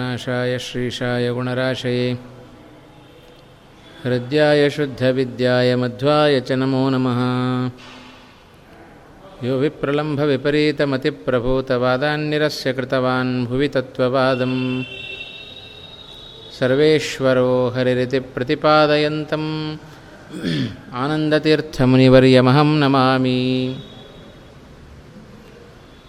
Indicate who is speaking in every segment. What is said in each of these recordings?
Speaker 1: नाशाय श्रीशाय गुणराशये। हृद्याय शुद्धविद्याय मध्वाय च नमो नमः। यो विप्रलम्भविपरीतमतिप्रभूतवादान्निरस्य कृतवान् भुवि तत्त्ववादम्। सर्वेश्वरो हरिरिति प्रतिपादयन्तम्। आनन्दतीर्थमुनिवर्यमहं नमामि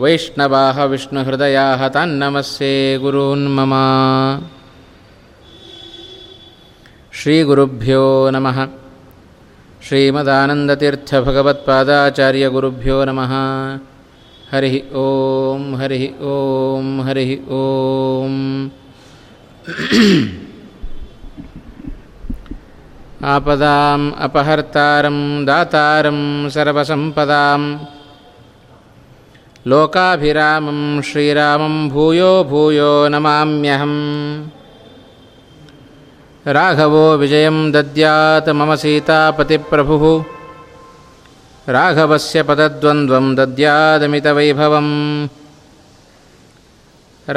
Speaker 1: वैष्णवाः विष्णुहृदयाः तान्नमस्ये गुरून् मम। श्रीगुरुभ्यो नमः। श्रीमदानन्दतीर्थभगवत्पादाचार्यगुरुभ्यो नमः। हरिः ॐ हरिः ॐ हरिः ॐ आपदाम् अपहर्तारं दातारं सर्वसम्पदाम् लोकाभिरामं श्रीरामं भूयो भूयो नमाम्यहम् राघवो विजयं दद्यात् मम सीतापतिप्रभुः राघवस्य पदद्वन्द्वं दद्यादमितवैभवम्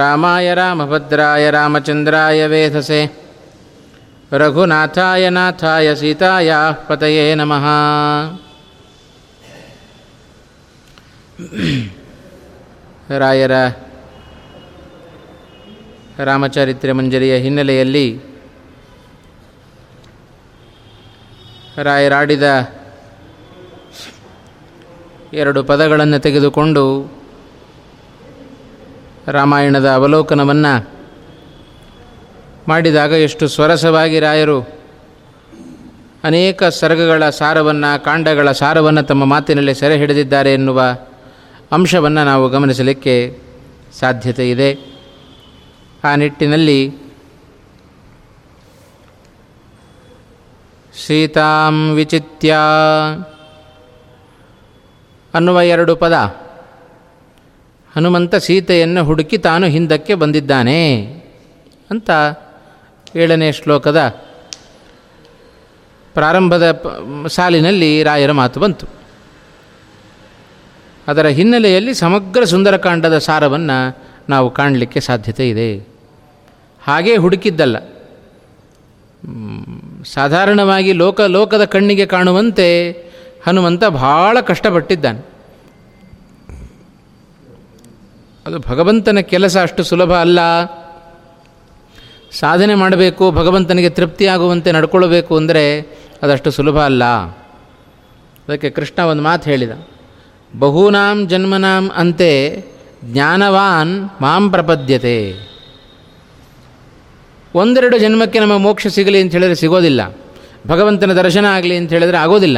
Speaker 1: रामाय रामभद्राय रामचन्द्राय वेधसे रघुनाथाय नाथाय सीतायाः पतये नमः ರಾಯರ ರಾಮಚರಿತ್ರೆ ಮಂಜರಿಯ ಹಿನ್ನೆಲೆಯಲ್ಲಿ ರಾಯರಾಡಿದ ಎರಡು ಪದಗಳನ್ನು ತೆಗೆದುಕೊಂಡು ರಾಮಾಯಣದ ಅವಲೋಕನವನ್ನು ಮಾಡಿದಾಗ ಎಷ್ಟು ಸ್ವರಸವಾಗಿ ರಾಯರು ಅನೇಕ ಸರ್ಗಗಳ ಸಾರವನ್ನು, ಕಾಂಡಗಳ ಸಾರವನ್ನು ತಮ್ಮ ಮಾತಿನಲ್ಲಿ ಸೆರೆ ಹಿಡಿದಿದ್ದಾರೆ ಎನ್ನುವ ಅಂಶವನ್ನು ನಾವು ಗಮನಿಸಲಿಕ್ಕೆ ಸಾಧ್ಯತೆ ಇದೆ. ಆ ನಿಟ್ಟಿನಲ್ಲಿ ಸೀತಾಂ ವಿಚಿತ್ಯ ಅನ್ನುವ ಎರಡು ಪದ. ಹನುಮಂತ ಸೀತೆಯನ್ನು ಹುಡುಕಿ ತಾನು ಹಿಂದಕ್ಕೆ ಬಂದಿದ್ದಾನೆ ಅಂತ ಏಳನೇ ಶ್ಲೋಕದ ಪ್ರಾರಂಭದ ಸಾಲಿನಲ್ಲಿ ರಾಯರ ಮಾತು ಬಂತು. ಅದರ ಹಿನ್ನೆಲೆಯಲ್ಲಿ ಸಮಗ್ರ ಸುಂದರಕಾಂಡದ ಸಾರವನ್ನು ನಾವು ಕಾಣಲಿಕ್ಕೆ ಸಾಧ್ಯತೆ ಇದೆ. ಹಾಗೇ ಹುಡುಕಿದ್ದಲ್ಲ. ಸಾಧಾರಣವಾಗಿ ಲೋಕ ಲೋಕದ ಕಣ್ಣಿಗೆ ಕಾಣುವಂತೆ ಹನುಮಂತ ಭಾಳ ಕಷ್ಟಪಟ್ಟಿದ್ದಾನೆ. ಅದು ಭಗವಂತನ ಕೆಲಸ ಅಷ್ಟು ಸುಲಭ ಅಲ್ಲ. ಸಾಧನೆ ಮಾಡಬೇಕು, ಭಗವಂತನಿಗೆ ತೃಪ್ತಿಯಾಗುವಂತೆ ನಡ್ಕೊಳ್ಬೇಕು ಅಂದರೆ ಅದಷ್ಟು ಸುಲಭ ಅಲ್ಲ. ಅದಕ್ಕೆ ಕೃಷ್ಣ ಒಂದು ಮಾತು ಹೇಳಿದ. ಬಹೂನಾಂ ಜನ್ಮನಾಂ ಅಂತೆ ಜ್ಞಾನವಾನ್ ಮಾಂ ಪ್ರಪದ್ಯತೆ. ಒಂದೆರಡು ಜನ್ಮಕ್ಕೆ ನಮ್ಮ ಮೋಕ್ಷ ಸಿಗಲಿ ಅಂತ ಹೇಳಿದರೆ ಸಿಗೋದಿಲ್ಲ. ಭಗವಂತನ ದರ್ಶನ ಆಗಲಿ ಅಂತ ಹೇಳಿದರೆ ಆಗೋದಿಲ್ಲ.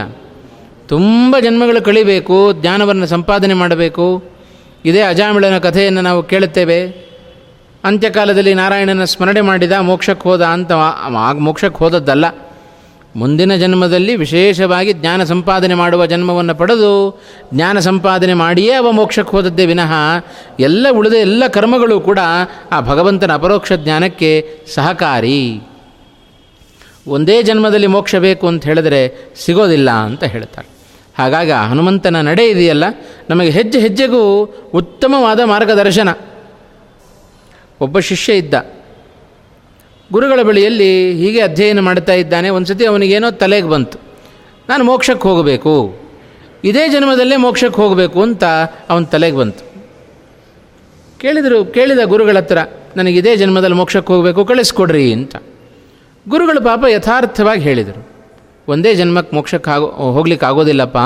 Speaker 1: ತುಂಬ ಜನ್ಮಗಳು ಕಳಿಬೇಕು, ಜ್ಞಾನವನ್ನು ಸಂಪಾದನೆ ಮಾಡಬೇಕು. ಇದೇ ಅಜಾಮಿಳನ ಕಥೆಯನ್ನು ನಾವು ಕೇಳುತ್ತೇವೆ. ಅಂತ್ಯಕಾಲದಲ್ಲಿ ನಾರಾಯಣನ ಸ್ಮರಣೆ ಮಾಡಿದ ಮೋಕ್ಷಕ್ಕೆ ಹೋದ ಅಂತ ಮೋಕ್ಷಕ್ಕೆ ಹೋದದ್ದಲ್ಲ. ಮುಂದಿನ ಜನ್ಮದಲ್ಲಿ ವಿಶೇಷವಾಗಿ ಜ್ಞಾನ ಸಂಪಾದನೆ ಮಾಡುವ ಜನ್ಮವನ್ನು ಪಡೆದು ಜ್ಞಾನ ಸಂಪಾದನೆ ಮಾಡಿಯೇ ಅವ ಮೋಕ್ಷಕ್ಕೆ ಹೋದದ್ದೇ ವಿನಃ ಎಲ್ಲ ಉಳಿದ ಎಲ್ಲ ಕರ್ಮಗಳು ಕೂಡ ಆ ಭಗವಂತನ ಅಪರೋಕ್ಷ ಜ್ಞಾನಕ್ಕೆ ಸಹಕಾರಿ. ಒಂದೇ ಜನ್ಮದಲ್ಲಿ ಮೋಕ್ಷ ಬೇಕು ಅಂತ ಹೇಳಿದರೆ ಸಿಗೋದಿಲ್ಲ ಅಂತ ಹೇಳ್ತಾರೆ. ಹಾಗಾಗಿ ಹನುಮಂತನ ನಡೆ ಇದೆಯಲ್ಲ, ನಮಗೆ ಹೆಜ್ಜೆ ಹೆಜ್ಜೆಗೂ ಉತ್ತಮವಾದ ಮಾರ್ಗದರ್ಶನ. ಒಬ್ಬ ಶಿಷ್ಯ ಇದ್ದ. ಗುರುಗಳ ಬಳಿಯಲ್ಲಿ ಹೀಗೆ ಅಧ್ಯಯನ ಮಾಡ್ತಾ ಇದ್ದಾನೆ ಒಂದು ಸತಿ ಅವನಿಗೇನೋ ತಲೆಗೆ ಬಂತು. ನಾನು ಮೋಕ್ಷಕ್ಕೆ ಹೋಗಬೇಕು. ಇದೇ ಜನ್ಮದಲ್ಲೇ ಮೋಕ್ಷಕ್ಕೆ ಹೋಗಬೇಕು ಅಂತ ಅವನ ತಲೆಗೆ ಬಂತು. ಕೇಳಿದರು, ಕೇಳಿದ ಗುರುಗಳ ಹತ್ರ, ನನಗೆ ಇದೇ ಜನ್ಮದಲ್ಲಿ ಮೋಕ್ಷಕ್ಕೆ ಹೋಗಬೇಕು, ಕಳಿಸ್ಕೊಡ್ರಿ ಅಂತ. ಗುರುಗಳು ಪಾಪ ಯಥಾರ್ಥವಾಗಿ ಹೇಳಿದರು. ಒಂದೇ ಜನ್ಮಕ್ಕೆ ಮೋಕ್ಷಕ್ಕೆ ಆಗೋ, ಹೋಗ್ಲಿಕ್ಕೆ ಆಗೋದಿಲ್ಲಪ್ಪ.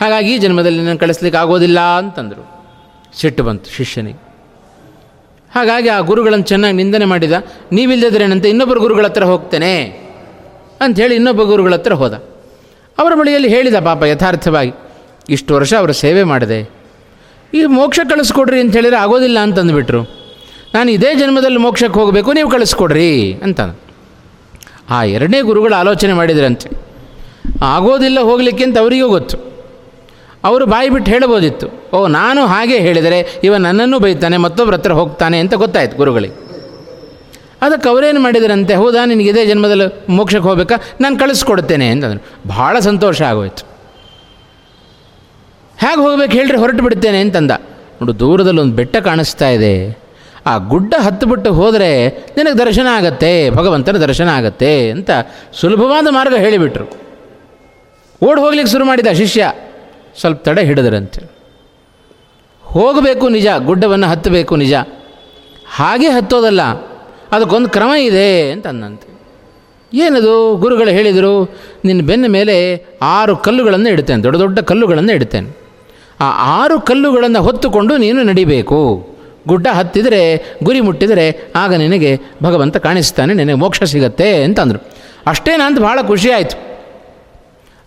Speaker 1: ಹಾಗಾಗಿ ಈ ಜನ್ಮದಲ್ಲಿ ನಾನು ಕಳಿಸ್ಲಿಕ್ಕೆ ಆಗೋದಿಲ್ಲ ಅಂತಂದರು. ಸಿಟ್ಟು ಬಂತು ಶಿಷ್ಯನಿಗೆ. ಹಾಗಾಗಿ ಆ ಗುರುಗಳನ್ನು ಚೆನ್ನಾಗಿ ನಿಂದನೆ ಮಾಡಿದ, ನೀವಿಲ್ಲದ್ರೇನಂತೆ ಇನ್ನೊಬ್ಬರು ಗುರುಗಳ ಹತ್ರ ಹೋಗ್ತೇನೆ ಅಂಥೇಳಿ ಇನ್ನೊಬ್ಬ ಗುರುಗಳ ಹತ್ರ ಹೋದ. ಅವರ ಬಳಿಯಲ್ಲಿ ಹೇಳಿದ ಪಾಪ ಯಥಾರ್ಥವಾಗಿ, ಇಷ್ಟು ವರ್ಷ ಅವರ ಸೇವೆ ಮಾಡಿದೆ. ಈ ಮೋಕ್ಷ ಕಳಿಸ್ಕೊಡ್ರಿ ಅಂತ ಹೇಳಿದ್ರೆ ಆಗೋದಿಲ್ಲ ಅಂತಂದುಬಿಟ್ರು. ನಾನು ಇದೇ ಜನ್ಮದಲ್ಲಿ ಮೋಕ್ಷಕ್ಕೆ ಹೋಗಬೇಕು, ನೀವು ಕಳಿಸ್ಕೊಡ್ರಿ ಅಂತ ಆ ಎರಡನೇ ಗುರುಗಳು ಆಲೋಚನೆ ಮಾಡಿದ್ರಂತೆ. ಆಗೋದಿಲ್ಲ ಹೋಗಲಿಕ್ಕೆ ಅಂತ ಅವರಿಗೂ ಗೊತ್ತು. ಅವರು ಬಾಯಿ ಬಿಟ್ಟು ಹೇಳಬಹುದಿತ್ತು. ಓ, ನಾನು ಹಾಗೆ ಹೇಳಿದರೆ ಇವ ನನ್ನನ್ನು ಬೈತಾನೆ ಮತ್ತೊಬ್ಬರ ಹತ್ರ ಹೋಗ್ತಾನೆ ಅಂತ ಗೊತ್ತಾಯ್ತು ಗುರುಗಳಿಗೆ. ಅದಕ್ಕೆ ಅವರೇನು ಮಾಡಿದರಂತೆ, ಹೌದಾ, ನಿನಗೆ ಇದೇ ಜನ್ಮದಲ್ಲಿ ಮೋಕ್ಷಕ್ಕೆ ಹೋಗ್ಬೇಕಾ? ನಾನು ಕಳಿಸ್ಕೊಡ್ತೇನೆ ಅಂತಂದರು. ಭಾಳ ಸಂತೋಷ ಆಗೋಯ್ತು. ಹೇಗೆ ಹೋಗ್ಬೇಕು ಹೇಳ್ರಿ, ಹೊರಟು ಬಿಡ್ತೇನೆ ಅಂತಂದ. ನೋಡು, ದೂರದಲ್ಲಿ ಒಂದು ಬೆಟ್ಟ ಕಾಣಿಸ್ತಾ ಇದೆ. ಆ ಗುಡ್ಡ ಹತ್ತುಬಿಟ್ಟು ಹೋದರೆ ನಿನಗೆ ದರ್ಶನ ಆಗತ್ತೆ, ಭಗವಂತನ ದರ್ಶನ ಆಗತ್ತೆ ಅಂತ ಸುಲಭವಾದ ಮಾರ್ಗ ಹೇಳಿಬಿಟ್ರು. ಓಡಿ ಹೋಗ್ಲಿಕ್ಕೆ ಶುರು ಮಾಡಿದ ಶಿಷ್ಯ. ಸ್ವಲ್ಪ ತಡೆ ಹಿಡಿದ್ರಂತೆ. ಹೋಗಬೇಕು ನಿಜ, ಗುಡ್ಡವನ್ನು ಹತ್ತಬೇಕು ನಿಜ. ಹಾಗೆ ಹತ್ತೋದಲ್ಲ, ಅದಕ್ಕೊಂದು ಕ್ರಮ ಇದೆ ಅಂತ ಅಂದಂತೆ ಏನದು ಗುರುಗಳು ಹೇಳಿದರು, ನಿನ್ನ ಬೆನ್ನ ಮೇಲೆ ಆರು ಕಲ್ಲುಗಳನ್ನು ಇಡ್ತೇನೆ, ದೊಡ್ಡ ದೊಡ್ಡ ಕಲ್ಲುಗಳನ್ನು ಇಡ್ತೇನೆ. ಆ ಆರು ಕಲ್ಲುಗಳನ್ನು ಹೊತ್ತುಕೊಂಡು ನೀನು ನಡಿಬೇಕು. ಗುಡ್ಡ ಹತ್ತಿದರೆ, ಗುರಿ ಮುಟ್ಟಿದರೆ ಆಗ ನಿನಗೆ ಭಗವಂತ ಕಾಣಿಸ್ತಾನೆ, ನಿನಗೆ ಮೋಕ್ಷ ಸಿಗತ್ತೆ ಅಂತಂದರು. ಅಷ್ಟೇನಂತ ಭಾಳ ಖುಷಿ ಆಯಿತು.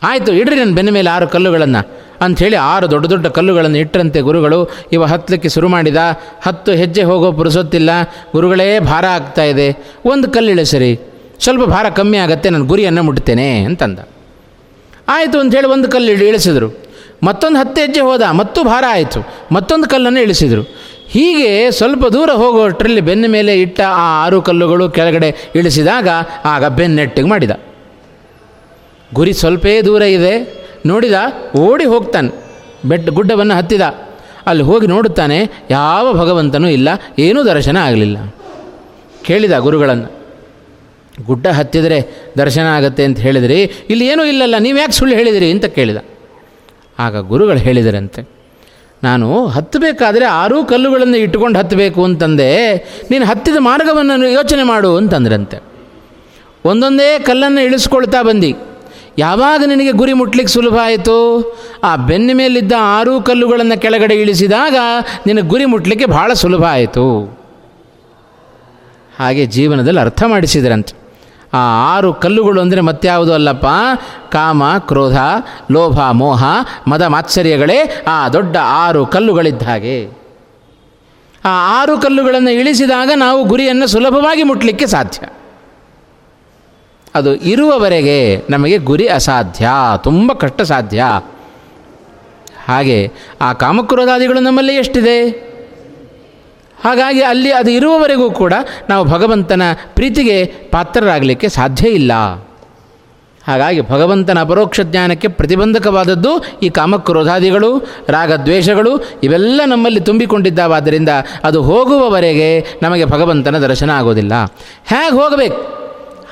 Speaker 1: ಆಯಿತು, ಇಡ್ರಿ ನನ್ನ ಬೆನ್ನ ಮೇಲೆ ಆರು ಕಲ್ಲುಗಳನ್ನು. ಅಂಥೇಳಿ ಆರು ದೊಡ್ಡ ದೊಡ್ಡ ಕಲ್ಲುಗಳನ್ನು ಇಟ್ಟರಂತೆ ಗುರುಗಳು ಇವ ಹತ್ತಲಿಕ್ಕೆ ಶುರು ಮಾಡಿದ. ಹತ್ತು ಹೆಜ್ಜೆ ಹೋಗೋ ಪುರುಸೊತ್ತಿಲ್ಲ. ಗುರುಗಳೇ, ಭಾರ ಆಗ್ತಾ ಇದೆ. ಒಂದು ಕಲ್ಲು ಸರಿ. ಸ್ವಲ್ಪ ಭಾರ ಕಮ್ಮಿ ಆಗುತ್ತೆ, ನಾನು ಗುರಿಯನ್ನು ಮುಟ್ತೇನೆ ಅಂತಂದ. ಆಯಿತು ಅಂಥೇಳಿ ಒಂದು ಕಲ್ಲು ಇಳಿ ಇಳಿಸಿದರು. ಮತ್ತೊಂದು ಹತ್ತು ಹೆಜ್ಜೆ ಹೋದ, ಮತ್ತೂ ಭಾರ ಆಯಿತು. ಮತ್ತೊಂದು ಕಲ್ಲನ್ನು ಇಳಿಸಿದರು. ಹೀಗೆ ಸ್ವಲ್ಪ ದೂರ ಹೋಗೋಷ್ಟರಲ್ಲಿ ಬೆನ್ನ ಮೇಲೆ ಇಟ್ಟ ಆ ಆರು ಕಲ್ಲುಗಳು ಕೆಳಗಡೆ ಇಳಿಸಿದಾಗ ಆಗ ಬೆನ್ನೆಟ್ಟಿಗೆ ಮಾಡಿದ. ಗುರಿ ಸ್ವಲ್ಪೇ ದೂರ ಇದೆ. ನೋಡಿದ ಓಡಿ ಹೋಗ್ತಾನೆ. ಬೆಟ್ಟ ಗುಡ್ಡವನ್ನು ಹತ್ತಿದ. ಅಲ್ಲಿ ಹೋಗಿ ನೋಡುತ್ತಾನೆ, ಯಾವ ಭಗವಂತನೂ ಇಲ್ಲ, ಏನೂ ದರ್ಶನ ಆಗಲಿಲ್ಲ. ಕೇಳಿದ ಗುರುಗಳನ್ನು, ಗುಡ್ಡ ಹತ್ತಿದರೆ ದರ್ಶನ ಆಗತ್ತೆ ಅಂತ ಹೇಳಿದ್ರಿ, ಇಲ್ಲಿ ಏನೂ ಇಲ್ಲಲ್ಲ, ನೀವು ಯಾಕೆ ಸುಳ್ಳು ಹೇಳಿದಿರಿ ಅಂತ ಕೇಳಿದ. ಆಗ ಗುರುಗಳು ಹೇಳಿದರಂತೆ, ನಾನು ಹತ್ತಬೇಕಾದ್ರೆ ಆರೂ ಕಲ್ಲುಗಳನ್ನು ಇಟ್ಟುಕೊಂಡು ಹತ್ತಬೇಕು ಅಂತಂದೆ, ನೀನು ಹತ್ತಿದ ಮಾರ್ಗವನ್ನು ಯೋಚನೆ ಮಾಡು ಅಂತಂದ್ರಂತೆ. ಒಂದೊಂದೇ ಕಲ್ಲನ್ನು ಇಳಿಸ್ಕೊಳ್ತಾ ಬಂದು. ಯಾವಾಗ ನಿನಗೆ ಗುರಿ ಮುಟ್ಲಿಕ್ಕೆ ಸುಲಭ ಆಯಿತು? ಆ ಬೆನ್ನ ಮೇಲಿದ್ದ ಆರೂ ಕಲ್ಲುಗಳನ್ನು ಕೆಳಗಡೆ ಇಳಿಸಿದಾಗ ನಿನಗೆ ಗುರಿ ಮುಟ್ಲಿಕ್ಕೆ ಭಾಳ ಸುಲಭ ಆಯಿತು. ಹಾಗೆ ಜೀವನದಲ್ಲಿ ಅರ್ಥ ಮಾಡಿಸಿದ್ರಂತೆ. ಆ ಆರು ಕಲ್ಲುಗಳು ಅಂದರೆ ಮತ್ಯಾವುದು ಅಲ್ಲಪ್ಪ? ಕಾಮ, ಕ್ರೋಧ, ಲೋಭ, ಮೋಹ, ಮದ ಮಾತ್ಸರ್ಯಗಳೇ ಆ ದೊಡ್ಡ ಆರು ಕಲ್ಲುಗಳಿದ್ದ ಹಾಗೆ. ಆ ಆರು ಕಲ್ಲುಗಳನ್ನು ಇಳಿಸಿದಾಗ ನಾವು ಗುರಿಯನ್ನು ಸುಲಭವಾಗಿ ಮುಟ್ಟಲಿಕ್ಕೆ ಸಾಧ್ಯ. ಅದು ಇರುವವರೆಗೆ ನಮಗೆ ಗುರಿ ಅಸಾಧ್ಯ, ತುಂಬ ಕಷ್ಟ ಸಾಧ್ಯ ಹಾಗೆ ಆ ಕಾಮಕ್ರೋಧಾದಿಗಳು ನಮ್ಮಲ್ಲಿ ಎಷ್ಟಿದೆ? ಹಾಗಾಗಿ ಅಲ್ಲಿ ಅದು ಇರುವವರೆಗೂ ಕೂಡ ನಾವು ಭಗವಂತನ ಪ್ರೀತಿಗೆ ಪಾತ್ರರಾಗಲಿಕ್ಕೆ ಸಾಧ್ಯ ಇಲ್ಲ. ಹಾಗಾಗಿ ಭಗವಂತನ ಅಪರೋಕ್ಷ ಜ್ಞಾನಕ್ಕೆ ಪ್ರತಿಬಂಧಕವಾದದ್ದು ಈ ಕಾಮಕ್ರೋಧಾದಿಗಳು, ರಾಗದ್ವೇಷಗಳು, ಇವೆಲ್ಲ ನಮ್ಮಲ್ಲಿ ತುಂಬಿಕೊಂಡಿದ್ದಾವಾದ್ದರಿಂದ ಅದು ಹೋಗುವವರೆಗೆ ನಮಗೆ ಭಗವಂತನ ದರ್ಶನ ಆಗೋದಿಲ್ಲ. ಹೇಗೆ ಹೋಗಬೇಕು?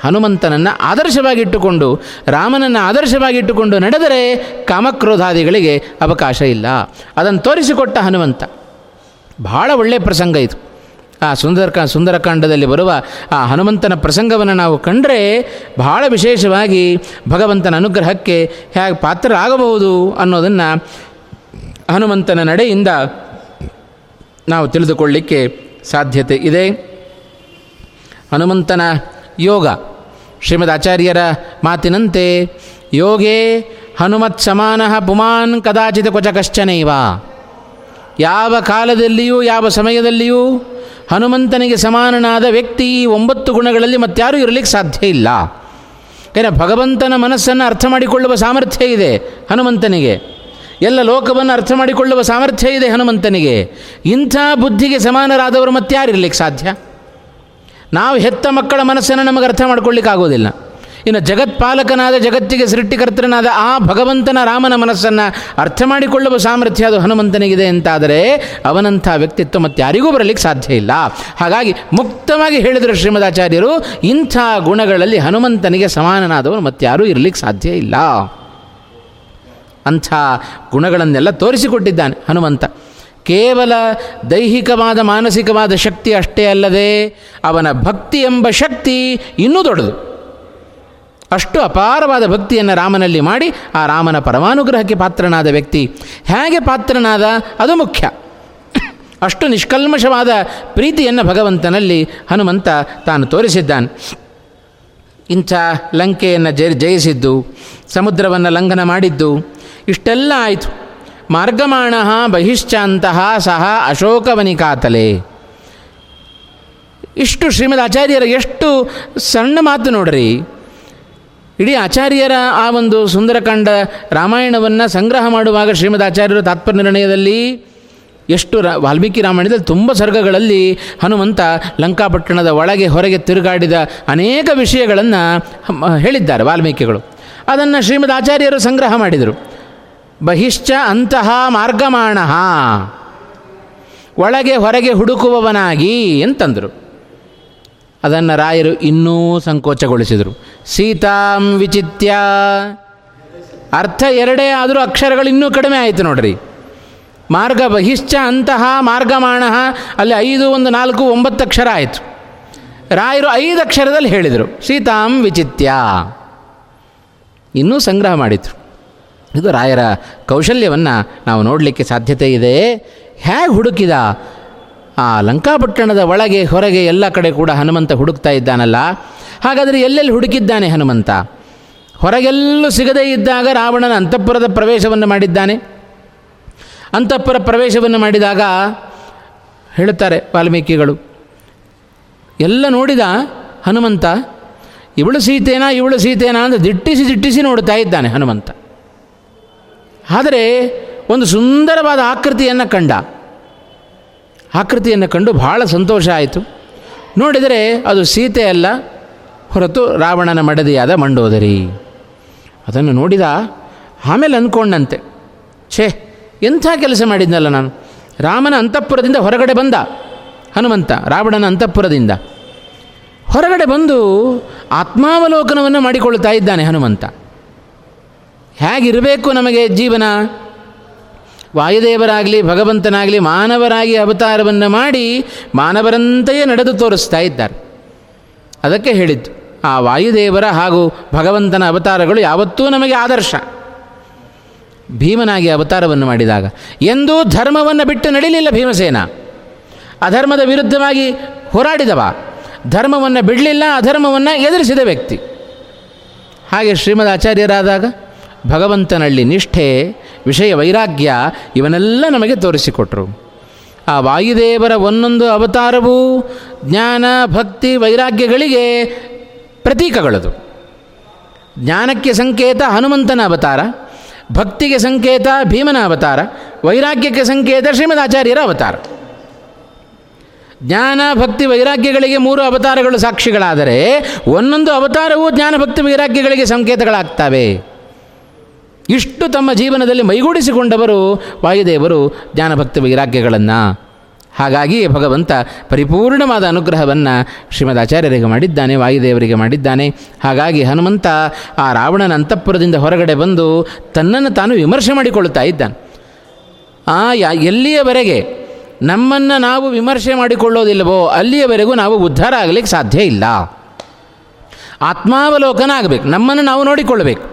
Speaker 1: ಹನುಮಂತನನ್ನು ಆದರ್ಶವಾಗಿಟ್ಟುಕೊಂಡು, ರಾಮನನ್ನು ಆದರ್ಶವಾಗಿಟ್ಟುಕೊಂಡು ನಡೆದರೆ ಕಾಮಕ್ರೋಧಾದಿಗಳಿಗೆ ಅವಕಾಶ ಇಲ್ಲ. ಅದನ್ನು ತೋರಿಸಿಕೊಟ್ಟ ಹನುಮಂತ. ಭಾಳ ಒಳ್ಳೆಯ ಪ್ರಸಂಗ ಇದು. ಆ ಸುಂದರಕ ಸುಂದರಕಾಂಡದಲ್ಲಿ ಬರುವ ಆ ಹನುಮಂತನ ಪ್ರಸಂಗವನ್ನು ನಾವು ಕಂಡರೆ ಬಹಳ ವಿಶೇಷವಾಗಿ ಭಗವಂತನ ಅನುಗ್ರಹಕ್ಕೆ ಹೇಗೆ ಪಾತ್ರರಾಗಬಹುದು ಅನ್ನೋದನ್ನು ಹನುಮಂತನ ನಡೆಯಿಂದ ನಾವು ತಿಳಿದುಕೊಳ್ಳಿಕ್ಕೆ ಸಾಧ್ಯತೆ ಇದೆ. ಹನುಮಂತನ ಯೋಗ ಶ್ರೀಮದ್ ಆಚಾರ್ಯರ ಮಾತಿನಂತೆ, ಯೋಗೇ ಹನುಮತ್ ಸಮಾನ ಪುಮಾನ್ ಕದಾಚಿತ ಕ್ವಚ ಕಶ್ಚನೈವ ಯಾವ ಕಾಲದಲ್ಲಿಯೂ, ಯಾವ ಸಮಯದಲ್ಲಿಯೂ ಹನುಮಂತನಿಗೆ ಸಮಾನನಾದ ವ್ಯಕ್ತಿ ಈ ಒಂಬತ್ತು ಗುಣಗಳಲ್ಲಿ ಮತ್ತಾರೂ ಇರಲಿಕ್ಕೆ ಸಾಧ್ಯ ಇಲ್ಲ. ಏನ ಭಗವಂತನ ಮನಸ್ಸನ್ನು ಅರ್ಥ ಮಾಡಿಕೊಳ್ಳುವ ಸಾಮರ್ಥ್ಯ ಇದೆ ಹನುಮಂತನಿಗೆ. ಎಲ್ಲ ಲೋಕವನ್ನು ಅರ್ಥ ಮಾಡಿಕೊಳ್ಳುವ ಸಾಮರ್ಥ್ಯ ಇದೆ ಹನುಮಂತನಿಗೆ. ಇಂಥ ಬುದ್ಧಿಗೆ ಸಮಾನರಾದವರು ಮತ್ತಾರು ಇರಲಿಕ್ಕೆ ಸಾಧ್ಯ? ನಾವು ಹೆತ್ತ ಮಕ್ಕಳ ಮನಸ್ಸನ್ನು ನಮಗೆ ಅರ್ಥ ಮಾಡ್ಕೊಳ್ಳಿಕ್ಕಾಗೋದಿಲ್ಲ. ಇನ್ನು ಜಗತ್ಪಾಲಕನಾದ, ಜಗತ್ತಿಗೆ ಸೃಷ್ಟಿಕರ್ತನಾದ ಆ ಭಗವಂತನ ರಾಮನ ಮನಸ್ಸನ್ನು ಅರ್ಥ ಮಾಡಿಕೊಳ್ಳುವ ಸಾಮರ್ಥ್ಯ ಅದು ಹನುಮಂತನಿಗಿದೆ ಅಂತಾದರೆ ಅವನಂಥ ವ್ಯಕ್ತಿತ್ವ ಮತ್ತೆ ಯಾರಿಗೂ ಬರಲಿಕ್ಕೆ ಸಾಧ್ಯ ಇಲ್ಲ. ಹಾಗಾಗಿ ಮುಕ್ತವಾಗಿ ಹೇಳಿದರು ಶ್ರೀಮದಾಚಾರ್ಯರು, ಇಂಥ ಗುಣಗಳಲ್ಲಿ ಹನುಮಂತನಿಗೆ ಸಮಾನನಾದವನು ಮತ್ತಾರೂ ಇರಲಿಕ್ಕೆ ಸಾಧ್ಯ ಇಲ್ಲ. ಅಂಥ ಗುಣಗಳನ್ನೆಲ್ಲ ತೋರಿಸಿಕೊಟ್ಟಿದ್ದಾನೆ ಹನುಮಂತ. ಕೇವಲ ದೈಹಿಕವಾದ ಮಾನಸಿಕವಾದ ಶಕ್ತಿ ಅಷ್ಟೇ ಅಲ್ಲದೆ ಅವನ ಭಕ್ತಿ ಎಂಬ ಶಕ್ತಿ ಇನ್ನೂ ದೊಡ್ಡದು. ಅಷ್ಟು ಅಪಾರವಾದ ಭಕ್ತಿಯನ್ನು ರಾಮನಲ್ಲಿ ಮಾಡಿ ಆ ರಾಮನ ಪರಮಾನುಗ್ರಹಕ್ಕೆ ಪಾತ್ರನಾದ ವ್ಯಕ್ತಿ. ಹೇಗೆ ಪಾತ್ರನಾದ? ಅದು ಮುಖ್ಯ. ಅಷ್ಟು ನಿಷ್ಕಲ್ಮಷವಾದ ಪ್ರೀತಿಯನ್ನು ಭಗವಂತನಲ್ಲಿ ಹನುಮಂತ ತಾನು ತೋರಿಸಿದ್ದಾನೆ. ಇಂಥ ಲಂಕೆಯನ್ನು ಜಯ ಜಯಿಸಿದ್ದು, ಸಮುದ್ರವನ್ನು ಲಂಘನ ಮಾಡಿದ್ದು, ಇಷ್ಟೆಲ್ಲ ಆಯಿತು. ಮಾರ್ಗಮಾಣ ಬಹಿಶ್ಚಾಂತಹ ಸಹ ಅಶೋಕವನಿಕಾತಲೆ ಇಷ್ಟು ಶ್ರೀಮದ್ ಆಚಾರ್ಯರ ಎಷ್ಟು ಸಣ್ಣ ಮಾತು ನೋಡ್ರಿ. ಇಡೀ ಆಚಾರ್ಯರ ಆ ಒಂದು ಸುಂದರಕಾಂಡ ರಾಮಾಯಣವನ್ನು ಸಂಗ್ರಹ ಮಾಡುವಾಗ ಶ್ರೀಮದ್ ಆಚಾರ್ಯರು ತಾತ್ಪರ್ಯ ನಿರ್ಣಯದಲ್ಲಿ ಎಷ್ಟು ರಾ, ವಾಲ್ಮೀಕಿ ರಾಮಾಯಣದಲ್ಲಿ ತುಂಬ ಸರ್ಗಗಳಲ್ಲಿ ಹನುಮಂತ ಲಂಕಾಪಟ್ಟಣದ ಒಳಗೆ ಹೊರಗೆ ತಿರುಗಾಡಿದ ಅನೇಕ ವಿಷಯಗಳನ್ನು ಹೇಳಿದ್ದಾರೆ ವಾಲ್ಮೀಕಿಗಳು. ಅದನ್ನು ಶ್ರೀಮದ್ ಆಚಾರ್ಯರು ಸಂಗ್ರಹ ಮಾಡಿದರು. ಬಹಿಶ್ಚ ಅಂತಹ ಮಾರ್ಗಮಾಣ. ಒಳಗೆ ಹೊರಗೆ ಹುಡುಕುವವನಾಗಿ ಅಂತಂದರು ಅದನ್ನು ರಾಯರು ಇನ್ನೂ ಸಂಕೋಚಗೊಳಿಸಿದರು. ಸೀತಾಂ ವಿಚಿತ್ಯ. ಅರ್ಥ ಎರಡೇ ಆದರೂ ಅಕ್ಷರಗಳು ಇನ್ನೂ ಕಡಿಮೆ ಆಯಿತು ನೋಡ್ರಿ. ಮಾರ್ಗ ಬಹಿಶ್ಚ ಅಂತಹ ಮಾರ್ಗಮಾಣ, ಅಲ್ಲಿ ಐದು, ಒಂದು, ನಾಲ್ಕು, ಒಂಬತ್ತು ಅಕ್ಷರ ಆಯಿತು. ರಾಯರು ಐದು ಅಕ್ಷರದಲ್ಲಿ ಹೇಳಿದರು. ಸೀತಾಂ ವಿಚಿತ್ಯ. ಇನ್ನೂ ಸಂಗ್ರಹ ಮಾಡಿದರು. ಇದು ರಾಯರ ಕೌಶಲ್ಯವನ್ನು ನಾವು ನೋಡಲಿಕ್ಕೆ ಸಾಧ್ಯತೆ ಇದೆ. ಹೇಗೆ ಹುಡುಕಿದ? ಆ ಲಂಕಾಪಟ್ಟಣದ ಒಳಗೆ ಹೊರಗೆ ಎಲ್ಲ ಕಡೆ ಕೂಡ ಹನುಮಂತ ಹುಡುಕ್ತಾ ಇದ್ದಾನಲ್ಲ. ಹಾಗಾದರೆ ಎಲ್ಲೆಲ್ಲಿ ಹುಡುಕಿದ್ದಾನೆ ಹನುಮಂತ? ಹೊರಗೆಲ್ಲೂ ಸಿಗದೇ ಇದ್ದಾಗ ರಾವಣನ ಅಂತಃಪುರದ ಪ್ರವೇಶವನ್ನು ಮಾಡಿದ್ದಾನೆ. ಅಂತಃಪುರ ಪ್ರವೇಶವನ್ನು ಮಾಡಿದಾಗ ಹೇಳುತ್ತಾರೆ ವಾಲ್ಮೀಕಿಗಳು, ಎಲ್ಲ ನೋಡಿದ ಹನುಮಂತ, ಇವಳು ಸೀತೇನಾ ಇವಳು ಸೀತೇನಾ ಅಂತ ದಿಟ್ಟಿಸಿ ದಿಟ್ಟಿಸಿ ನೋಡ್ತಾ ಇದ್ದಾನೆ ಹನುಮಂತ. ಆದರೆ ಒಂದು ಸುಂದರವಾದ ಆಕೃತಿಯನ್ನು ಕಂಡ. ಆಕೃತಿಯನ್ನು ಕಂಡು ಬಹಳ ಸಂತೋಷ ಆಯಿತು. ನೋಡಿದರೆ ಅದು ಸೀತೆ ಅಲ್ಲ, ಹೊರತು ರಾವಣನ ಮಡದಿಯಾದ ಮಂಡೋದರಿ. ಅದನ್ನು ನೋಡಿದ ಆಮೇಲೆ ಅಂದ್ಕೊಂಡಂತೆ, ಛೇ, ಎಂಥ ಕೆಲಸ ಮಾಡಿದ್ನಲ್ಲ ನಾನು? ರಾಮನ ಅಂತಃಪುರದಿಂದ ಹೊರಗಡೆ ಬಂದ, ಹನುಮಂತ, ರಾವಣನ ಅಂತಃಪುರದಿಂದ. ಹೊರಗಡೆ ಬಂದು ಆತ್ಮಾವಲೋಕನವನ್ನು ಮಾಡಿಕೊಳ್ತಾ ಇದ್ದಾನೆ ಹನುಮಂತ. ಹೇಗಿರಬೇಕು ನಮಗೆ ಜೀವನ? ವಾಯುದೇವರಾಗಲಿ, ಭಗವಂತನಾಗಲಿ, ಮಾನವರಾಗಿ ಅವತಾರವನ್ನು ಮಾಡಿ ಮಾನವರಂತೆಯೇ ನಡೆದು ತೋರಿಸ್ತಾ ಇದ್ದಾರೆ. ಅದಕ್ಕೆ ಹೇಳಿದ್ದು, ಆ ವಾಯುದೇವರ ಹಾಗೂ ಭಗವಂತನ ಅವತಾರಗಳು ಯಾವತ್ತೂ ನಮಗೆ ಆದರ್ಶ. ಭೀಮನಾಗಿ ಅವತಾರವನ್ನು ಮಾಡಿದಾಗ, ಎಂದೂ ಧರ್ಮವನ್ನು ಬಿಟ್ಟು ನಡೀಲಿಲ್ಲ ಭೀಮಸೇನ. ಅಧರ್ಮದ ವಿರುದ್ಧವಾಗಿ ಹೋರಾಡಿದವ. ಧರ್ಮವನ್ನು ಬಿಡಲಿಲ್ಲ, ಅಧರ್ಮವನ್ನು ಎದುರಿಸಿದ ವ್ಯಕ್ತಿ. ಹಾಗೆ ಶ್ರೀಮದ್ ಆಚಾರ್ಯರಾದಾಗ ಭಗವಂತನಲ್ಲಿ ನಿಷ್ಠೆ, ವಿಷಯ ವೈರಾಗ್ಯ ಇವನ್ನೆಲ್ಲ ನಮಗೆ ತೋರಿಸಿಕೊಟ್ರು. ಆ ವಾಯುದೇವರ ಒಂದೊಂದು ಅವತಾರವೂ ಜ್ಞಾನ, ಭಕ್ತಿ, ವೈರಾಗ್ಯಗಳಿಗೆ ಪ್ರತೀಕಗಳದು. ಜ್ಞಾನಕ್ಕೆ ಸಂಕೇತ ಹನುಮಂತನ ಅವತಾರ, ಭಕ್ತಿಗೆ ಸಂಕೇತ ಭೀಮನ ಅವತಾರ, ವೈರಾಗ್ಯಕ್ಕೆ ಸಂಕೇತ ಶ್ರೀಮದಾಚಾರ್ಯರ ಅವತಾರ. ಜ್ಞಾನ, ಭಕ್ತಿ, ವೈರಾಗ್ಯಗಳಿಗೆ ಮೂರು ಅವತಾರಗಳು ಸಾಕ್ಷಿಗಳಾದರೆ ಒಂದೊಂದು ಅವತಾರವೂ ಜ್ಞಾನ, ಭಕ್ತಿ, ವೈರಾಗ್ಯಗಳಿಗೆ ಸಂಕೇತಗಳಾಗ್ತವೆ. ಇಷ್ಟು ತಮ್ಮ ಜೀವನದಲ್ಲಿ ಮೈಗೂಡಿಸಿಕೊಂಡವರು ವಾಯುದೇವರು ಜ್ಞಾನಭಕ್ತಿ ವೈರಾಗ್ಯಗಳನ್ನು. ಹಾಗಾಗಿ ಭಗವಂತ ಪರಿಪೂರ್ಣವಾದ ಅನುಗ್ರಹವನ್ನು ಶ್ರೀಮದ್ ಆಚಾರ್ಯರಿಗೆ ಮಾಡಿದ್ದಾನೆ, ವಾಯುದೇವರಿಗೆ ಮಾಡಿದ್ದಾನೆ. ಹಾಗಾಗಿ ಹನುಮಂತ ಆ ರಾವಣನ ಅಂತಃಪುರದಿಂದ ಹೊರಗಡೆ ಬಂದು ತನ್ನನ್ನು ತಾನು ವಿಮರ್ಶೆ ಮಾಡಿಕೊಳ್ಳುತ್ತಾ ಇದ್ದಾನೆ. ಆ ಯಾ, ಎಲ್ಲಿಯವರೆಗೆ ನಮ್ಮನ್ನು ನಾವು ವಿಮರ್ಶೆ ಮಾಡಿಕೊಳ್ಳೋದಿಲ್ಲವೋ ಅಲ್ಲಿಯವರೆಗೂ ನಾವು ಉದ್ಧಾರ ಆಗಲಿಕ್ಕೆ ಸಾಧ್ಯ ಇಲ್ಲ. ಆತ್ಮಾವಲೋಕನ ಆಗಬೇಕು ನಮ್ಮನ್ನು ನಾವು ನೋಡಿಕೊಳ್ಳಬೇಕು.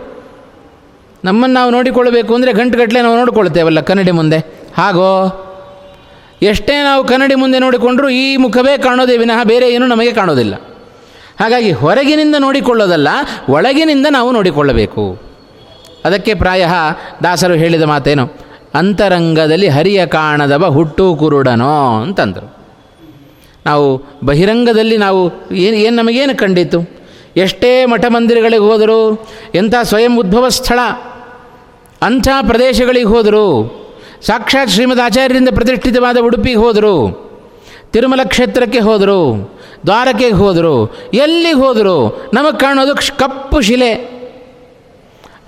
Speaker 1: ನಮ್ಮನ್ನು ನಾವು ನೋಡಿಕೊಳ್ಳಬೇಕು ಅಂದರೆ ಗಂಟುಗಟ್ಟಲೆ ನಾವು ನೋಡಿಕೊಳ್ತೇವಲ್ಲ ಕನ್ನಡಿ ಮುಂದೆ. ಹಾಗೋ? ಎಷ್ಟೇ ನಾವು ಕನ್ನಡಿ ಮುಂದೆ ನೋಡಿಕೊಂಡ್ರೂ ಈ ಮುಖವೇ ಕಾಣೋದೇ ವಿನಃ ಬೇರೆ ಏನೂ ನಮಗೆ ಕಾಣೋದಿಲ್ಲ. ಹಾಗಾಗಿ ಹೊರಗಿನಿಂದ ನೋಡಿಕೊಳ್ಳೋದಲ್ಲ, ಒಳಗಿನಿಂದ ನಾವು ನೋಡಿಕೊಳ್ಳಬೇಕು. ಅದಕ್ಕೆ ಪ್ರಾಯ ದಾಸರು ಹೇಳಿದ ಮಾತೇನು? ಅಂತರಂಗದಲ್ಲಿ ಹರಿಯ ಕಾಣದವ ಹುಟ್ಟು ಕುರುಡನೋ ಅಂತಂದರು. ನಾವು ಬಹಿರಂಗದಲ್ಲಿ ನಾವು ಏನು ಏನು ನಮಗೇನು ಕಂಡಿತು? ಎಷ್ಟೇ ಮಠ ಮಂದಿರಗಳಿಗೆ ಹೋದರೂ ಎಂಥ ಸ್ವಯಂ ಉದ್ಭವ ಸ್ಥಳ? ಅಂಥ ಪ್ರದೇಶಗಳಿಗೆ ಹೋದರು. ಸಾಕ್ಷಾತ್ ಶ್ರೀಮದ್ ಆಚಾರ್ಯರಿಂದ ಪ್ರತಿಷ್ಠಿತವಾದ ಉಡುಪಿಗೆ ಹೋದರು. ತಿರುಮಲ ಕ್ಷೇತ್ರಕ್ಕೆ ಹೋದರು. ದ್ವಾರಕೆಗೆ ಹೋದರು. ಎಲ್ಲಿಗೆ ಹೋದರು? ನಮಗೆ ಕಾಣೋದು ಕಪ್ಪು ಶಿಲೆ.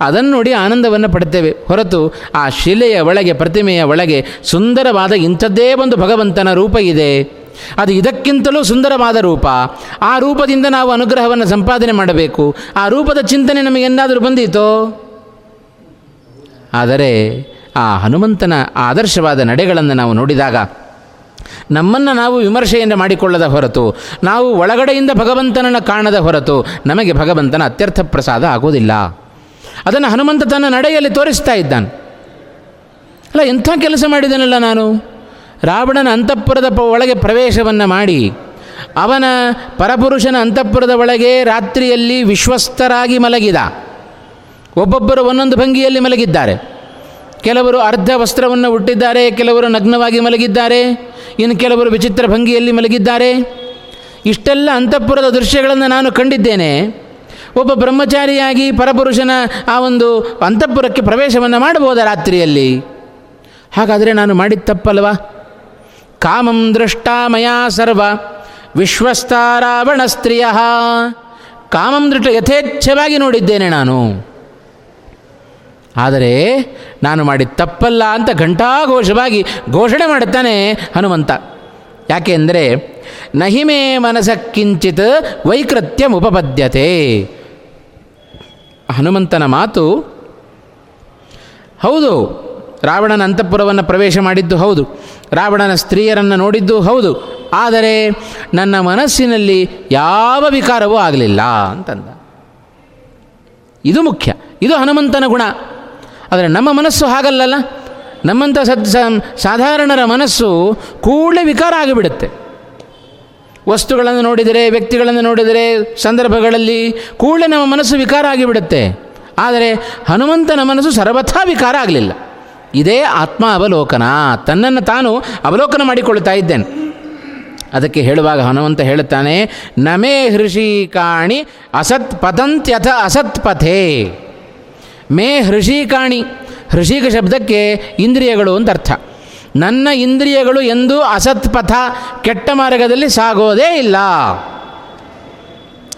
Speaker 1: ಅದನ್ನು ನೋಡಿ ಆನಂದವನ್ನು ಪಡ್ತೇವೆ. ಹೊರತು ಆ ಶಿಲೆಯ ಒಳಗೆ, ಪ್ರತಿಮೆಯ ಒಳಗೆ ಸುಂದರವಾದ ಇಂಥದ್ದೇ ಒಂದು ಭಗವಂತನ ರೂಪ ಇದೆ. ಅದು ಇದಕ್ಕಿಂತಲೂ ಸುಂದರವಾದ ರೂಪ. ಆ ರೂಪದಿಂದ ನಾವು ಅನುಗ್ರಹವನ್ನು ಸಂಪಾದನೆ ಮಾಡಬೇಕು. ಆ ರೂಪದ ಚಿಂತನೆ ನಮಗೆಂದಾದರೂ ಬಂದೀತೋ? ಆದರೆ ಆ ಹನುಮಂತನ ಆದರ್ಶವಾದ ನಡೆಗಳನ್ನು ನಾವು ನೋಡಿದಾಗ ನಮ್ಮನ್ನು ನಾವು ವಿಮರ್ಶೆಯನ್ನು ಮಾಡಿಕೊಳ್ಳದ ಹೊರತು, ನಾವು ಒಳಗಡೆಯಿಂದ ಭಗವಂತನನ್ನು ಕಾಣದ ಹೊರತು ನಮಗೆ ಭಗವಂತನ ಅತ್ಯರ್ಥ ಪ್ರಸಾದ ಆಗೋದಿಲ್ಲ ಅದನ್ನು ಹನುಮಂತ ತನ್ನ ನಡೆಯಲ್ಲಿ ತೋರಿಸ್ತಾ ಇದ್ದಾನೆ. ಅಲ್ಲ, ಎಂಥ ಕೆಲಸ ಮಾಡಿದನಲ್ಲ ನಾನು? ರಾವಣನ ಅಂತಃಪುರದ ಪ, ಒಳಗೆ ಪ್ರವೇಶವನ್ನು ಮಾಡಿ, ಅವನ ಪರಪುರುಷನ ಅಂತಃಪುರದ ಒಳಗೆ ರಾತ್ರಿಯಲ್ಲಿ ವಿಶ್ವಸ್ತರಾಗಿ ಮಲಗಿದ. ಒಬ್ಬೊಬ್ಬರು ಒಂದೊಂದು ಭಂಗಿಯಲ್ಲಿ ಮಲಗಿದ್ದಾರೆ. ಕೆಲವರು ಅರ್ಧ ವಸ್ತ್ರವನ್ನು ಹುಟ್ಟಿದ್ದಾರೆ ಕೆಲವರು ನಗ್ನವಾಗಿ ಮಲಗಿದ್ದಾರೆ, ಇನ್ನು ಕೆಲವರು ವಿಚಿತ್ರ ಭಂಗಿಯಲ್ಲಿ ಮಲಗಿದ್ದಾರೆ. ಇಷ್ಟೆಲ್ಲ ಅಂತಃಪುರದ ದೃಶ್ಯಗಳನ್ನು ನಾನು ಕಂಡಿದ್ದೇನೆ. ಒಬ್ಬ ಬ್ರಹ್ಮಚಾರಿಯಾಗಿ ಪರಪುರುಷನ ಆ ಒಂದು ಅಂತಃಪುರಕ್ಕೆ ಪ್ರವೇಶವನ್ನು ಮಾಡಬಹುದಾ ರಾತ್ರಿಯಲ್ಲಿ? ಹಾಗಾದರೆ ನಾನು ಮಾಡಿದ ತಪ್ಪಲ್ವಾ? ಕಾಮಂ ದೃಷ್ಟ ಮಯಾ ಸರ್ವ ವಿಶ್ವಸ್ತಾರಾವಣ ಸ್ತ್ರೀಯ. ಕಾಮಂ ದೃಷ್ಟ ಯಥೇಚ್ಛವಾಗಿ ನೋಡಿದ್ದೇನೆ ನಾನು. ಆದರೆ ನಾನು ಮಾಡಿದ ತಪ್ಪಲ್ಲ ಅಂತ ಘಂಟಾಘೋಷವಾಗಿ ಘೋಷಣೆ ಮಾಡುತ್ತಾನೆ ಹನುಮಂತ. ಯಾಕೆಂದರೆ ನಹಿಮೇ ಮನಸಕ್ಕಿಂಚಿತ್ ವೈಕೃತ್ಯಂ ಉಪಪದ್ಯತೆ. ಹನುಮಂತನ ಮಾತು, ಹೌದು, ರಾವಣನ ಅಂತಃಪುರವನ್ನು ಪ್ರವೇಶ ಮಾಡಿದ್ದು ಹೌದು, ರಾವಣನ ಸ್ತ್ರೀಯರನ್ನು ನೋಡಿದ್ದು ಹೌದು, ಆದರೆ ನನ್ನ ಮನಸ್ಸಿನಲ್ಲಿ ಯಾವ ವಿಕಾರವೂ ಆಗಲಿಲ್ಲ ಅಂತಂದ. ಇದು ಮುಖ್ಯ, ಇದು ಹನುಮಂತನ ಗುಣ. ಆದರೆ ನಮ್ಮ ಮನಸ್ಸು ಹಾಗಲ್ಲಲ್ಲ? ನಮ್ಮಂಥ ಸದ್ ಸಾಧಾರಣರ ಮನಸ್ಸು ಕೂಡಲೇ ವಿಕಾರ ಆಗಿಬಿಡುತ್ತೆ. ವಸ್ತುಗಳನ್ನು ನೋಡಿದರೆ, ವ್ಯಕ್ತಿಗಳನ್ನು ನೋಡಿದರೆ, ಸಂದರ್ಭಗಳಲ್ಲಿ ಕೂಡಲೇ ನಮ್ಮ ಮನಸ್ಸು ವಿಕಾರ ಆಗಿಬಿಡುತ್ತೆ. ಆದರೆ ಹನುಮಂತನ ಮನಸ್ಸು ಸರ್ವಥಾ ವಿಕಾರ ಆಗಲಿಲ್ಲ. ಇದೇ ಆತ್ಮ ಅವಲೋಕನ ತನ್ನನ್ನು ತಾನು ಅವಲೋಕನ ಮಾಡಿಕೊಳ್ತಾ ಇದ್ದೇನೆ. ಅದಕ್ಕೆ ಹೇಳುವಾಗ ಹನುಮಂತ ಹೇಳುತ್ತಾನೆ, ನಮೇ ಹೃಷಿಕಾಣಿ ಅಸತ್ ಪತಂತ್ಯಥ ಅಸತ್ ಪಥೇ. ಮೇ ಹೃಷಿಕಾಣಿ. ಹೃಷಿಕ ಶಬ್ದಕ್ಕೆ ಇಂದ್ರಿಯಗಳು ಅಂತ ಅರ್ಥ. ನನ್ನ ಇಂದ್ರಿಯಗಳು ಎಂದೂ ಅಸತ್ಪಥ ಕೆಟ್ಟ ಮಾರ್ಗದಲ್ಲಿ ಸಾಗೋದೇ ಇಲ್ಲ.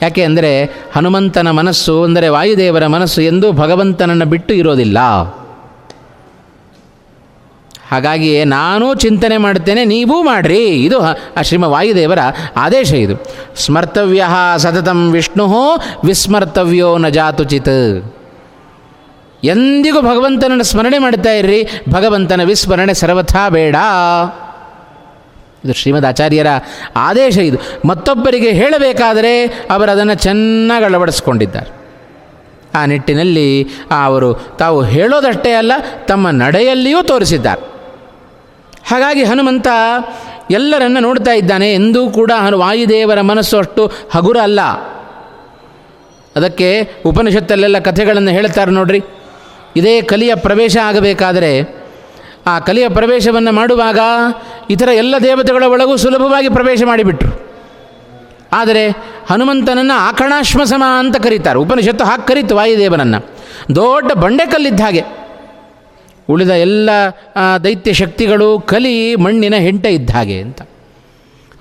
Speaker 1: ಯಾಕೆ ಅಂದರೆ ಹನುಮಂತನ ಮನಸ್ಸು ಅಂದರೆ ವಾಯುದೇವರ ಮನಸ್ಸು ಎಂದೂ ಭಗವಂತನನ್ನು ಬಿಟ್ಟು ಇರೋದಿಲ್ಲ. ಹಾಗಾಗಿಯೇ ನಾನು ಚಿಂತನೆ ಮಾಡ್ತೇನೆ, ನೀವೂ ಮಾಡ್ರಿ. ಇದು ಶ್ರೀಮ ವಾಯುದೇವರ ಆದೇಶ ಇದು. ಸ್ಮರ್ತವ್ಯ ಸತತಂ ವಿಷ್ಣು, ವಿಸ್ಮರ್ತವ್ಯೋ ನ ಜಾತುಚಿತ್. ಎಂದಿಗೂ ಭಗವಂತನನ್ನು ಸ್ಮರಣೆ ಮಾಡ್ತಾ ಇರ್ರಿ. ಭಗವಂತನ ವಿಸ್ಮರಣೆ ಸರ್ವಥಾ ಬೇಡ. ಇದು ಶ್ರೀಮದ್ ಆಚಾರ್ಯರ ಆದೇಶ ಇದು. ಮತ್ತೊಬ್ಬರಿಗೆ ಹೇಳಬೇಕಾದರೆ ಅವರು ಅದನ್ನು ಚೆನ್ನಾಗಿ ಅಳವಡಿಸ್ಕೊಂಡಿದ್ದಾರೆ. ಆ ನಿಟ್ಟಿನಲ್ಲಿ ಅವರು ತಾವು ಹೇಳೋದಷ್ಟೇ ಅಲ್ಲ, ತಮ್ಮ ನಡೆಯಲ್ಲಿಯೂ ತೋರಿಸಿದ್ದಾರೆ. ಹಾಗಾಗಿ ಹನುಮಂತ ಎಲ್ಲರನ್ನು ನೋಡ್ತಾ ಇದ್ದಾನೆ. ಎಂದೂ ಕೂಡ ಹನು ವಾಯುದೇವರ ಮನಸ್ಸು ಅಷ್ಟು ಹಗುರ ಅಲ್ಲ. ಅದಕ್ಕೆ ಉಪನಿಷತ್ತಲ್ಲೆಲ್ಲ ಕಥೆಗಳನ್ನು ಹೇಳ್ತಾರೆ ನೋಡ್ರಿ. ಇದೇ ಕಲಿಯ ಪ್ರವೇಶ ಆಗಬೇಕಾದರೆ ಆ ಕಲಿಯ ಪ್ರವೇಶವನ್ನು ಮಾಡುವಾಗ ಇತರ ಎಲ್ಲ ದೇವತೆಗಳ ಒಳಗೂ ಸುಲಭವಾಗಿ ಪ್ರವೇಶ ಮಾಡಿಬಿಟ್ರು. ಆದರೆ ಹನುಮಂತನನ್ನು ಆಕಣಾಶ್ಮಸಮ ಅಂತ ಕರೀತಾರೆ. ಉಪನಿಷತ್ತು ಹಾಕಿ ಕರೀತು ವಾಯುದೇವನನ್ನು. ದೊಡ್ಡ ಬಂಡೆಕಲ್ಲಿದ್ದ ಹಾಗೆ. ಉಳಿದ ಎಲ್ಲ ದೈತ್ಯ ಶಕ್ತಿಗಳು ಕಲಿ ಮಣ್ಣಿನ ಹೆಂಟೆ ಇದ್ದ ಹಾಗೆ ಅಂತ.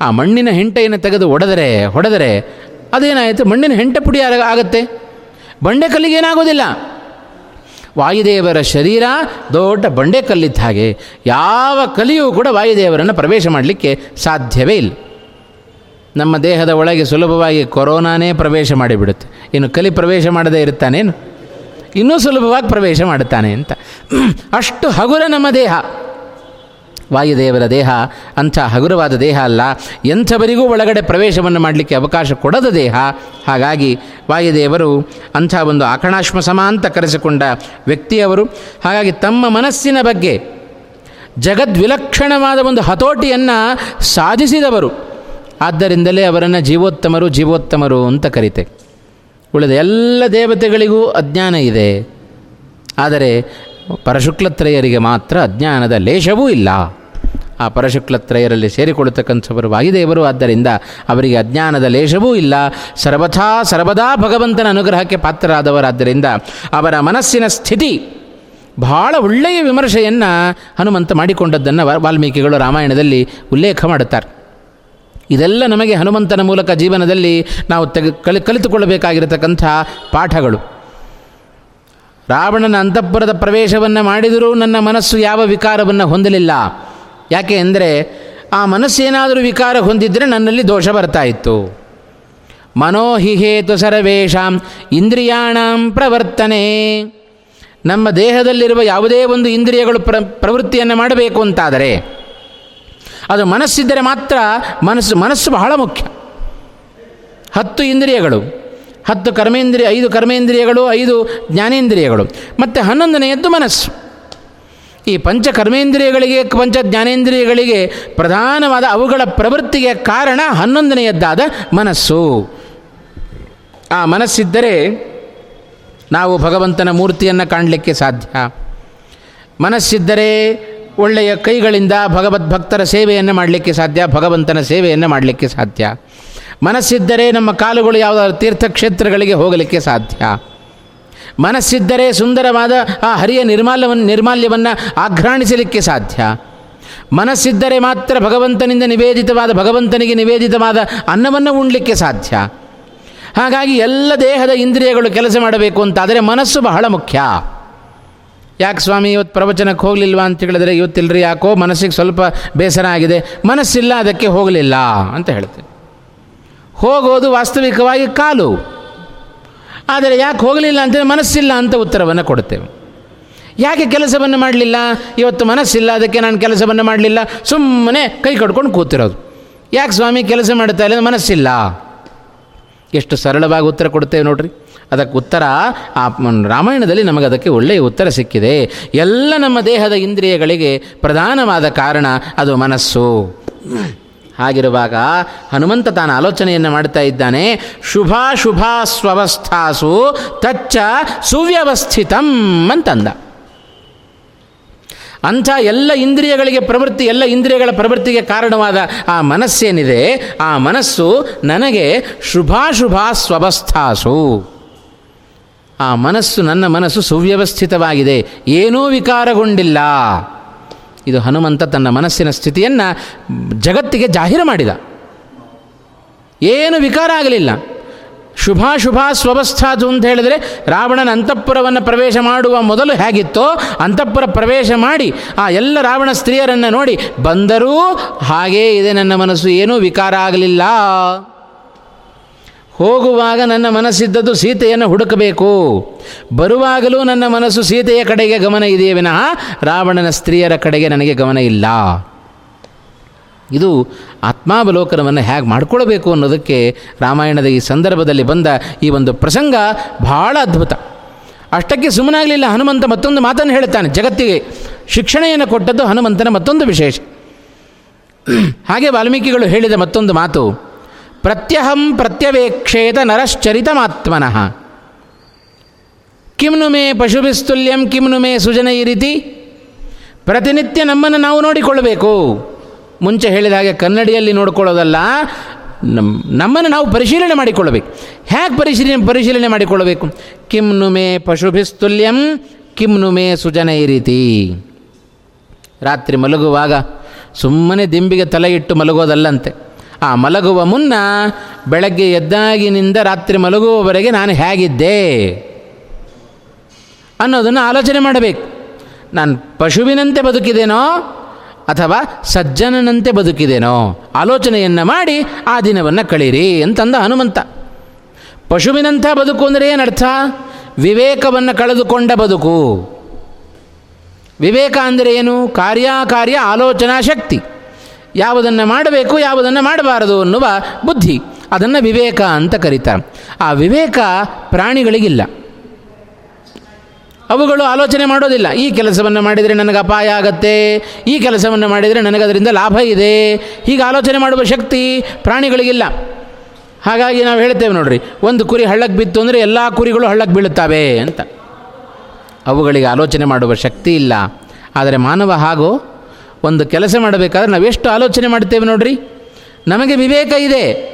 Speaker 1: ಆ ಮಣ್ಣಿನ ಹೆಂಟೆಯನ್ನು ತೆಗೆದು ಒಡೆದರೆ, ಹೊಡೆದರೆ ಅದೇನಾಯಿತು? ಮಣ್ಣಿನ ಹೆಂಟೆ ಪುಡಿ ಆಗತ್ತೆ. ಬಂಡೆ ಕಲ್ಲಿಗೆ ಏನಾಗೋದಿಲ್ಲ. ವಾಯುದೇವರ ಶರೀರ ದೊಡ್ಡ ಬಂಡೆ ಕಲ್ಲಿದ್ದ ಹಾಗೆ. ಯಾವ ಕಲಿಯೂ ಕೂಡ ವಾಯುದೇವರನ್ನು ಪ್ರವೇಶ ಮಾಡಲಿಕ್ಕೆ ಸಾಧ್ಯವೇ ಇಲ್ಲ. ನಮ್ಮ ದೇಹದ ಒಳಗೆ ಸುಲಭವಾಗಿ ಕೊರೋನಾನೇ ಪ್ರವೇಶ ಮಾಡಿಬಿಡುತ್ತೆ. ಇನ್ನು ಕಲಿ ಪ್ರವೇಶ ಮಾಡದೇ ಇರ್ತಾನೇನು ಇನ್ನೂ ಸುಲಭವಾಗಿ ಪ್ರವೇಶ ಮಾಡುತ್ತಾನೆ ಅಂತ. ಅಷ್ಟು ಹಗುರ ನಮ್ಮ ದೇಹ. ವಾಯುದೇವರ ದೇಹ ಅಂಥ ಹಗುರವಾದ ದೇಹ ಅಲ್ಲ. ಎಂಥವರಿಗೂ ಒಳಗಡೆ ಪ್ರವೇಶವನ್ನು ಮಾಡಲಿಕ್ಕೆ ಅವಕಾಶ ಕೊಡದ ದೇಹ. ಹಾಗಾಗಿ ವಾಯುದೇವರು ಅಂಥ ಒಂದು ಆಕಣಾಶ್ಮ ಸಮ ಅಂತ ಕರೆಸಿಕೊಂಡ ವ್ಯಕ್ತಿಯವರು. ಹಾಗಾಗಿ ತಮ್ಮ ಮನಸ್ಸಿನ ಬಗ್ಗೆ ಜಗದ್ವಿಲಕ್ಷಣವಾದ ಒಂದು ಹತೋಟಿಯನ್ನು ಸಾಧಿಸಿದವರು. ಆದ್ದರಿಂದಲೇ ಅವರನ್ನು ಜೀವೋತ್ತಮರು ಜೀವೋತ್ತಮರು ಅಂತ ಕರಿತೆ. ಉಳಿದ ಎಲ್ಲ ದೇವತೆಗಳಿಗೂ ಅಜ್ಞಾನ ಇದೆ. ಆದರೆ ಪರಶುಕ್ಲತ್ರಯರಿಗೆ ಮಾತ್ರ ಅಜ್ಞಾನದ ಲೇಷವೂ ಇಲ್ಲ. ಆ ಪರಶುಕ್ಲತ್ರಯರಲ್ಲಿ ಸೇರಿಕೊಳ್ಳತಕ್ಕಂಥವರು ವಾಯುದೇವರು, ಆದ್ದರಿಂದ ಅವರಿಗೆ ಅಜ್ಞಾನದ ಲೇಷವೂ ಇಲ್ಲ. ಸರ್ವಥಾ ಸರ್ವದಾ ಭಗವಂತನ ಅನುಗ್ರಹಕ್ಕೆ ಪಾತ್ರರಾದವರಾದ್ದರಿಂದ ಅವರ ಮನಸ್ಸಿನ ಸ್ಥಿತಿ ಬಹಳ ಒಳ್ಳೆಯ ವಿಮರ್ಶೆಯನ್ನು ಹನುಮಂತ ಮಾಡಿಕೊಂಡದ್ದನ್ನು ವಾಲ್ಮೀಕಿಗಳು ರಾಮಾಯಣದಲ್ಲಿ ಉಲ್ಲೇಖ ಮಾಡುತ್ತಾರೆ. ಇದೆಲ್ಲ ನಮಗೆ ಹನುಮಂತನ ಮೂಲಕ ಜೀವನದಲ್ಲಿ ನಾವು ತೆಗೆ, ಕಲಿ, ಕಲಿತುಕೊಳ್ಳಬೇಕಾಗಿರತಕ್ಕಂಥ ಪಾಠಗಳು. ರಾವಣನ ಅಂತಃಪುರದ ಪ್ರವೇಶವನ್ನು ಮಾಡಿದರೂ ನನ್ನ ಮನಸ್ಸು ಯಾವ ವಿಕಾರವನ್ನು ಹೊಂದಲಿಲ್ಲ. ಯಾಕೆ ಅಂದರೆ ಆ ಮನಸ್ಸೇನಾದರೂ ವಿಕಾರ ಹೊಂದಿದ್ದರೆ ನನ್ನಲ್ಲಿ ದೋಷ ಬರ್ತಾ ಇತ್ತು. ಮನೋಹಿಹೇತು ಸರ್ವೇಶಾಂ ಇಂದ್ರಿಯಾಣಾಂ ಪ್ರವರ್ತನೆ. ನಮ್ಮ ದೇಹದಲ್ಲಿರುವ ಯಾವುದೇ ಒಂದು ಇಂದ್ರಿಯಗಳು ಪ್ರ, ಪ್ರವೃತ್ತಿಯನ್ನು ಮಾಡಬೇಕು ಅಂತಾದರೆ ಅದು ಮನಸ್ಸಿದ್ದರೆ ಮಾತ್ರ ಮನಸ್ಸು ಮನಸ್ಸು ಬಹಳ ಮುಖ್ಯ. ಹತ್ತು ಇಂದ್ರಿಯಗಳು. ಹತ್ತು ಕರ್ಮೇಂದ್ರಿಯ, ಐದು ಕರ್ಮೇಂದ್ರಿಯಗಳು, ಐದು ಜ್ಞಾನೇಂದ್ರಿಯಗಳು. ಮತ್ತು ಹನ್ನೊಂದನೆಯದ್ದು ಮನಸ್ಸು. ಈ ಪಂಚ ಕರ್ಮೇಂದ್ರಿಯಗಳಿಗೆ, ಪಂಚ ಜ್ಞಾನೇಂದ್ರಿಯಗಳಿಗೆ ಪ್ರಧಾನವಾದ ಅವುಗಳ ಪ್ರವೃತ್ತಿಗೆ ಕಾರಣ ಹನ್ನೊಂದನೆಯದ್ದಾದ ಮನಸ್ಸು. ಆ ಮನಸ್ಸಿದ್ದರೆ ನಾವು ಭಗವಂತನ ಮೂರ್ತಿಯನ್ನು ಕಾಣಲಿಕ್ಕೆ ಸಾಧ್ಯ. ಮನಸ್ಸಿದ್ದರೆ ಒಳ್ಳೆಯ ಕೈಗಳಿಂದ ಭಗವದ್ಭಕ್ತರ ಸೇವೆಯನ್ನು ಮಾಡಲಿಕ್ಕೆ ಸಾಧ್ಯ, ಭಗವಂತನ ಸೇವೆಯನ್ನು ಮಾಡಲಿಕ್ಕೆ ಸಾಧ್ಯ. ಮನಸ್ಸಿದ್ದರೆ ನಮ್ಮ ಕಾಲುಗಳು ಯಾವುದಾದ್ರು ತೀರ್ಥಕ್ಷೇತ್ರಗಳಿಗೆ ಹೋಗಲಿಕ್ಕೆ ಸಾಧ್ಯ. ಮನಸ್ಸಿದ್ದರೆ ಸುಂದರವಾದ ಆ ಹರಿಯ ನಿರ್ಮಾಲ್ಯವನ್ನು ನಿರ್ಮಾಲ್ಯವನ್ನು ಆಘ್ರಾಣಿಸಲಿಕ್ಕೆ ಸಾಧ್ಯ. ಮನಸ್ಸಿದ್ದರೆ ಮಾತ್ರ ಭಗವಂತನಿಂದ ನಿವೇದಿತವಾದ, ಭಗವಂತನಿಗೆ ನಿವೇದಿತವಾದ ಅನ್ನವನ್ನು ಉಣ್ಲಿಕ್ಕೆ ಸಾಧ್ಯ. ಹಾಗಾಗಿ ಎಲ್ಲ ದೇಹದ ಇಂದ್ರಿಯಗಳು ಕೆಲಸ ಮಾಡಬೇಕು ಅಂತಾದರೆ ಮನಸ್ಸು ಬಹಳ ಮುಖ್ಯ. ಯಾಕೆ ಸ್ವಾಮಿ, ಇವತ್ತು ಪ್ರವಚನಕ್ಕೆ ಹೋಗಲಿಲ್ವಾ ಅಂತ ಹೇಳಿದ್ರೆ ಇವತ್ತಿಲ್ಲರಿ ಯಾಕೋ ಮನಸ್ಸಿಗೆ ಸ್ವಲ್ಪ ಬೇಸರ ಆಗಿದೆ. ಮನಸ್ಸಿಲ್ಲ, ಅದಕ್ಕೆ ಹೋಗಲಿಲ್ಲ ಅಂತ ಹೇಳ್ತೇವೆ ಹೋಗೋದು ವಾಸ್ತವಿಕವಾಗಿ ಕಾಲು. ಆದರೆ ಯಾಕೆ ಹೋಗಲಿಲ್ಲ ಅಂತೇಳಿ ಮನಸ್ಸಿಲ್ಲ ಅಂತ ಉತ್ತರವನ್ನು ಕೊಡುತ್ತೇವೆ. ಯಾಕೆ ಕೆಲಸವನ್ನು ಮಾಡಲಿಲ್ಲ? ಇವತ್ತು ಮನಸ್ಸಿಲ್ಲ, ಅದಕ್ಕೆ ನಾನು ಕೆಲಸವನ್ನು ಮಾಡಲಿಲ್ಲ. ಸುಮ್ಮನೆ ಕೈ ಕಟ್ಕೊಂಡು ಕೂತಿರೋದು. ಯಾಕೆ ಸ್ವಾಮಿ ಕೆಲಸ ಮಾಡ್ತಾ ಇಲ್ಲ ಮನಸ್ಸಿಲ್ಲ? ಎಷ್ಟು ಸರಳವಾಗಿ ಉತ್ತರ ಕೊಡ್ತೇವೆ ನೋಡ್ರಿ. ಅದಕ್ಕೆ ಉತ್ತರ, ಆ ರಾಮಾಯಣದಲ್ಲಿ ನಮಗೆ ಅದಕ್ಕೆ ಒಳ್ಳೆಯ ಉತ್ತರ ಸಿಕ್ಕಿದೆ. ಎಲ್ಲ ನಮ್ಮ ದೇಹದ ಇಂದ್ರಿಯಗಳಿಗೆ ಪ್ರಧಾನವಾದ ಕಾರಣ ಅದು ಮನಸ್ಸು. ಹಾಗಿರುವಾಗ ಹನುಮಂತ ತಾನು ಆಲೋಚನೆಯನ್ನು ಮಾಡ್ತಾ ಇದ್ದಾನೆ. ಶುಭಾಶುಭ ಸ್ವವಸ್ಥಾಸು ತಚ್ಚ ಸುವ್ಯವಸ್ಥಿತಂ ಅಂತಂದ. ಅಂಥ ಎಲ್ಲ ಇಂದ್ರಿಯಗಳಿಗೆ ಪ್ರವೃತ್ತಿ, ಎಲ್ಲ ಇಂದ್ರಿಯಗಳ ಪ್ರವೃತ್ತಿಗೆ ಕಾರಣವಾದ ಆ ಮನಸ್ಸೇನಿದೆ, ಆ ಮನಸ್ಸು ನನಗೆ ಶುಭಾಶುಭ ಸ್ವವಸ್ಥಾಸು. ಆ ಮನಸ್ಸು ನನ್ನ ಮನಸ್ಸು ಸುವ್ಯವಸ್ಥಿತವಾಗಿದೆ, ಏನೂ ವಿಕಾರಗೊಂಡಿಲ್ಲ. ಇದು ಹನುಮಂತ ತನ್ನ ಮನಸ್ಸಿನ ಸ್ಥಿತಿಯನ್ನು ಜಗತ್ತಿಗೆ ಜಾಹೀರು ಮಾಡಿದ. ಏನು ವಿಕಾರ ಆಗಲಿಲ್ಲ. ಶುಭಾಶುಭ ಸ್ವವಸ್ಥಾದು ಅಂತ ಹೇಳಿದರೆ ರಾವಣನ ಅಂತಃಪುರವನ್ನು ಪ್ರವೇಶ ಮಾಡುವ ಮೊದಲು ಹೇಗಿತ್ತೋ ಅಂತಃಪುರ ಪ್ರವೇಶ ಮಾಡಿ ಆ ಎಲ್ಲ ರಾವಣ ಸ್ತ್ರೀಯರನ್ನು ನೋಡಿ ಬಂದರೂ ಹಾಗೇ ಇದೆ ನನ್ನ ಮನಸ್ಸು, ಏನೂ ವಿಕಾರ ಆಗಲಿಲ್ಲ. ಹೋಗುವಾಗ ನನ್ನ ಮನಸ್ಸಿದ್ದದ್ದು ಸೀತೆಯನ್ನು ಹುಡುಕಬೇಕು. ಬರುವಾಗಲೂ ನನ್ನ ಮನಸ್ಸು ಸೀತೆಯ ಕಡೆಗೆ ಗಮನ ಇದೆಯೇ ವಿನಃ ರಾವಣನ ಸ್ತ್ರೀಯರ ಕಡೆಗೆ ನನಗೆ ಗಮನ ಇಲ್ಲ. ಇದು ಆತ್ಮಾವಲೋಕನವನ್ನು ಹೇಗೆ ಮಾಡಿಕೊಳ್ಬೇಕು ಅನ್ನೋದಕ್ಕೆ ರಾಮಾಯಣದ ಈ ಸಂದರ್ಭದಲ್ಲಿ ಬಂದ ಈ ಒಂದು ಪ್ರಸಂಗ ಬಹಳ ಅದ್ಭುತ. ಅಷ್ಟಕ್ಕೆ ಸುಮ್ಮನಾಗಲಿಲ್ಲ, ಹನುಮಂತ ಮತ್ತೊಂದು ಮಾತನ್ನು ಹೇಳ್ತಾನೆ ಜಗತ್ತಿಗೆ ಶಿಕ್ಷಣೆಯನ್ನು ಕೊಟ್ಟದ್ದು ಹನುಮಂತನ ಮತ್ತೊಂದು ವಿಶೇಷ. ಹಾಗೆ ವಾಲ್ಮೀಕಿಗಳು ಹೇಳಿದ ಮತ್ತೊಂದು ಮಾತು ಪ್ರತ್ಯಹಂ ಪ್ರತ್ಯವೇಕ್ಷೇತ ನರಶ್ಚರಿತಮಾತ್ಮನಃ. ಕಿಮ್ನು ಮೇ ಪಶುಭಿಸ್ತುಲ್ಯಂ ಕಿಮ್ನು ಮೇ ಸುಜನ ಈ ರೀತಿ ಪ್ರತಿನಿತ್ಯ ನಮ್ಮನ್ನು ನಾವು ನೋಡಿಕೊಳ್ಳಬೇಕು. ಮುಂಚೆ ಹೇಳಿದ ಹಾಗೆ ಕನ್ನಡಿಯಲ್ಲಿ ನೋಡಿಕೊಳ್ಳೋದಲ್ಲ ನಮ್ಮ ನಮ್ಮನ್ನು ನಾವು ಪರಿಶೀಲನೆ ಮಾಡಿಕೊಳ್ಳಬೇಕು. ಹೇಗೆ ಪರಿಶೀಲನೆ ಪರಿಶೀಲನೆ ಮಾಡಿಕೊಳ್ಳಬೇಕು. ಕಿಮ್ನು ಮೇ ಪಶುಭಿಸ್ತುಲ್ಯಂ ಕಿಮ್ನು ಮೇ ಸುಜನ ಈ ರೀತಿ ರಾತ್ರಿ ಮಲಗುವಾಗ ಸುಮ್ಮನೆ ದಿಂಬಿಗೆ ತಲೆ ಇಟ್ಟು ಮಲಗೋದಲ್ಲಂತೆ. ಆ ಮಲಗುವ ಮುನ್ನ ಬೆಳಗ್ಗೆ ಎದ್ದಾಗಿನಿಂದ ರಾತ್ರಿ ಮಲಗುವವರೆಗೆ ನಾನು ಹೇಗಿದ್ದೆ ಅನ್ನೋದನ್ನು ಆಲೋಚನೆ ಮಾಡಬೇಕು. ನಾನು ಪಶುವಿನಂತೆ ಬದುಕಿದೇನೋ ಅಥವಾ ಸಜ್ಜನನಂತೆ ಬದುಕಿದೇನೋ ಆಲೋಚನೆಯನ್ನು ಮಾಡಿ ಆ ದಿನವನ್ನು ಕಳೀರಿ ಅಂತಂದ ಹನುಮಂತ. ಪಶುವಿನಂಥ ಬದುಕು ಅಂದರೆ ಏನರ್ಥ? ವಿವೇಕವನ್ನು ಕಳೆದುಕೊಂಡ ಬದುಕು. ವಿವೇಕ ಅಂದರೆ ಏನು? ಕಾರ್ಯಕಾರ್ಯ ಆಲೋಚನಾ ಶಕ್ತಿ. ಯಾವುದನ್ನು ಮಾಡಬೇಕು, ಯಾವುದನ್ನು ಮಾಡಬಾರದು ಅನ್ನುವ ಬುದ್ಧಿ. ಅದನ್ನು ವಿವೇಕ ಅಂತ ಕರೀತಾರೆ ಆ ವಿವೇಕ ಪ್ರಾಣಿಗಳಿಗಿಲ್ಲ. ಅವುಗಳು ಆಲೋಚನೆ ಮಾಡೋದಿಲ್ಲ. ಈ ಕೆಲಸವನ್ನು ಮಾಡಿದರೆ ನನಗೆ ಅಪಾಯ ಆಗತ್ತೆ, ಈ ಕೆಲಸವನ್ನು ಮಾಡಿದರೆ ನನಗೆ ಅದರಿಂದ ಲಾಭ ಇದೆ. ಹೀಗೆ ಆಲೋಚನೆ ಮಾಡುವ ಶಕ್ತಿ ಪ್ರಾಣಿಗಳಿಗಿಲ್ಲ. ಹಾಗಾಗಿ ನಾವು ಹೇಳ್ತೇವೆ ನೋಡ್ರಿ, ಒಂದು ಕುರಿ ಹಳ್ಳಕ್ಕೆ ಬಿತ್ತು ಅಂದರೆ ಎಲ್ಲ ಕುರಿಗಳು ಹಳ್ಳಕ್ಕೆ ಬೀಳುತ್ತವೆ ಅಂತ. ಅವುಗಳಿಗೆ ಆಲೋಚನೆ ಮಾಡುವ ಶಕ್ತಿ ಇಲ್ಲ. ಆದರೆ ಮಾನವ ಹಾಗೂ ಒಂದು ಕೆಲಸ ಮಾಡಬೇಕಾದ್ರೆ ನಾವೆಷ್ಟು ಆಲೋಚನೆ ಮಾಡ್ತೇವೆ ನೋಡ್ರಿ? ನಮಗೆ ವಿವೇಕ ಇದೆ.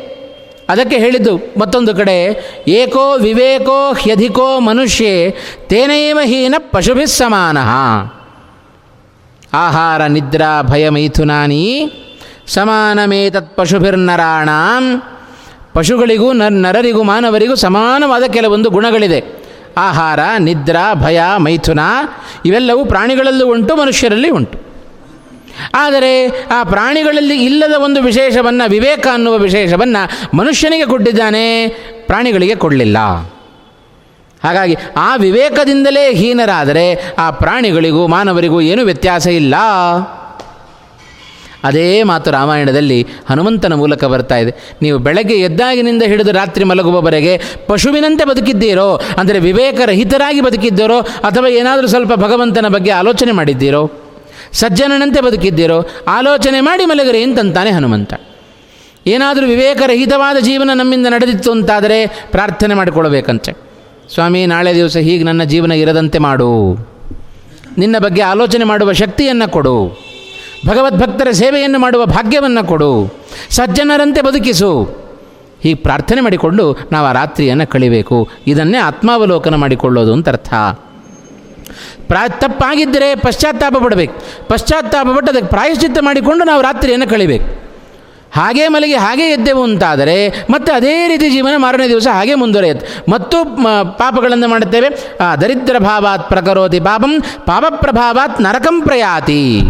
Speaker 1: ಅದಕ್ಕೆ ಹೇಳಿದ್ದು ಮತ್ತೊಂದು ಕಡೆ, ಏಕೋ ವಿವೇಕೋ ಹ್ಯಧಿಕೋ ಮನುಷ್ಯೇ ತೇನೈವ ಹೀನ ಪಶುಭಿ ಸಮಾನ. ಆಹಾರ, ನಿದ್ರಾ, ಭಯ ಮೈಥುನಾನಿ ಸಮಾನಮೇತತ್ ಪಶುಭಿರ್ನರಾಣಾಂ. ಪಶುಗಳಿಗೂ ನರ್, ನರರಿಗೂ ಮಾನವರಿಗೂ ಸಮಾನವಾದ ಕೆಲವೊಂದು ಗುಣಗಳಿದೆ. ಆಹಾರ, ನಿದ್ರಾ, ಭಯ, ಮೈಥುನ ಇವೆಲ್ಲವೂ ಪ್ರಾಣಿಗಳಲ್ಲೂ ಉಂಟು, ಮನುಷ್ಯರಲ್ಲಿ ಉಂಟು. ಆದರೆ ಆ ಪ್ರಾಣಿಗಳಲ್ಲಿ ಇಲ್ಲದ ಒಂದು ವಿಶೇಷವನ್ನು ವಿವೇಕ ಅನ್ನುವ ವಿಶೇಷವನ್ನು ಮನುಷ್ಯನಿಗೆ ಕೊಟ್ಟಿದ್ದಾನೆ, ಪ್ರಾಣಿಗಳಿಗೆ ಕೊಡಲಿಲ್ಲ. ಹಾಗಾಗಿ ಆ ವಿವೇಕದಿಂದಲೇ ಹೀನರಾದರೆ ಆ ಪ್ರಾಣಿಗಳಿಗೂ ಮಾನವರಿಗೂ ಏನೂ ವ್ಯತ್ಯಾಸ ಇಲ್ಲ. ಅದೇ ಮಾತು ರಾಮಾಯಣದಲ್ಲಿ ಹನುಮಂತನ ಮೂಲಕ ಬರ್ತಾ ಇದೆ. ನೀವು ಬೆಳಗ್ಗೆ ಎದ್ದಾಗಿನಿಂದ ಹಿಡಿದು ರಾತ್ರಿ ಮಲಗುವವರೆಗೆ ಪಶುವಿನಂತೆ ಬದುಕಿದ್ದೀರೋ, ಅಂದರೆ ವಿವೇಕರಹಿತರಾಗಿ ಬದುಕಿದ್ದೀರೋ, ಅಥವಾ ಏನಾದರೂ ಸ್ವಲ್ಪ ಭಗವಂತನ ಬಗ್ಗೆ ಆಲೋಚನೆ ಮಾಡಿದ್ದೀರೋ ಸಜ್ಜನನಂತೆ ಬದುಕಿದ್ದೀರೋ, ಆಲೋಚನೆ ಮಾಡಿ ಮಲಗರಿ ಅಂತಂತಾನೆ ಹನುಮಂತ. ಏನಾದರೂ ವಿವೇಕರಹಿತವಾದ ಜೀವನ ನಮ್ಮಿಂದ ನಡೆದಿತ್ತು ಅಂತಾದರೆ ಪ್ರಾರ್ಥನೆ ಮಾಡಿಕೊಳ್ಳಬೇಕಂತೆ. ಸ್ವಾಮಿ, ನಾಳೆ ದಿವಸ ಹೀಗೆ ನನ್ನ ಜೀವನ ಇರದಂತೆ ಮಾಡು. ನಿನ್ನ ಬಗ್ಗೆ ಆಲೋಚನೆ ಮಾಡುವ ಶಕ್ತಿಯನ್ನು ಕೊಡು. ಭಗವದ್ಭಕ್ತರ ಸೇವೆಯನ್ನು ಮಾಡುವ ಭಾಗ್ಯವನ್ನು ಕೊಡು. ಸಜ್ಜನರಂತೆ ಬದುಕಿಸು. ಹೀಗೆ ಪ್ರಾರ್ಥನೆ ಮಾಡಿಕೊಂಡು ನಾವು ಆ ರಾತ್ರಿಯನ್ನು ಕಳಿಬೇಕು. ಇದನ್ನೇ ಆತ್ಮಾವಲೋಕನ ಮಾಡಿಕೊಳ್ಳೋದು ಅಂತ ಅರ್ಥ ಪ್ರಾ ತಪ್ಪಾಗಿದ್ದರೆ ಪಶ್ಚಾತ್ತಾಪ ಪಡಬೇಕು. ಪಶ್ಚಾತ್ತಾಪ ಪಟ್ಟು ಅದಕ್ಕೆ ಪ್ರಾಯಶ್ಚಿತ್ತ ಮಾಡಿಕೊಂಡು ನಾವು ರಾತ್ರಿಯನ್ನು ಕಳಿಬೇಕು. ಹಾಗೇ ಮಲಗಿ ಹಾಗೇ ಎದ್ದೆವು ಅಂತಾದರೆ ಮತ್ತೆ ಅದೇ ರೀತಿ ಜೀವನ ಮಾರನೇ ದಿವಸ ಹಾಗೆ ಮುಂದುವರೆಯುತ್ತೆ. ಮತ್ತು ಪಾಪಗಳನ್ನು ಮಾಡುತ್ತೇವೆ. ಆ, ದರಿದ್ರ ಭಾವಾತ್ ಪ್ರಕರೋತಿ ಪಾಪಂ ಪಾಪ ಪ್ರಭಾವಾತ್ ನರಕಂ ಪ್ರಯಾತಿ.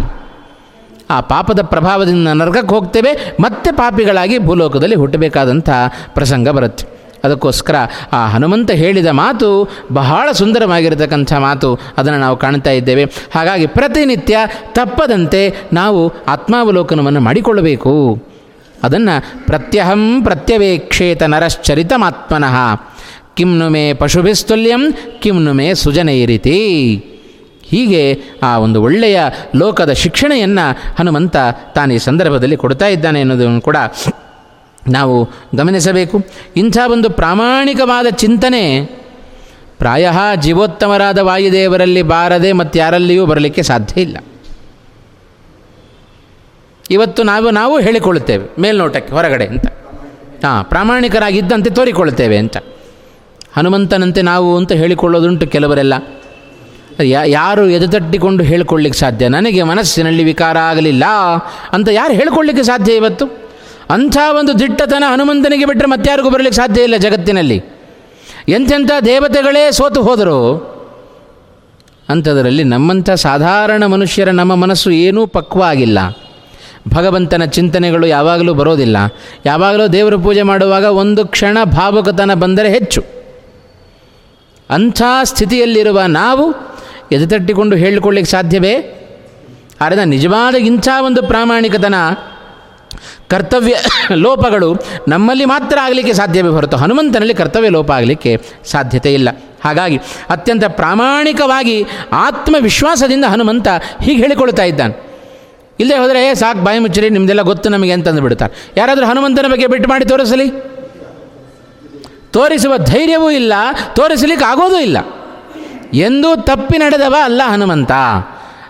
Speaker 1: ಆ ಪಾಪದ ಪ್ರಭಾವದಿಂದ ನರಕಕ್ಕೆ ಹೋಗ್ತೇವೆ. ಮತ್ತೆ ಪಾಪಿಗಳಾಗಿ ಭೂಲೋಕದಲ್ಲಿ ಹುಟ್ಟಬೇಕಾದಂಥ ಪ್ರಸಂಗ ಬರುತ್ತೆ. ಅದಕ್ಕೋಸ್ಕರ ಆ ಹನುಮಂತ ಹೇಳಿದ ಮಾತು ಬಹಳ ಸುಂದರವಾಗಿರತಕ್ಕಂಥ ಮಾತು ಅದನ್ನು ನಾವು ಕಾಣ್ತಾ ಇದ್ದೇವೆ. ಹಾಗಾಗಿ ಪ್ರತಿನಿತ್ಯ ತಪ್ಪದಂತೆ ನಾವು ಆತ್ಮಾವಲೋಕನವನ್ನು ಮಾಡಿಕೊಳ್ಳಬೇಕು. ಅದನ್ನು ಪ್ರತ್ಯಹಂ ಪ್ರತ್ಯವೇಕ್ಷೇತ ನರಶ್ಚರಿತಮಾತ್ಮನಃ. ಕಿಮ್ನು ಮೇ ಪಶುಭಿಸ್ತುಲ್ಯಂ ಕಿಮ್ನು ಮೇ ಸುಜನೈರಿತಿ. ಹೀಗೆ ಆ ಒಂದು ಒಳ್ಳೆಯ ಲೋಕದ ಶಿಕ್ಷಣೆಯನ್ನು ಹನುಮಂತ ತಾನು ಸಂದರ್ಭದಲ್ಲಿ ಕೊಡ್ತಾ ಇದ್ದಾನೆ ಅನ್ನೋದನ್ನು ಕೂಡ ನಾವು ಗಮನಿಸಬೇಕು. ಇಂಥ ಒಂದು ಪ್ರಾಮಾಣಿಕವಾದ ಚಿಂತನೆ ಪ್ರಾಯ ಜೀವೋತ್ತಮರಾದ ವಾಯುದೇವರಲ್ಲಿ ಬಾರದೆ ಮತ್ತು ಯಾರಲ್ಲಿಯೂ ಬರಲಿಕ್ಕೆ ಸಾಧ್ಯ ಇಲ್ಲ. ಇವತ್ತು ನಾವು ನಾವು ಹೇಳಿಕೊಳ್ಳುತ್ತೇವೆ, ಮೇಲ್ನೋಟಕ್ಕೆ ಹೊರಗಡೆ ಅಂತ. ಹಾಂ, ಪ್ರಾಮಾಣಿಕರಾಗಿದ್ದಂತೆ ತೋರಿಕೊಳ್ಳುತ್ತೇವೆ ಅಂತ. ಹನುಮಂತನಂತೆ ನಾವು ಅಂತ ಹೇಳಿಕೊಳ್ಳೋದುಂಟು ಕೆಲವರೆಲ್ಲ. ಯಾರು ಎದೆತಟ್ಟಿಕೊಂಡು ಹೇಳಿಕೊಳ್ಳಿಕ್ಕೆ ಸಾಧ್ಯ? ನನಗೆ ಮನಸ್ಸಿನಲ್ಲಿ ವಿಕಾರ ಆಗಲಿಲ್ಲ ಅಂತ ಯಾರು ಹೇಳಿಕೊಳ್ಳಿಕ್ಕೆ ಸಾಧ್ಯ ಇವತ್ತು? ಅಂಥ ಒಂದು ದಿಟ್ಟತನ ಹನುಮಂತನಿಗೆ ಬಿಟ್ಟರೆ ಮತ್ತಾರಿಗೂ ಬರಲಿಕ್ಕೆ ಸಾಧ್ಯ ಇಲ್ಲ ಜಗತ್ತಿನಲ್ಲಿ. ಎಂಥೆಂಥ ದೇವತೆಗಳೇ ಸೋತು ಹೋದರು ಅಂಥದರಲ್ಲಿ ನಮ್ಮಂಥ ಸಾಧಾರಣ ಮನುಷ್ಯರ ನಮ್ಮ ಮನಸ್ಸು ಏನೂ ಪಕ್ವ ಆಗಿಲ್ಲ ಭಗವಂತನ ಚಿಂತನೆಗಳು ಯಾವಾಗಲೂ ಬರೋದಿಲ್ಲ. ಯಾವಾಗಲೂ ದೇವರ ಪೂಜೆ ಮಾಡುವಾಗ ಒಂದು ಕ್ಷಣ ಭಾವುಕತನ ಬಂದರೆ ಹೆಚ್ಚು. ಅಂಥ ಸ್ಥಿತಿಯಲ್ಲಿರುವ ನಾವು ಎದೆತಟ್ಟಿಕೊಂಡು ಹೇಳಿಕೊಳ್ಳಿಕ್ಕೆ ಸಾಧ್ಯವೇ? ಆದರೆ ನಿಜವಾದ ಇಂಥ ಒಂದು ಪ್ರಾಮಾಣಿಕತನ ಕರ್ತವ್ಯ ಲೋಪಗಳು ನಮ್ಮಲ್ಲಿ ಮಾತ್ರ ಆಗಲಿಕ್ಕೆ ಸಾಧ್ಯವೇ ಹೊರತು ಹನುಮಂತನಲ್ಲಿ ಕರ್ತವ್ಯ ಲೋಪ ಆಗಲಿಕ್ಕೆ ಸಾಧ್ಯತೆ ಇಲ್ಲ. ಹಾಗಾಗಿ ಅತ್ಯಂತ ಪ್ರಾಮಾಣಿಕವಾಗಿ ಆತ್ಮವಿಶ್ವಾಸದಿಂದ ಹನುಮಂತ ಹೀಗೆ ಹೇಳಿಕೊಳ್ತಾ ಇದ್ದಾನೆ. ಇಲ್ಲದೆ ಹೋದರೆ ಸಾಕು ಬಾಯಿ ಮುಚ್ಚರಿ ನಿಮ್ಮದೆಲ್ಲ ಗೊತ್ತು ನಮಗೆ ಅಂತಂದು ಬಿಡ್ತಾರೆ ಯಾರಾದರೂ ಹನುಮಂತನ ಬಗ್ಗೆ ಬಿಟ್ಟು ಮಾಡಿ ತೋರಿಸಲಿ? ತೋರಿಸುವ ಧೈರ್ಯವೂ ಇಲ್ಲ, ತೋರಿಸಲಿಕ್ಕೆ ಆಗೋದೂ ಇಲ್ಲ. ಎಂದೂ ತಪ್ಪಿ ನಡೆದವ ಅಲ್ಲ ಹನುಮಂತ.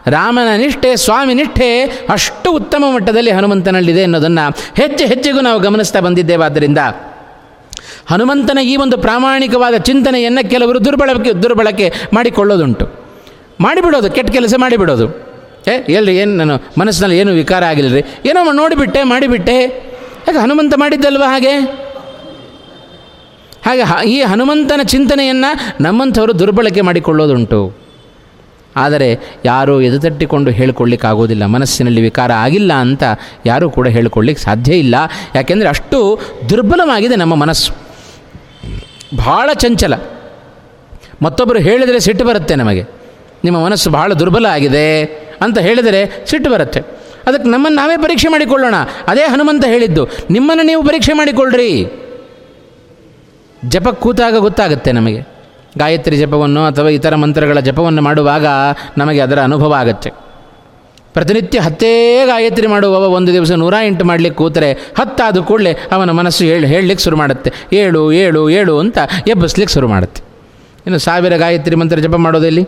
Speaker 1: ರಾಮನ ನಿಷ್ಠೆ, ಸ್ವಾಮಿ ನಿಷ್ಠೆ ಅಷ್ಟು ಉತ್ತಮ ಮಟ್ಟದಲ್ಲಿ ಹನುಮಂತನಲ್ಲಿದೆ ಅನ್ನೋದನ್ನು ಹೆಚ್ಚು ಹೆಚ್ಚಿಗೂ ನಾವು ಗಮನಿಸ್ತಾ ಬಂದಿದ್ದೇವೆ. ಆದ್ದರಿಂದ ಹನುಮಂತನ ಈ ಒಂದು ಪ್ರಾಮಾಣಿಕವಾದ ಚಿಂತನೆಯನ್ನು ಕೆಲವರು ದುರ್ಬಳಕೆ ದುರ್ಬಳಕೆ ಮಾಡಿಕೊಳ್ಳೋದುಂಟು. ಮಾಡಿಬಿಡೋದು, ಕೆಟ್ಟ ಕೆಲಸ ಮಾಡಿಬಿಡೋದು. ಏ, ಎಲ್ರಿ, ಏನು ನಾನು ಮನಸ್ಸಿನಲ್ಲಿ ಏನು ವಿಕಾರ ಆಗಿಲ್ಲ ರೀ ಏನೋ ನೋಡಿಬಿಟ್ಟೆ, ಮಾಡಿಬಿಟ್ಟೆ. ಯಾಕೆ ಹನುಮಂತ ಮಾಡಿದ್ದಲ್ವ ಹಾಗೆ? ಹಾಗೆ ಈ ಹನುಮಂತನ ಚಿಂತನೆಯನ್ನು ನಮ್ಮಂಥವರು ದುರ್ಬಳಕೆ ಮಾಡಿಕೊಳ್ಳೋದುಂಟು. ಆದರೆ ಯಾರೂ ಎದುತಟ್ಟಿಕೊಂಡು ಹೇಳಿಕೊಳ್ಳಿಕ್ಕಾಗೋದಿಲ್ಲ, ಮನಸ್ಸಿನಲ್ಲಿ ವಿಕಾರ ಆಗಿಲ್ಲ ಅಂತ ಯಾರೂ ಕೂಡ ಹೇಳಿಕೊಳ್ಳಿಕ್ಕೆ ಸಾಧ್ಯ ಇಲ್ಲ. ಯಾಕೆಂದರೆ ಅಷ್ಟು ದುರ್ಬಲವಾಗಿದೆ ನಮ್ಮ ಮನಸ್ಸು. ಭಾಳ ಚಂಚಲ. ಮತ್ತೊಬ್ಬರು ಹೇಳಿದರೆ ಸಿಟ್ಟು ಬರುತ್ತೆ ನಮಗೆ. ನಿಮ್ಮ ಮನಸ್ಸು ಬಹಳ ದುರ್ಬಲ ಆಗಿದೆ ಅಂತ ಹೇಳಿದರೆ ಸಿಟ್ಟು ಬರುತ್ತೆ. ಅದಕ್ಕೆ ನಮ್ಮನ್ನು ನಾವೇ ಪರೀಕ್ಷೆ ಮಾಡಿಕೊಳ್ಳೋಣ. ಅದೇ ಹನುಮಂತ ಹೇಳಿದ್ದು, ನಿಮ್ಮನ್ನು ನೀವು ಪರೀಕ್ಷೆ ಮಾಡಿಕೊಳ್ಳ್ರಿ ಜಪ ಕೂತಾಗ ಗೊತ್ತಾಗುತ್ತೆ ನಮಗೆ. ಗಾಯತ್ರಿ ಜಪವನ್ನು ಅಥವಾ ಇತರ ಮಂತ್ರಗಳ ಜಪವನ್ನು ಮಾಡುವಾಗ ನಮಗೆ ಅದರ ಅನುಭವ ಆಗುತ್ತೆ. ಪ್ರತಿನಿತ್ಯ ಹತ್ತೇ ಗಾಯತ್ರಿ ಮಾಡುವವ ಒಂದು ದಿವಸ ನೂರ ಎಂಟು ಮಾಡಲಿಕ್ಕೆ ಕೂತರೆ ಹತ್ತಾದ ಕೂಡಲೇ ಅವನ ಮನಸ್ಸು ಹೇಳಿ ಹೇಳಲಿಕ್ಕೆ ಶುರು ಮಾಡುತ್ತೆ. ಏಳು ಏಳು ಏಳು ಅಂತ ಎಬ್ಬಿಸ್ಲಿಕ್ಕೆ ಶುರು ಮಾಡುತ್ತೆ. ಇನ್ನು ಸಾವಿರ ಗಾಯತ್ರಿ ಮಂತ್ರ ಜಪ ಮಾಡೋದಲ್ಲಿ?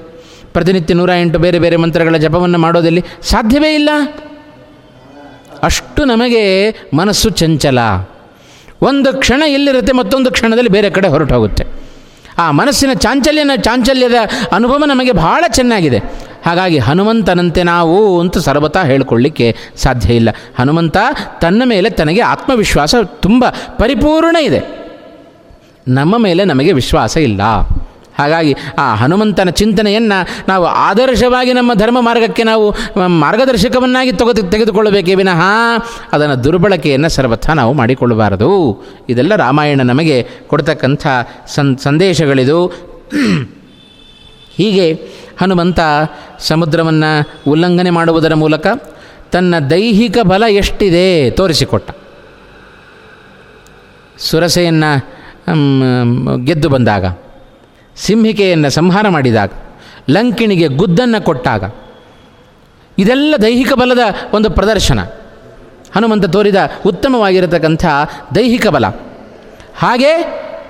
Speaker 1: ಪ್ರತಿನಿತ್ಯ ನೂರ ಎಂಟು ಬೇರೆ ಬೇರೆ ಮಂತ್ರಗಳ ಜಪವನ್ನು ಮಾಡೋದಲ್ಲಿ? ಸಾಧ್ಯವೇ ಇಲ್ಲ. ಅಷ್ಟು ನಮಗೆ ಮನಸ್ಸು ಚಂಚಲ. ಒಂದು ಕ್ಷಣ ಎಲ್ಲಿರುತ್ತೆ ಮತ್ತೊಂದು ಕ್ಷಣದಲ್ಲಿ ಬೇರೆ ಕಡೆ ಹೊರಟು ಹೋಗುತ್ತೆ ಆ ಮನಸ್ಸಿನ ಚಾಂಚಲ್ಯನ ಚಾಂಚಲ್ಯದ ಅನುಭವ ನಮಗೆ ಬಹಳ ಚೆನ್ನಾಗಿದೆ. ಹಾಗಾಗಿ ಹನುಮಂತನಂತೆ ನಾವು ಅಂತ ಸರ್ವತಾ ಹೇಳಿಕೊಳ್ಳಿಕ್ಕೆ ಸಾಧ್ಯ ಇಲ್ಲ. ಹನುಮಂತ ತನ್ನ ಮೇಲೆ ತನಗೆ ಆತ್ಮವಿಶ್ವಾಸ ತುಂಬ ಪರಿಪೂರ್ಣ ಇದೆ. ನಮ್ಮ ಮೇಲೆ ನಮಗೆ ವಿಶ್ವಾಸ ಇಲ್ಲ. ಹಾಗಾಗಿ ಆ ಹನುಮಂತನ ಚಿಂತನೆಯನ್ನು ನಾವು ಆದರ್ಶವಾಗಿ ನಮ್ಮ ಧರ್ಮ ಮಾರ್ಗಕ್ಕೆ ನಾವು ಮಾರ್ಗದರ್ಶಕವನ್ನಾಗಿ ತೆಗೆದು ತೆಗೆದುಕೊಳ್ಳಬೇಕೇ ವಿನಃ ಅದನ್ನು ದುರ್ಬಳಕೆಯನ್ನು ಸರ್ವಥಾ ನಾವು ಮಾಡಿಕೊಳ್ಳಬಾರದು. ಇದೆಲ್ಲ ರಾಮಾಯಣ ನಮಗೆ ಕೊಡ್ತಕ್ಕಂಥ ಸನ್ ಸಂದೇಶಗಳಿದು. ಹೀಗೆ ಹನುಮಂತ ಸಮುದ್ರವನ್ನು ಉಲ್ಲಂಘನೆ ಮಾಡುವುದರ ಮೂಲಕ ತನ್ನ ದೈಹಿಕ ಬಲ ಎಷ್ಟಿದೆ ತೋರಿಸಿಕೊಟ್ಟ. ಸುರಸೆಯನ್ನು ಗೆದ್ದು ಬಂದಾಗ. ಸಿಂಹಿಕೆಯನ್ನು ಸಂಹಾರ ಮಾಡಿದಾಗ, ಲಂಕಿಣಿಗೆ ಗುದ್ದನ್ನು ಕೊಟ್ಟಾಗ, ಇದೆಲ್ಲ ದೈಹಿಕ ಬಲದ ಒಂದು ಪ್ರದರ್ಶನ. ಹನುಮಂತ ತೋರಿದ ಉತ್ತಮವಾಗಿರತಕ್ಕಂಥ ದೈಹಿಕ ಬಲ. ಹಾಗೆ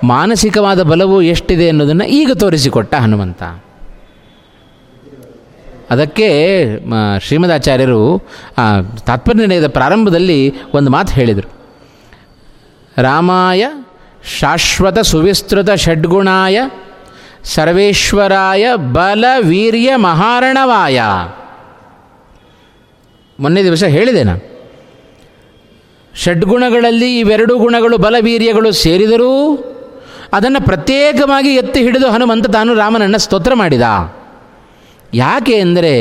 Speaker 1: ಮಾನಸಿಕವಾದ ಬಲವು ಎಷ್ಟಿದೆ ಅನ್ನೋದನ್ನು ಈಗ ತೋರಿಸಿಕೊಟ್ಟ ಹನುಮಂತ. ಅದಕ್ಕೆ ಶ್ರೀಮದಾಚಾರ್ಯರು ತಾತ್ಪರ್ಯ ಪ್ರಾರಂಭದಲ್ಲಿ ಒಂದು ಮಾತು ಹೇಳಿದರು. ರಾಮಾಯ ಶಾಶ್ವತ ಸುವಿಸ್ತೃತ ಷಡ್ಗುಣಾಯ ಸರ್ವೇಶ್ವರಾಯ ಬಲ ವೀರ್ಯ ಮಹಾರಣವಾಯ. ಮೊನ್ನೆ ದಿವಸ ಹೇಳಿದೆ ನಾನು ಷಡ್ಗುಣಗಳಲ್ಲಿ ಇವೆರಡು ಗುಣಗಳು ಬಲವೀರ್ಯಗಳು ಸೇರಿದರೂ ಅದನ್ನು ಪ್ರತ್ಯೇಕವಾಗಿ ಎತ್ತಿ ಹಿಡಿದು ಹನುಮಂತ ತಾನು ರಾಮನನ್ನು ಸ್ತೋತ್ರ ಮಾಡಿದ. ಯಾಕೆ ಅಂದರೆ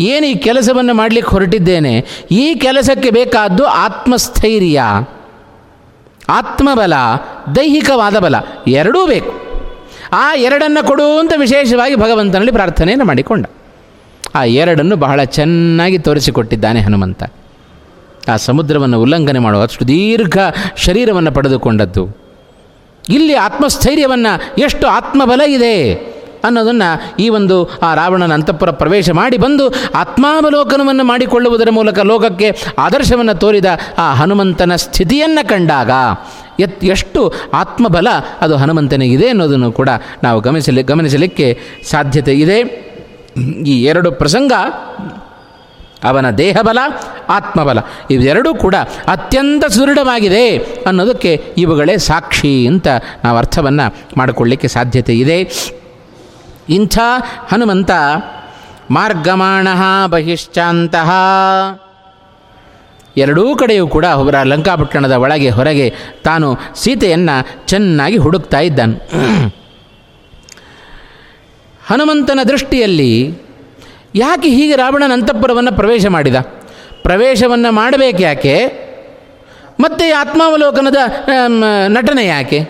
Speaker 1: ಏನು ಈ ಕೆಲಸವನ್ನು ಮಾಡಲಿಕ್ಕೆ ಹೊರಟಿದ್ದೇನೆ? ಈ ಕೆಲಸಕ್ಕೆ ಬೇಕಾದ್ದು ಆತ್ಮಸ್ಥೈರ್ಯ, ಆತ್ಮಬಲ, ದೈಹಿಕವಾದ ಬಲ, ಎರಡೂ ಬೇಕು. ಆ ಎರಡನ್ನು ಕೊಡು ಅಂತ ವಿಶೇಷವಾಗಿ ಭಗವಂತನಲ್ಲಿ ಪ್ರಾರ್ಥನೆಯನ್ನು ಮಾಡಿಕೊಂಡ. ಆ ಎರಡನ್ನು ಬಹಳ ಚೆನ್ನಾಗಿ ತೋರಿಸಿಕೊಟ್ಟಿದ್ದಾನೆ ಹನುಮಂತ. ಆ ಸಮುದ್ರವನ್ನು ಉಲ್ಲಂಘನೆ ಮಾಡುವ ಅಷ್ಟು ದೀರ್ಘ ಶರೀರವನ್ನು ಪಡೆದುಕೊಂಡದ್ದು. ಇಲ್ಲಿ ಆತ್ಮಸ್ಥೈರ್ಯವನ್ನು ಎಷ್ಟು ಆತ್ಮಬಲ ಇದೆ ಅನ್ನೋದನ್ನು ಈ ಒಂದು ಆ ರಾವಣನ ಅಂತಃಪುರ ಪ್ರವೇಶ ಮಾಡಿ ಬಂದು ಆತ್ಮಾವಲೋಕನವನ್ನು ಮಾಡಿಕೊಳ್ಳುವುದರ ಮೂಲಕ ಲೋಕಕ್ಕೆ ಆದರ್ಶವನ್ನು ತೋರಿದ ಆ ಹನುಮಂತನ ಸ್ಥಿತಿಯನ್ನು ಕಂಡಾಗ ಎತ್ ಎಷ್ಟು ಆತ್ಮಬಲ ಅದು ಹನುಮಂತನಿಗಿದೆ ಅನ್ನೋದನ್ನು ಕೂಡ ನಾವು ಗಮನಿಸಲಿ ಗಮನಿಸಲಿಕ್ಕೆ ಸಾಧ್ಯತೆ ಇದೆ. ಈ ಎರಡು ಪ್ರಸಂಗ, ಅವನ ದೇಹಬಲ, ಆತ್ಮಬಲ, ಇವೆರಡೂ ಕೂಡ ಅತ್ಯಂತ ಸುದೃಢವಾಗಿದೆ ಅನ್ನೋದಕ್ಕೆ ಇವುಗಳೇ ಸಾಕ್ಷಿ ಅಂತ ನಾವು ಅರ್ಥವನ್ನು ಮಾಡಿಕೊಳ್ಳಿಕ್ಕೆ ಸಾಧ್ಯತೆ ಇದೆ. ಇಂಥ ಹನುಮಂತ ಮಾರ್ಗಮಾಣ ಬಹಿಶ್ಚಾಂತಹ ಎರಡೂ ಕಡೆಯೂ ಕೂಡ ಅವರ ಲಂಕಾಪಟ್ಟಣದ ಒಳಗೆ ಹೊರಗೆ ತಾನು ಸೀತೆಯನ್ನು ಚೆನ್ನಾಗಿ ಹುಡುಕ್ತಾ ಇದ್ದಾನೆ. ಹನುಮಂತನ ದೃಷ್ಟಿಯಲ್ಲಿ ಯಾಕೆ ಹೀಗೆ ರಾವಣನ ಅಂತಃಪುರವನ್ನು ಪ್ರವೇಶ ಮಾಡಿದ? ಪ್ರವೇಶವನ್ನು ಮಾಡಬೇಕು ಯಾಕೆ? ಮತ್ತೆ ಆತ್ಮಾವಲೋಕನದ ನಟನೆ ಯಾಕೆ?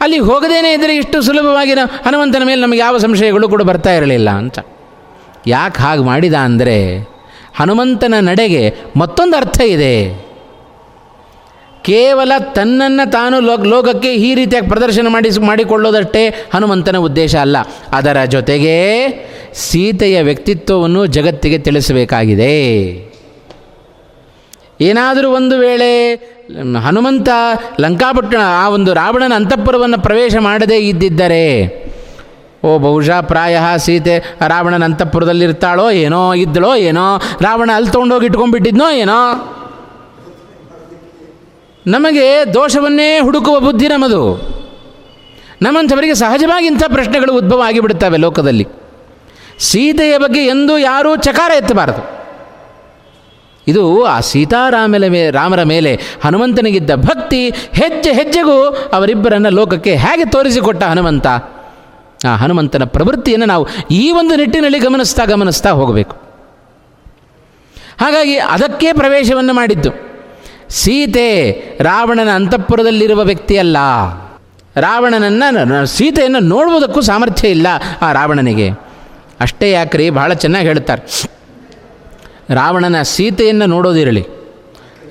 Speaker 1: ಅಲ್ಲಿ ಹೋಗದೇನೆ ಇದ್ದರೆ ಇಷ್ಟು ಸುಲಭವಾಗಿ ಹನುಮಂತನ ಮೇಲೆ ನಮಗೆ ಯಾವ ಸಂಶಯಗಳು ಕೂಡ ಬರ್ತಾ ಇರಲಿಲ್ಲ ಅಂತ. ಯಾಕೆ ಹಾಗೆ ಮಾಡಿದ ಅಂದರೆ ಹನುಮಂತನ ನಡೆಗೆ ಮತ್ತೊಂದು ಅರ್ಥ ಇದೆ. ಕೇವಲ ತನ್ನನ್ನು ತಾನು ಲೋಕ, ಲೋಕಕ್ಕೆ ಈ ರೀತಿಯಾಗಿ ಪ್ರದರ್ಶನ ಮಾಡಿ ಮಾಡಿಕೊಳ್ಳೋದಷ್ಟೇ ಹನುಮಂತನ ಉದ್ದೇಶ ಅಲ್ಲ. ಅದರ ಜೊತೆಗೆ ಸೀತೆಯ ವ್ಯಕ್ತಿತ್ವವನ್ನು ಜಗತ್ತಿಗೆ ತಿಳಿಸಬೇಕಾಗಿದೆ. ಏನಾದರೂ ಒಂದು ವೇಳೆ ಹನುಮಂತ ಲಂಕಾಪಟ್ಟಣ, ಆ ಒಂದು ರಾವಣನ ಅಂತಃಪುರವನ್ನು ಪ್ರವೇಶ ಮಾಡದೇ ಇದ್ದಿದ್ದರೆ ಓ ಬಹುಶಃ ಪ್ರಾಯ ಸೀತೆ ರಾವಣನ ಅಂತಃಪುರದಲ್ಲಿರ್ತಾಳೋ ಏನೋ ಇದ್ದಳೋ ಏನೋ, ರಾವಣ ಅಲ್ಲಿ ತೊಗೊಂಡೋಗಿ ಇಟ್ಕೊಂಡ್ಬಿಟ್ಟಿದ್ನೋ ಏನೋ. ನಮಗೆ ದೋಷವನ್ನೇ ಹುಡುಕುವ ಬುದ್ಧಿ ನಮ್ಮದು. ನಮ್ಮಂಥವರಿಗೆ ಸಹಜವಾಗಿ ಇಂಥ ಪ್ರಶ್ನೆಗಳು ಉದ್ಭವ ಆಗಿಬಿಡುತ್ತವೆ ಲೋಕದಲ್ಲಿ. ಸೀತೆಯ ಬಗ್ಗೆ ಎಂದೂ ಯಾರೂ ಚಕಾರ ಎತ್ತಬಾರದು. ಇದು ಆ ಸೀತಾರಾಮನ ಮೇ, ರಾಮರ ಮೇಲೆ ಹನುಮಂತನಿಗಿದ್ದ ಭಕ್ತಿ ಹೆಜ್ಜೆ ಹೆಜ್ಜೆಗೂ ಅವರಿಬ್ಬರನ್ನು ಲೋಕಕ್ಕೆ ಹೇಗೆ ತೋರಿಸಿಕೊಟ್ಟ ಹನುಮಂತ? ಆ ಹನುಮಂತನ ಪ್ರವೃತ್ತಿಯನ್ನು ನಾವು ಈ ಒಂದು ನಿಟ್ಟಿನಲ್ಲಿ ಗಮನಿಸ್ತಾ ಗಮನಿಸ್ತಾ ಹೋಗಬೇಕು. ಹಾಗಾಗಿ ಅದಕ್ಕೆ ಪ್ರವೇಶವನ್ನು ಮಾಡಿದ್ದು. ಸೀತೆ ರಾವಣನ ಅಂತಃಪುರದಲ್ಲಿರುವ ವ್ಯಕ್ತಿಯಲ್ಲ. ರಾವಣನನ್ನು ಸೀತೆಯನ್ನು ನೋಡುವುದಕ್ಕೂ ಸಾಮರ್ಥ್ಯ ಇಲ್ಲ ಆ ರಾವಣನಿಗೆ. ಅಷ್ಟೇ ಯಾಕ್ರಿ? ಬಹಳ ಚೆನ್ನಾಗಿ ಹೇಳ್ತಾರೆ. ರಾವಣನ ಸೀತೆಯನ್ನು ನೋಡೋದಿರಲಿ.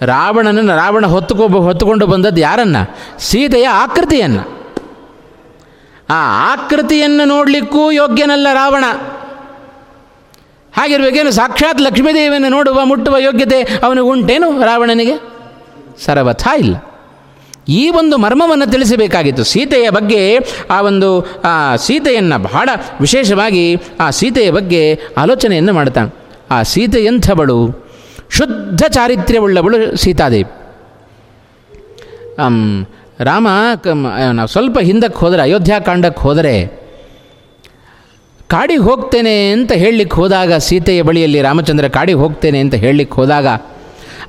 Speaker 1: ರಾವಣನನ್ನು ರಾವಣ ಹೊತ್ತುಕೊ, ಹೊತ್ತುಕೊಂಡು ಬಂದದ್ದು ಯಾರನ್ನು? ಸೀತೆಯ ಆಕೃತಿಯನ್ನು. ಆ ಆಕೃತಿಯನ್ನು ನೋಡಲಿಕ್ಕೂ ಯೋಗ್ಯನಲ್ಲ ರಾವಣ. ಹಾಗಿರ್ಬೇಕೇನು ಸಾಕ್ಷಾತ್ ಲಕ್ಷ್ಮೀದೇವಿಯನ್ನು ನೋಡುವ ಮುಟ್ಟುವ ಯೋಗ್ಯತೆ ಅವನಿಗೆ ಉಂಟೇನು ರಾವಣನಿಗೆ? ಸರ್ವಥಾ ಇಲ್ಲ. ಈ ಒಂದು ಮರ್ಮವನ್ನು ತಿಳಿಸಬೇಕಾಗಿತ್ತು. ಸೀತೆಯ ಬಗ್ಗೆ ಆ ಒಂದು, ಆ ಸೀತೆಯನ್ನು ಬಹಳ ವಿಶೇಷವಾಗಿ ಆ ಸೀತೆಯ ಬಗ್ಗೆ ಆಲೋಚನೆಯನ್ನು ಮಾಡ್ತಾನೆ. ಆ ಸೀತೆ ಎಂಥವಳು ಶುದ್ಧ ಚಾರಿತ್ರ್ಯವುಳ್ಳವಳು ಸೀತಾದೇವಿ. ರಾಮ ನಾವು ಸ್ವಲ್ಪ ಹಿಂದಕ್ಕೆ ಹೋದರೆ ಅಯೋಧ್ಯಾಕಾಂಡಕ್ಕೆ ಹೋದರೆ, ಕಾಡಿಗೆ ಹೋಗ್ತೇನೆ ಅಂತ ಹೇಳಲಿಕ್ಕೆ ಹೋದಾಗ, ಸೀತೆಯ ಬಳಿಯಲ್ಲಿ ರಾಮಚಂದ್ರ ಕಾಡಿಗೆ ಹೋಗ್ತೇನೆ ಅಂತ ಹೇಳಲಿಕ್ಕೆ ಹೋದಾಗ,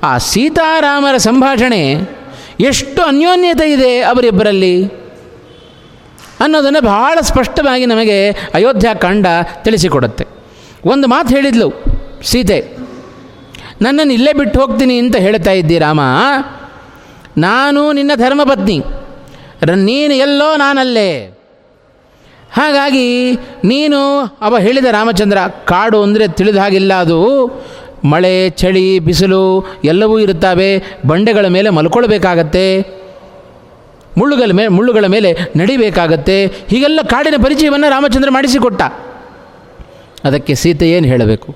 Speaker 1: ಆ ಸೀತಾರಾಮರ ಸಂಭಾಷಣೆ ಎಷ್ಟು ಅನ್ಯೋನ್ಯತೆ ಇದೆ ಅವರಿಬ್ಬರಲ್ಲಿ ಅನ್ನೋದನ್ನು ಬಹಳ ಸ್ಪಷ್ಟವಾಗಿ ನಮಗೆ ಅಯೋಧ್ಯಾಕಾಂಡ ತಿಳಿಸಿಕೊಡುತ್ತೆ. ಒಂದು ಮಾತು ಹೇಳಿದ್ಲು ಸೀತೆ, ನನ್ನನ್ನು ಇಲ್ಲೇ ಬಿಟ್ಟು ಹೋಗ್ತೀನಿ ಅಂತ ಹೇಳ್ತಾ ಇದ್ದಿ ರಾಮ. ನಾನು ನಿನ್ನ ಧರ್ಮಪತ್ನಿ. ನೀನು ಎಲ್ಲೋ ನಾನಲ್ಲೇ. ಹಾಗಾಗಿ ನೀನು ಅವ ಹೇಳಿದ ರಾಮಚಂದ್ರ, ಕಾಡು ಅಂದರೆ ತಿಳಿದ ಹಾಗಿಲ್ಲ ಅದು. ಮಳೆ, ಚಳಿ, ಬಿಸಿಲು ಎಲ್ಲವೂ ಇರುತ್ತವೆ. ಬಂಡೆಗಳ ಮೇಲೆ ಮಲ್ಕೊಳ್ಬೇಕಾಗತ್ತೆ. ಮುಳ್ಳುಗಳ ಮೇಲೆ ಮುಳ್ಳುಗಳ ಮೇಲೆ ನಡಿಬೇಕಾಗತ್ತೆ. ಹೀಗೆಲ್ಲ ಕಾಡಿನ ಪರಿಚಯವನ್ನು ರಾಮಚಂದ್ರ ಮಾಡಿಸಿಕೊಟ್ಟ. ಅದಕ್ಕೆ ಸೀತೆ ಏನು ಹೇಳಬೇಕು?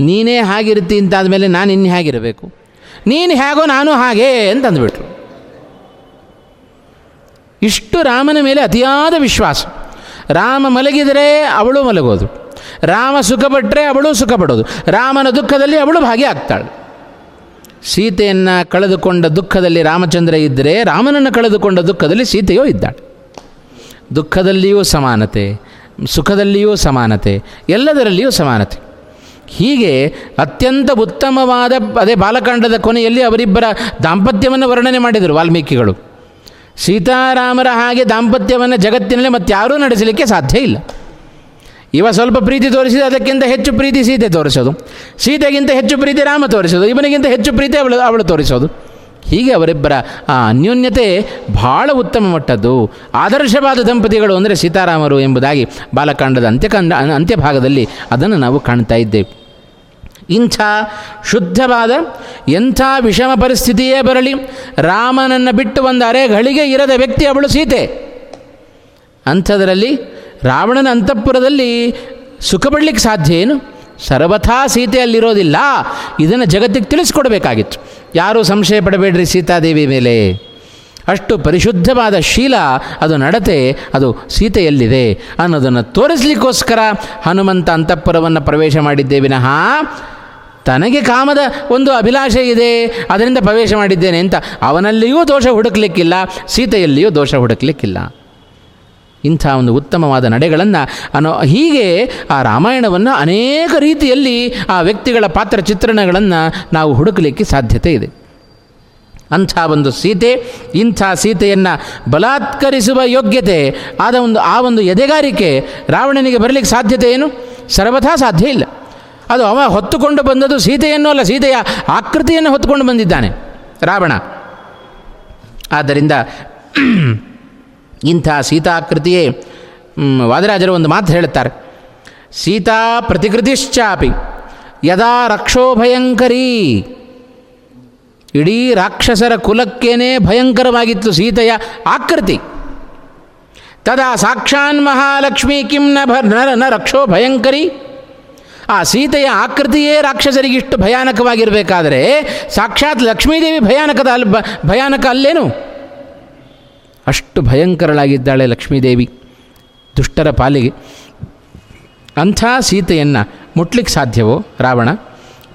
Speaker 1: ನೀನೇ ಹಾಗಿರುತ್ತಿ ಅಂತಾದ ಮೇಲೆ ನಾನು ಇನ್ನು ಹೇಗಿರಬೇಕು. ನೀನು ಹೇಗೋ ನಾನು ಹಾಗೆ ಅಂತಂದುಬಿಟ್ರು. ಇಷ್ಟು ರಾಮನ ಮೇಲೆ ಅತಿಯಾದ ವಿಶ್ವಾಸ. ರಾಮ ಮಲಗಿದರೆ ಅವಳು ಮಲಗೋದು. ರಾಮ ಸುಖಪಟ್ಟರೆ ಅವಳು ಸುಖ ಪಡೋದು ರಾಮನ ದುಃಖದಲ್ಲಿ ಅವಳು ಭಾಗಿಯಾಗ್ತಾಳೆ ಸೀತೆಯನ್ನು ಕಳೆದುಕೊಂಡ ದುಃಖದಲ್ಲಿ ರಾಮಚಂದ್ರ ಇದ್ದರೆ ರಾಮನನ್ನು ಕಳೆದುಕೊಂಡ ದುಃಖದಲ್ಲಿ ಸೀತೆಯೋ ಇದ್ದಾಳೆ. ದುಃಖದಲ್ಲಿಯೂ ಸಮಾನತೆ, ಸುಖದಲ್ಲಿಯೂ ಸಮಾನತೆ, ಎಲ್ಲದರಲ್ಲಿಯೂ ಸಮಾನತೆ. ಹೀಗೆ ಅತ್ಯಂತ ಉತ್ತಮವಾದ, ಅದೇ ಬಾಲಕಾಂಡದ ಕೊನೆಯಲ್ಲಿ ಅವರಿಬ್ಬರ ದಾಂಪತ್ಯವನ್ನು ವರ್ಣನೆ ಮಾಡಿದರು ವಾಲ್ಮೀಕಿಗಳು. ಸೀತಾರಾಮರ ಹಾಗೆ ದಾಂಪತ್ಯವನ್ನು ಜಗತ್ತಿನಲ್ಲಿ ಮತ್ತಾರೂ ನಡೆಸಲಿಕ್ಕೆ ಸಾಧ್ಯ ಇಲ್ಲ. ಇವ ಸ್ವಲ್ಪ ಪ್ರೀತಿ ತೋರಿಸಿದ, ಅದಕ್ಕಿಂತ ಹೆಚ್ಚು ಪ್ರೀತಿ ಸೀತೆ ತೋರಿಸೋದು. ಸೀತೆಗಿಂತ ಹೆಚ್ಚು ಪ್ರೀತಿ ರಾಮ ತೋರಿಸೋದು. ಇವನಿಗಿಂತ ಹೆಚ್ಚು ಪ್ರೀತಿ ಅವಳು ಅವಳು ತೋರಿಸೋದು. ಹೀಗೆ ಅವರಿಬ್ಬರ ಆ ಅನ್ಯೋನ್ಯತೆ ಬಹಳ ಉತ್ತಮ ಮಟ್ಟದ್ದು. ಆದರ್ಶವಾದ ದಂಪತಿಗಳು ಅಂದರೆ ಸೀತಾರಾಮರು ಎಂಬುದಾಗಿ ಬಾಲಕಾಂಡದ ಅಂತ್ಯಕಾಂಡ, ಅಂತ್ಯಭಾಗದಲ್ಲಿ ಅದನ್ನು ನಾವು ಕಾಣ್ತಾ ಇದ್ದೇವೆ. ಇಂಥ ಶುದ್ಧವಾದ, ಎಂಥ ವಿಷಮ ಪರಿಸ್ಥಿತಿಯೇ ಬರಲಿ, ರಾಮನನ್ನು ಬಿಟ್ಟು ಒಂದು ಅರೆಗಳಿಗೆ ಇರದ ವ್ಯಕ್ತಿ ಅವಳು ಸೀತೆ. ಅಂಥದರಲ್ಲಿ ರಾವಣನ ಅಂತಃಪುರದಲ್ಲಿ ಸುಖ ಪಡಲಿಕ್ಕೆ ಸಾಧ್ಯ ಏನು? ಸರ್ವಥಾ ಸೀತೆಯಲ್ಲಿರೋದಿಲ್ಲ. ಇದನ್ನು ಜಗತ್ತಿಗೆ ತಿಳಿಸ್ಕೊಡ್ಬೇಕಾಗಿತ್ತು. ಯಾರೂ ಸಂಶಯ ಪಡಬೇಡ್ರಿ ಸೀತಾದೇವಿ ಮೇಲೆ. ಅಷ್ಟು ಪರಿಶುದ್ಧವಾದ ಶೀಲ ಅದು ನಡತೆ, ಅದು ಸೀತೆಯಲ್ಲಿದೆ ಅನ್ನೋದನ್ನು ತೋರಿಸ್ಲಿಕ್ಕೋಸ್ಕರ ಹನುಮಂತ ಅಂತಃಪುರವನ್ನು ಪ್ರವೇಶ ಮಾಡಿದ್ದೇ ವಿನಃ ತನಗೆ ಕಾಮದ ಒಂದು ಅಭಿಲಾಷೆ ಇದೆ, ಅದರಿಂದ ಪ್ರವೇಶ ಮಾಡಿದ್ದೇನೆ ಅಂತ. ಅವನಲ್ಲಿಯೂ ದೋಷ ಹುಡುಕ್ಲಿಕ್ಕಿಲ್ಲ, ಸೀತೆಯಲ್ಲಿಯೂ ದೋಷ ಹುಡುಕ್ಲಿಕ್ಕಿಲ್ಲ. ಇಂಥ ಒಂದು ಉತ್ತಮವಾದ ನಡೆಗಳನ್ನು ಅನೋ, ಹೀಗೆ ಆ ರಾಮಾಯಣವನ್ನು ಅನೇಕ ರೀತಿಯಲ್ಲಿ ಆ ವ್ಯಕ್ತಿಗಳ ಪಾತ್ರ ಚಿತ್ರಣಗಳನ್ನು ನಾವು ಹುಡುಕಲಿಕ್ಕೆ ಸಾಧ್ಯತೆ ಇದೆ. ಅಂಥ ಒಂದು ಸೀತೆ, ಇಂಥ ಸೀತೆಯನ್ನು ಬಲಾತ್ಕರಿಸುವ ಯೋಗ್ಯತೆ, ಆದ ಒಂದು, ಆ ಒಂದು ಎದೆಗಾರಿಕೆ ರಾವಣನಿಗೆ ಬರಲಿಕ್ಕೆ ಸಾಧ್ಯತೆ ಏನು? ಸರ್ವಥಾ ಸಾಧ್ಯ ಇಲ್ಲ. ಅದು ಅವ ಹೊತ್ತುಕೊಂಡು ಬಂದದ್ದು ಸೀತೆಯನ್ನು ಅಲ್ಲ, ಸೀತೆಯ ಆಕೃತಿಯನ್ನು ಹೊತ್ತುಕೊಂಡು ಬಂದಿದ್ದಾನೆ ರಾವಣ. ಆದ್ದರಿಂದ ಇಂಥ ಸೀತಾಕೃತಿಯೇ ವಾದರಾಜರು ಒಂದು ಮಾತು ಹೇಳುತ್ತಾರೆ. ಸೀತಾ ಪ್ರತಿಕೃತಿಶ್ಚಾಪಿ, ಯದಾ ರಕ್ಷೋ ಭಯಂಕರೀ. ಇಡೀ ರಾಕ್ಷಸರ ಕುಲಕ್ಕೇನೆ ಭಯಂಕರವಾಗಿತ್ತು ಸೀತೆಯ ಆಕೃತಿ. ತದಾ ಸಾಕ್ಷಾನ್ ಮಹಾಲಕ್ಷ್ಮಿ ಕಿಂ ನ ನ ರಕ್ಷೋ ಭಯಂಕರಿ. ಆ ಸೀತೆಯ ಆಕೃತಿಯೇ ರಾಕ್ಷಸರಿಗೆ ಇಷ್ಟು ಭಯಾನಕವಾಗಿರಬೇಕಾದರೆ ಸಾಕ್ಷಾತ್ ಲಕ್ಷ್ಮೀದೇವಿ ಭಯಾನಕದ ಅಲ್ ಭಯಾನಕ ಅಲ್ಲೇನು? ಅಷ್ಟು ಭಯಂಕರಳಾಗಿದ್ದಾಳೆ ಲಕ್ಷ್ಮೀದೇವಿ ದುಷ್ಟರ ಪಾಲಿಗೆ. ಅಂಥ ಸೀತೆಯನ್ನು ಮುಟ್ಲಿಕ್ಕೆ ಸಾಧ್ಯವೋ ರಾವಣ?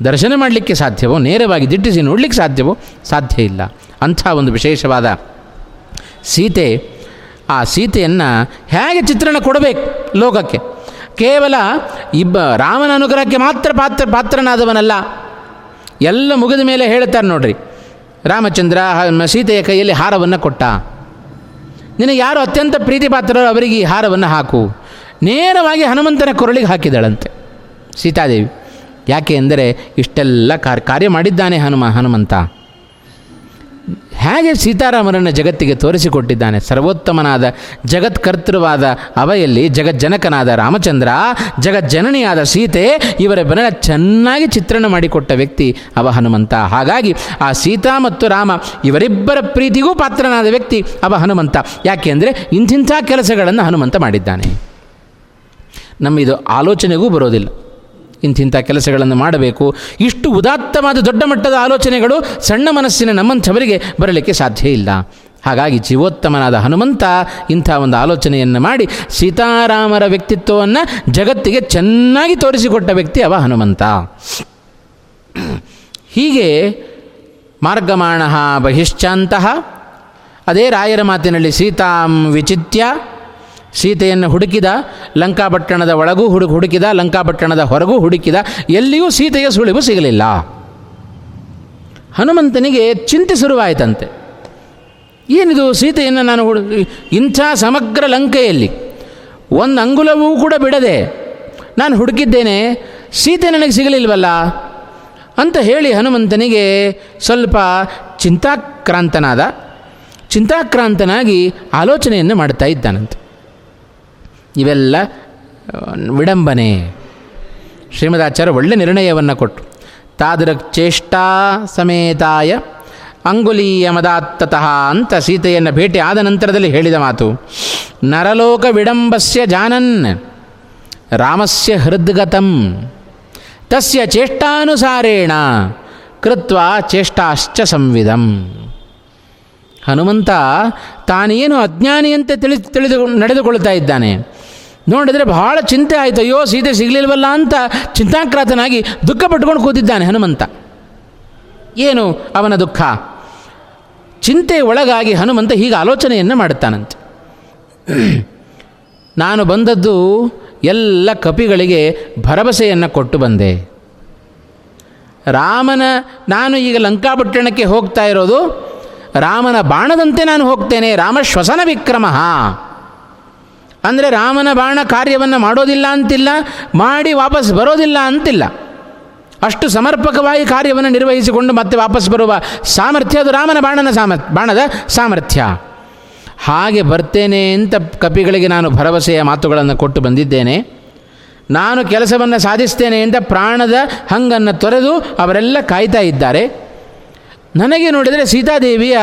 Speaker 1: ದರ್ಶನ ಮಾಡಲಿಕ್ಕೆ ಸಾಧ್ಯವೋ? ನೇರವಾಗಿ ದಿಟ್ಟಿಸಿ ನೋಡಲಿಕ್ಕೆ ಸಾಧ್ಯವೋ? ಸಾಧ್ಯ ಇಲ್ಲ. ಅಂಥ ಒಂದು ವಿಶೇಷವಾದ ಸೀತೆ ಆ ಸೀತೆಯನ್ನು ಹೇಗೆ ಚಿತ್ರಣ ಕೊಡಬೇಕು ಲೋಕಕ್ಕೆ? ಕೇವಲ ಇಬ್ಬ ರಾಮನ ಅನುಗ್ರಹಕ್ಕೆ ಮಾತ್ರ ಪಾತ್ರ ಪಾತ್ರನಾದವನಲ್ಲ. ಎಲ್ಲ ಮುಗಿದ ಮೇಲೆ ಹೇಳ್ತಾರೆ ನೋಡ್ರಿ. ರಾಮಚಂದ್ರ ಸೀತೆಯ ಕೈಯಲ್ಲಿ ಹಾರವನ್ನು ಕೊಟ್ಟ. ನಿನಗೆ ಯಾರು ಅತ್ಯಂತ ಪ್ರೀತಿ ಪಾತ್ರರು ಅವರಿಗೆ ಈ ಹಾರವನ್ನು ಹಾಕು. ನೇರವಾಗಿ ಹನುಮಂತನ ಕೊರಳಿಗೆ ಹಾಕಿದಳಂತೆ. ಸೀತಾದೇವಿ, ಯಾಕೆ ಅಂದರೆ ಇಷ್ಟೆಲ್ಲ ಕಾರ್ಯ ಮಾಡಿದ್ದಾನೆ ಹನುಮ ಹನುಮಂತ. ಹೇಗೆ ಸೀತಾರಾಮರನ್ನು ಜಗತ್ತಿಗೆ ತೋರಿಸಿಕೊಟ್ಟಿದ್ದಾನೆ. ಸರ್ವೋತ್ತಮನಾದ ಜಗತ್ಕರ್ತೃವಾದ ಅವೆಯಲ್ಲಿ ಜಗಜ್ಜನಕನಾದ ರಾಮಚಂದ್ರ, ಜಗಜ್ಜನನಿಯಾದ ಸೀತೆ, ಇವರ ಬೆನ್ನ ಚೆನ್ನಾಗಿ ಚಿತ್ರಣ ಮಾಡಿಕೊಟ್ಟ ವ್ಯಕ್ತಿ ಅವ ಹನುಮಂತ. ಹಾಗಾಗಿ ಆ ಸೀತಾ ಮತ್ತು ರಾಮ ಇವರಿಬ್ಬರ ಪ್ರೀತಿಗೂ ಪಾತ್ರನಾದ ವ್ಯಕ್ತಿ ಅವ ಹನುಮಂತ. ಯಾಕೆ ಅಂದರೆ ಇಂಥಿಂಥ ಕೆಲಸಗಳನ್ನು ಹನುಮಂತ ಮಾಡಿದ್ದಾನೆ. ನಮ್ಮ ಇದು ಆಲೋಚನೆಗೂ ಬರೋದಿಲ್ಲ. ಇಂಥಿಂಥ ಕೆಲಸಗಳನ್ನು ಮಾಡಬೇಕು. ಇಷ್ಟು ಉದಾತ್ತವಾದ ದೊಡ್ಡ ಮಟ್ಟದ ಆಲೋಚನೆಗಳು ಸಣ್ಣ ಮನಸ್ಸಿನ ನಮ್ಮಂಥವರಿಗೆ ಬರಲಿಕ್ಕೆ ಸಾಧ್ಯ ಇಲ್ಲ. ಹಾಗಾಗಿ ಜೀವೋತ್ತಮನಾದ ಹನುಮಂತ ಇಂಥ ಒಂದು ಆಲೋಚನೆಯನ್ನು ಮಾಡಿ ಸೀತಾರಾಮರ ವ್ಯಕ್ತಿತ್ವವನ್ನು ಜಗತ್ತಿಗೆ ಚೆನ್ನಾಗಿ ತೋರಿಸಿಕೊಟ್ಟ ವ್ಯಕ್ತಿ ಅವ ಹನುಮಂತ. ಹೀಗೆ ಮಾರ್ಗಮಾಣ ಬಹಿಶ್ಚಾಂತಹ ಅದೇ ರಾಯರ ಮಾತಿನಲ್ಲಿ ಸೀತಾಂ ವಿಚಿತ್ಯ ಸೀತೆಯನ್ನು ಹುಡುಕಿದ ಲಂಕಾಪಟ್ಟಣದ ಒಳಗೂ ಹುಡು, ಹುಡುಕಿದ ಲಂಕಾಪಟ್ಟಣದ ಹೊರಗೂ ಹುಡುಕಿದ, ಎಲ್ಲಿಯೂ ಸೀತೆಯ ಸುಳಿವು ಸಿಗಲಿಲ್ಲ. ಹನುಮಂತನಿಗೆ ಚಿಂತೆ ಶುರುವಾಯಿತಂತೆ. ಏನಿದು ಸೀತೆಯನ್ನು ನಾನು ಹುಡು, ಇಂಥ ಸಮಗ್ರ ಲಂಕೆಯಲ್ಲಿ ಒಂದು ಅಂಗುಲವೂ ಕೂಡ ಬಿಡದೆ ನಾನು ಹುಡುಕಿದ್ದೇನೆ, ಸೀತೆ ನನಗೆ ಸಿಗಲಿಲ್ವಲ್ಲ ಅಂತ ಹೇಳಿ ಹನುಮಂತನಿಗೆ ಸ್ವಲ್ಪ ಚಿಂತಾಕ್ರಾಂತನಾದ, ಚಿಂತಾಕ್ರಾಂತನಾಗಿ ಆಲೋಚನೆಯನ್ನು ಮಾಡ್ತಾ ಇದ್ದಾನಂತೆ. ಇವೆಲ್ಲ ವಿಡಂಬನೆ. ಶ್ರೀಮದಾಚಾರ್ಯ ಒಳ್ಳೆ ನಿರ್ಣಯವನ್ನು ಕೊಟ್ಟು ತಾದೃಕ್ಚೇಷ್ಟಾ ಸಮೇತಾಯ ಅಂಗುಲೀಯ ಮದಾತ್ತತಃ ಅಂತ ಸೀತೆಯನ್ನು ಭೇಟಿ ಆದ ನಂತರದಲ್ಲಿ ಹೇಳಿದ ಮಾತು, ನರಲೋಕ ವಿಡಂಬಸ್ಯ ಜಾನನ್, ರಾಮಸ್ಯ ಹೃದ್ಗತಂ, ತಸ್ಯ ಚೇಷ್ಟಾನುಸಾರೇಣ, ಕೃತ್ವ ಚೇಷ್ಟಾಶ್ಚ ಸಂವಿಧಂ. ಹನುಮಂತ ತಾನೇನು ಅಜ್ಞಾನಿಯಂತೆ ತಿಳಿ ತಿಳಿದು ನಡೆದುಕೊಳ್ತಾ ಇದ್ದಾನೆ. ನೋಡಿದರೆ ಬಹಳ ಚಿಂತೆ ಆಯಿತು. ಅಯ್ಯೋ, ಸೀತೆ ಸಿಗಲಿಲ್ವಲ್ಲ ಅಂತ ಚಿಂತಾಕ್ರಾತನಾಗಿ ದುಃಖ ಪಟ್ಕೊಂಡು ಕೂತಿದ್ದಾನೆ ಹನುಮಂತ. ಏನು ಅವನ ದುಃಖ? ಚಿಂತೆ ಒಳಗಾಗಿ ಹನುಮಂತ ಹೀಗೆ ಆಲೋಚನೆಯನ್ನು ಮಾಡುತ್ತಾನಂತೆ. ನಾನು ಬಂದದ್ದು ಎಲ್ಲ ಕಪಿಗಳಿಗೆ ಭರವಸೆಯನ್ನು ಕೊಟ್ಟು ಬಂದೆ. ರಾಮನ, ನಾನು ಈಗ ಲಂಕಾಪಟ್ಟಣಕ್ಕೆ ಹೋಗ್ತಾ ಇರೋದು. ರಾಮನ ಬಾಣದಂತೆ ನಾನು ಹೋಗ್ತೇನೆ. ರಾಮ ಶ್ವಸನ ವಿಕ್ರಮ. ಅಂದರೆ ರಾಮನ ಬಾಣ ಕಾರ್ಯವನ್ನು ಮಾಡೋದಿಲ್ಲ ಅಂತಿಲ್ಲ, ಮಾಡಿ ವಾಪಸ್ ಬರೋದಿಲ್ಲ ಅಂತಿಲ್ಲ. ಅಷ್ಟು ಸಮರ್ಪಕವಾಗಿ ಕಾರ್ಯವನ್ನು ನಿರ್ವಹಿಸಿಕೊಂಡು ಮತ್ತೆ ವಾಪಸ್ ಬರುವ ಸಾಮರ್ಥ್ಯ ಅದು ರಾಮನ ಬಾಣನ ಸಾಮರ್ಥ್ಯ ಬಾಣದ ಸಾಮರ್ಥ್ಯ. ಹಾಗೆ ಬರ್ತೇನೆ ಅಂತ ಕಪಿಗಳಿಗೆ ನಾನು ಭರವಸೆಯ ಮಾತುಗಳನ್ನು ಕೊಟ್ಟು ಬಂದಿದ್ದೇನೆ. ನಾನು ಕೆಲಸವನ್ನು ಸಾಧಿಸ್ತೇನೆ ಅಂತ ಪ್ರಾಣದ ಹಂಗನ್ನು ತೊರೆದು ಅವರೆಲ್ಲ ಕಾಯ್ತಾ ಇದ್ದಾರೆ. ನನಗೆ ನೋಡಿದರೆ ಸೀತಾದೇವಿಯ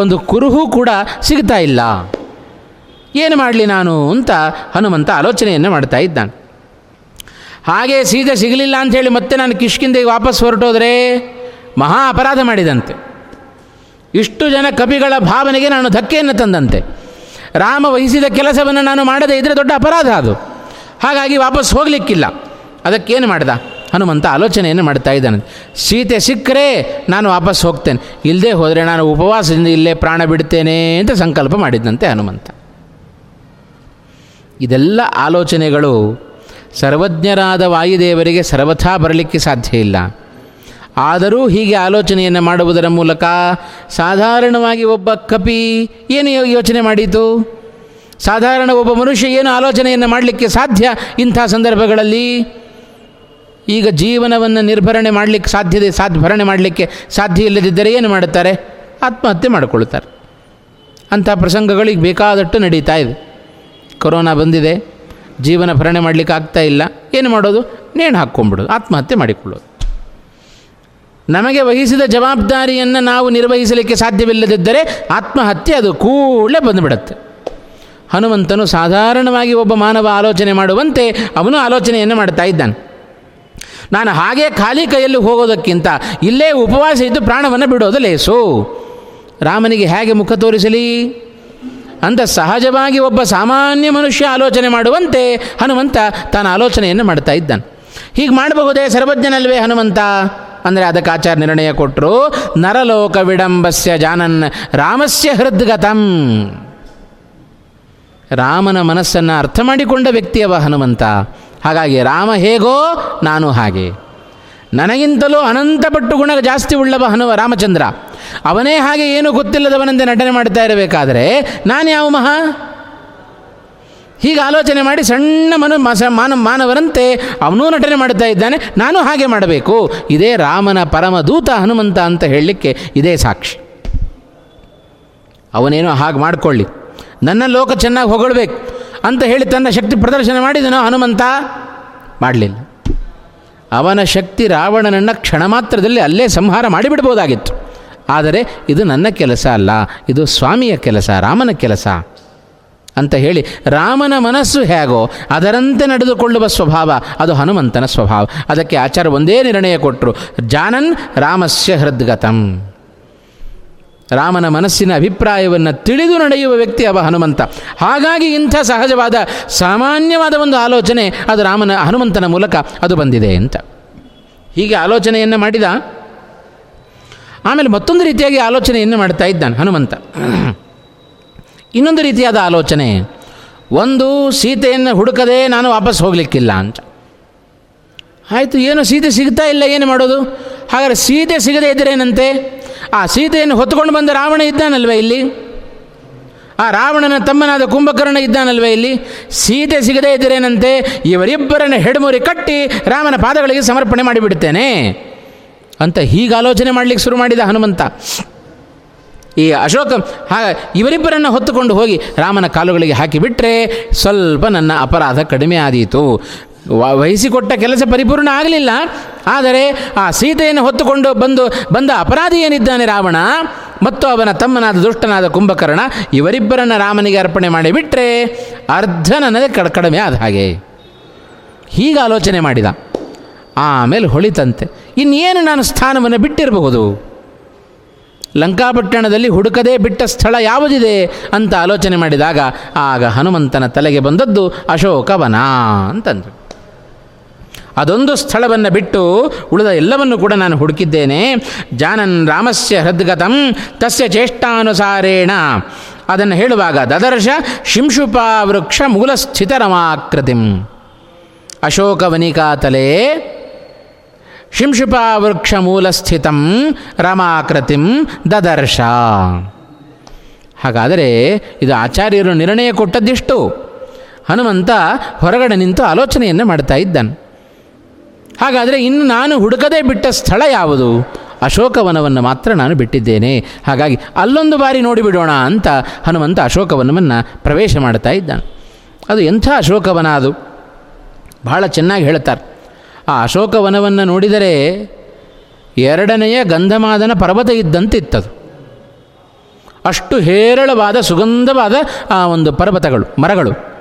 Speaker 1: ಒಂದು ಕುರುಹು ಕೂಡ ಸಿಗ್ತಾ ಇಲ್ಲ. ಏನು ಮಾಡಲಿ ನಾನು ಅಂತ ಹನುಮಂತ ಆಲೋಚನೆಯನ್ನು ಮಾಡ್ತಾ ಇದ್ದಾನೆ. ಹಾಗೆ ಸೀತೆ ಸಿಗಲಿಲ್ಲ ಅಂಥೇಳಿ ಮತ್ತೆ ನಾನು ಕಿಷ್ಕಿಂದೆಗೆ ವಾಪಸ್ ಹೊರಟೋದ್ರೆ ಮಹಾ ಅಪರಾಧ ಮಾಡಿದಂತೆ. ಇಷ್ಟು ಜನ ಕವಿಗಳ ಭಾವನೆಗೆ ನಾನು ಧಕ್ಕೆಯನ್ನು ತಂದಂತೆ. ರಾಮ ವಹಿಸಿದ ಕೆಲಸವನ್ನು ನಾನು ಮಾಡದೇ ಇದ್ದರೆ ದೊಡ್ಡ ಅಪರಾಧ ಅದು. ಹಾಗಾಗಿ ವಾಪಸ್ ಹೋಗಲಿಕ್ಕಿಲ್ಲ. ಅದಕ್ಕೇನು ಮಾಡ್ದ? ಹನುಮಂತ ಆಲೋಚನೆಯನ್ನು ಮಾಡ್ತಾ ಇದ್ದಾನೆ. ಸೀತೆ ಸಿಕ್ಕರೆ ನಾನು ವಾಪಸ್ ಹೋಗ್ತೇನೆ. ಇಲ್ಲದೆ ಹೋದರೆ ನಾನು ಉಪವಾಸದಿಂದ ಇಲ್ಲೇ ಪ್ರಾಣ ಬಿಡ್ತೇನೆ ಅಂತ ಸಂಕಲ್ಪ ಮಾಡಿದ್ದಂತೆ ಹನುಮಂತ. ಇದೆಲ್ಲ ಆಲೋಚನೆಗಳು ಸರ್ವಜ್ಞರಾದ ವಾಯುದೇವರಿಗೆ ಸರ್ವಥಾ ಬರಲಿಕ್ಕೆ ಸಾಧ್ಯ ಇಲ್ಲ. ಆದರೂ ಹೀಗೆ ಆಲೋಚನೆಯನ್ನು ಮಾಡುವುದರ ಮೂಲಕ ಸಾಧಾರಣವಾಗಿ ಒಬ್ಬ ಕಪಿ ಏನು ಯೋಚನೆ ಮಾಡಿತು? ಸಾಧಾರಣ ಒಬ್ಬ ಮನುಷ್ಯ ಏನು ಆಲೋಚನೆಯನ್ನು ಮಾಡಲಿಕ್ಕೆ ಸಾಧ್ಯ ಇಂಥ ಸಂದರ್ಭಗಳಲ್ಲಿ? ಈಗ ಜೀವನವನ್ನು ನಿರ್ಭರಣೆ ಮಾಡಲಿಕ್ಕೆ ಸಾಧ್ಯತೆ ಸಾಧ್ಯ ಭರಣೆ ಮಾಡಲಿಕ್ಕೆ ಸಾಧ್ಯ ಇಲ್ಲದಿದ್ದರೆ ಏನು ಮಾಡುತ್ತಾರೆ? ಆತ್ಮಹತ್ಯೆ ಮಾಡಿಕೊಳ್ಳುತ್ತಾರೆ. ಅಂಥ ಪ್ರಸಂಗಗಳಿಗೆ ಬೇಕಾದಷ್ಟು ನಡೀತಾ ಇದೆ ಕೊರೋನಾ ಬಂದಿದೆ, ಜೀವನ ಭರಣೆ ಮಾಡಲಿಕ್ಕೆ ಆಗ್ತಾ ಇಲ್ಲ, ಏನು ಮಾಡೋದು? ನೇಣು ಹಾಕ್ಕೊಂಬಿಡೋದು ಆತ್ಮಹತ್ಯೆ ಮಾಡಿಕೊಳ್ಳೋದು. ನಮಗೆ ವಹಿಸಿದ ಜವಾಬ್ದಾರಿಯನ್ನು ನಾವು ನಿರ್ವಹಿಸಲಿಕ್ಕೆ ಸಾಧ್ಯವಿಲ್ಲದಿದ್ದರೆ ಆತ್ಮಹತ್ಯೆ ಅದು ಕೂಡಲೇ ಬಂದುಬಿಡುತ್ತೆ. ಹನುಮಂತನು ಸಾಧಾರಣವಾಗಿ ಒಬ್ಬ ಮಾನವ ಆಲೋಚನೆ ಮಾಡುವಂತೆ ಅವನು ಆಲೋಚನೆಯನ್ನು ಮಾಡ್ತಾ ಇದ್ದಾನೆ. ನಾನು ಹಾಗೆ ಖಾಲಿ ಕೈಯಲ್ಲಿ ಹೋಗೋದಕ್ಕಿಂತ ಇಲ್ಲೇ ಉಪವಾಸ ಇದ್ದು ಪ್ರಾಣವನ್ನು ಬಿಡೋದು ಲೇಸು. ರಾಮನಿಗೆ ಹೇಗೆ ಮುಖ ತೋರಿಸಲಿ? ಅಂತ ಸಹಜವಾಗಿ ಒಬ್ಬ ಸಾಮಾನ್ಯ ಮನುಷ್ಯ ಆಲೋಚನೆ ಮಾಡುವಂತೆ ಹನುಮಂತ ತಾನು ಆಲೋಚನೆಯನ್ನು ಮಾಡ್ತಾ ಇದ್ದಾನೆ. ಹೀಗೆ ಮಾಡಬಹುದೇ ಸರ್ವಜ್ಞನಲ್ವೇ ಹನುಮಂತ? ಅಂದರೆ ಅದಕ್ಕೆ ಆಚಾರ ನಿರ್ಣಯ ಕೊಟ್ಟರು ನರಲೋಕ ವಿಡಂಬಸ್ಯ ಜಾನನ್ ರಾಮಸ್ಯ ಹೃದ್ಗತಂ. ರಾಮನ ಮನಸ್ಸನ್ನು ಅರ್ಥ ಮಾಡಿಕೊಂಡ ವ್ಯಕ್ತಿಯವ ಹನುಮಂತ. ಹಾಗಾಗಿ ರಾಮ ಹೇಗೋ ನಾನು ಹಾಗೆ. ನನಗಿಂತಲೂ ಅನಂತಪಟ್ಟು ಗುಣ ಜಾಸ್ತಿ ಉಳ್ಳವ ಹನುಮ ರಾಮಚಂದ್ರ. ಅವನೇ ಹಾಗೆ ಏನು ಗೊತ್ತಿಲ್ಲದವನಂತೆ ನಟನೆ ಮಾಡ್ತಾ ಇರಬೇಕಾದರೆ ನಾನು ಯಾವ ಮಹಾ? ಹೀಗೆ ಆಲೋಚನೆ ಮಾಡಿ ಸಣ್ಣ ಮನು ಮಾನ ಮಾನವರಂತೆ ಅವನೂ ನಟನೆ ಮಾಡ್ತಾ ಇದ್ದಾನೆ, ನಾನು ಹಾಗೆ ಮಾಡಬೇಕು. ಇದೇ ರಾಮನ ಪರಮ ದೂತ ಹನುಮಂತ ಅಂತ ಹೇಳಲಿಕ್ಕೆ ಇದೇ ಸಾಕ್ಷಿ. ಅವನೇನೋ ಹಾಗೆ ಮಾಡಿಕೊಳ್ಳಿ. ನನ್ನ ಲೋಕ ಚೆನ್ನಾಗಿ ಹೊಗಳ್ಬೇಕು ಅಂತ ಹೇಳಿ ತನ್ನ ಶಕ್ತಿ ಪ್ರದರ್ಶನ ಮಾಡಿದನೋ ಹನುಮಂತ? ಮಾಡಲಿಲ್ಲ. ಅವನ ಶಕ್ತಿ ರಾವಣನನ್ನು ಕ್ಷಣ ಮಾತ್ರದಲ್ಲಿ ಅಲ್ಲೇ ಸಂಹಾರ ಮಾಡಿಬಿಡ್ಬೋದಾಗಿತ್ತು. ಆದರೆ ಇದು ನನ್ನ ಕೆಲಸ ಅಲ್ಲ, ಇದು ಸ್ವಾಮಿಯ ಕೆಲಸ, ರಾಮನ ಕೆಲಸ ಅಂತ ಹೇಳಿ ರಾಮನ ಮನಸ್ಸು ಹೇಗೋ ಅದರಂತೆ ನಡೆದುಕೊಳ್ಳುವ ಸ್ವಭಾವ, ಅದು ಹನುಮಂತನ ಸ್ವಭಾವ. ಅದಕ್ಕೆ ಆಚಾರ ಒಂದೇ ನಿರ್ಣಯ ಕೊಟ್ಟರು ಜಾನನ್ ರಾಮಸ್ಯ ಹೃದ್ಗತಂ. ರಾಮನ ಮನಸ್ಸಿನ ಅಭಿಪ್ರಾಯವನ್ನು ತಿಳಿದು ನಡೆಯುವ ವ್ಯಕ್ತಿ ಅವ ಹನುಮಂತ. ಹಾಗಾಗಿ ಇಂಥ ಸಹಜವಾದ, ಸಾಮಾನ್ಯವಾದ ಒಂದು ಆಲೋಚನೆ ಅದು ರಾಮನ ಹನುಮಂತನ ಮೂಲಕ ಅದು ಬಂದಿದೆ ಅಂತ. ಹೀಗೆ ಆಲೋಚನೆಯನ್ನು ಮಾಡಿದ? ಆಮೇಲೆ ಮತ್ತೊಂದು ರೀತಿಯಾಗಿ ಆಲೋಚನೆಯನ್ನು ಮಾಡ್ತಾ ಇದ್ದಾನೆ ಹನುಮಂತ. ಇನ್ನೊಂದು ರೀತಿಯಾದ ಆಲೋಚನೆ, ಒಂದು ಸೀತೆಯನ್ನು ಹುಡುಕದೆ ನಾನು ವಾಪಸ್ ಹೋಗಲಿಕ್ಕಿಲ್ಲ ಅಂತ. ಆಯಿತು, ಏನು ಸೀತೆ ಸಿಗ್ತಾ ಇಲ್ಲ, ಏನು ಮಾಡೋದು? ಹಾಗಾದರೆ ಸೀತೆ ಸಿಗದೇ ಇದ್ದರೇನಂತೆ ಆ ಸೀತೆಯನ್ನು ಹೊತ್ತುಕೊಂಡು ಬಂದ ರಾವಣ ಇದ್ದಾನಲ್ವ ಇಲ್ಲಿ? ಆ ರಾವಣನ ತಮ್ಮನಾದ ಕುಂಭಕರ್ಣ ಇದ್ದಾನಲ್ವೇ ಇಲ್ಲಿ? ಸೀತೆ ಸಿಗದೇ ಇದ್ದರೇನಂತೆ ಇವರಿಬ್ಬರನ್ನ ಹೆಡ್ಮುರಿ ಕಟ್ಟಿ ರಾಮನ ಪಾದಗಳಿಗೆ ಸಮರ್ಪಣೆ ಮಾಡಿಬಿಡ್ತೇನೆ. ಅಂತ ಹೀಗೆ ಆಲೋಚನೆ ಮಾಡಲಿಕ್ಕೆ ಶುರು ಮಾಡಿದ ಹನುಮಂತ. ಈ ಅಶೋಕ ಇವರಿಬ್ಬರನ್ನು ಹೊತ್ತುಕೊಂಡು ಹೋಗಿ ರಾಮನ ಕಾಲುಗಳಿಗೆ ಹಾಕಿಬಿಟ್ರೆ ಸ್ವಲ್ಪ ನನ್ನ ಅಪರಾಧ ಕಡಿಮೆ ಆದೀತು. ವಹಿಸಿಕೊಟ್ಟ ಕೆಲಸ ಪರಿಪೂರ್ಣ ಆಗಲಿಲ್ಲ. ಆದರೆ ಆ ಸೀತೆಯನ್ನು ಹೊತ್ತುಕೊಂಡು ಬಂದು, ಬಂದ ಅಪರಾಧಿ ಏನಿದ್ದಾನೆ ರಾವಣ? ಮತ್ತು ಅವನ ತಮ್ಮನಾದ ದುಷ್ಟನಾದ ಕುಂಭಕರ್ಣ ಇವರಿಬ್ಬರನ್ನು ರಾಮನಿಗೆ ಅರ್ಪಣೆ ಮಾಡಿಬಿಟ್ರೆ ಅರ್ಧ ನನಗೆ ಕಡ, ಕಡಿಮೆ ಆದ ಹಾಗೆ. ಹೀಗೆ ಆಲೋಚನೆ ಮಾಡಿದ. ಆಮೇಲೆ ಹೊಳಿತಂತೆ. ಇನ್ನೇನು ನಾನು ಸ್ಥಾನವನ್ನು ಬಿಟ್ಟಿರಬಹುದು? ಲಂಕಾಪಟ್ಟಣದಲ್ಲಿ ಹುಡುಕದೇ ಬಿಟ್ಟ ಸ್ಥಳ ಯಾವುದಿದೆ ಅಂತ ಆಲೋಚನೆ ಮಾಡಿದಾಗ ಆಗ ಹನುಮಂತನ ತಲೆಗೆ ಬಂದದ್ದು ಅಶೋಕವನ ಅಂತಂದರು. ಅದೊಂದು ಸ್ಥಳವನ್ನು ಬಿಟ್ಟು ಉಳಿದ ಎಲ್ಲವನ್ನು ಕೂಡ ನಾನು ಹುಡುಕಿದ್ದೇನೆ. ಜಾನನ್ ರಾಮಸ್ಯ ಹೃದ್ಗತಂ ತಸ್ಯ ಚೇಷ್ಟಾನುಸಾರೇಣ. ಅದನ್ನು ಹೇಳುವಾಗ ದದರ್ಶ ಶಿಂಶುಪ ವೃಕ್ಷ ಮೂಲಸ್ಥಿತರಮಾಕೃತಿಂ. ಅಶೋಕವನಿಕಾತಲೆ ಶಿಂಶುಪ ವೃಕ್ಷ ಮೂಲಸ್ಥಿತಂ ರಮಾಕೃತಿಂ ದದರ್ಶ. ಹಾಗಾದರೆ ಇದು ಆಚಾರ್ಯರು ನಿರ್ಣಯ ಕೊಟ್ಟದ್ದಿಷ್ಟು. ಹನುಮಂತ ಹೊರಗಡೆ ನಿಂತು ಆಲೋಚನೆಯನ್ನು ಮಾಡ್ತಾ ಇದ್ದಾನೆ. ಹಾಗಾದರೆ ಇನ್ನು ನಾನು ಹುಡುಕದೇ ಬಿಟ್ಟ ಸ್ಥಳ ಯಾವುದು? ಅಶೋಕವನವನ್ನು ಮಾತ್ರ ನಾನು ಬಿಟ್ಟಿದ್ದೇನೆ. ಹಾಗಾಗಿ ಅಲ್ಲೊಂದು ಬಾರಿ ನೋಡಿಬಿಡೋಣ ಅಂತ ಹನುಮಂತ ಅಶೋಕವನವನ್ನು ಪ್ರವೇಶ ಮಾಡ್ತಾ ಇದ್ದಾನೆ. ಅದು ಎಂಥ ಅಶೋಕವನ ಅದು? ಬಹಳ ಚೆನ್ನಾಗಿ ಹೇಳ್ತಾರೆ. ಆ ಅಶೋಕವನವನ್ನು ನೋಡಿದರೆ ಎರಡನೆಯ ಗಂಧಮಾದನ ಪರ್ವತ ಇದ್ದಂತಿತ್ತದು. ಅಷ್ಟು ಹೇರಳವಾದ, ಸುಗಂಧವಾದ ಆ ಒಂದು ಪರ್ವತಗಳು, ಮರಗಳು.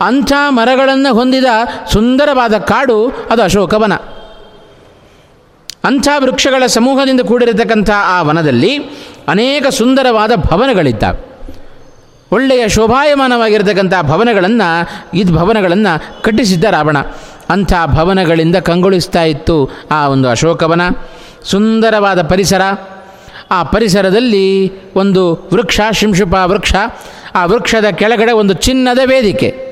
Speaker 1: ಅಂಥ ಮರಗಳನ್ನು ಹೊಂದಿದ ಸುಂದರವಾದ ಕಾಡು, ಅದು ಅಶೋಕವನ ಅಂಥ ವೃಕ್ಷಗಳ ಸಮೂಹದಿಂದ ಕೂಡಿರತಕ್ಕಂಥ ಆ ವನದಲ್ಲಿ ಅನೇಕ ಸುಂದರವಾದ ಭವನಗಳಿದ್ದಾವೆ ಒಳ್ಳೆಯ ಶೋಭಾಯಮಾನವಾಗಿರತಕ್ಕಂಥ ಭವನಗಳನ್ನು, ಇದು ಭವನಗಳನ್ನು ಕಟ್ಟಿಸಿದ್ದ ರಾವಣ. ಅಂಥ ಭವನಗಳಿಂದ ಕಂಗೊಳಿಸ್ತಾ ಇತ್ತು ಆ ಒಂದು ಅಶೋಕವನ ಸುಂದರವಾದ ಪರಿಸರ. ಆ ಪರಿಸರದಲ್ಲಿ ಒಂದು ವೃಕ್ಷ ಶಿಂಶುಪ ವೃಕ್ಷ. ಆ ವೃಕ್ಷದ ಕೆಳಗಡೆ ಒಂದು ಚಿನ್ನದ ವೇದಿಕೆ.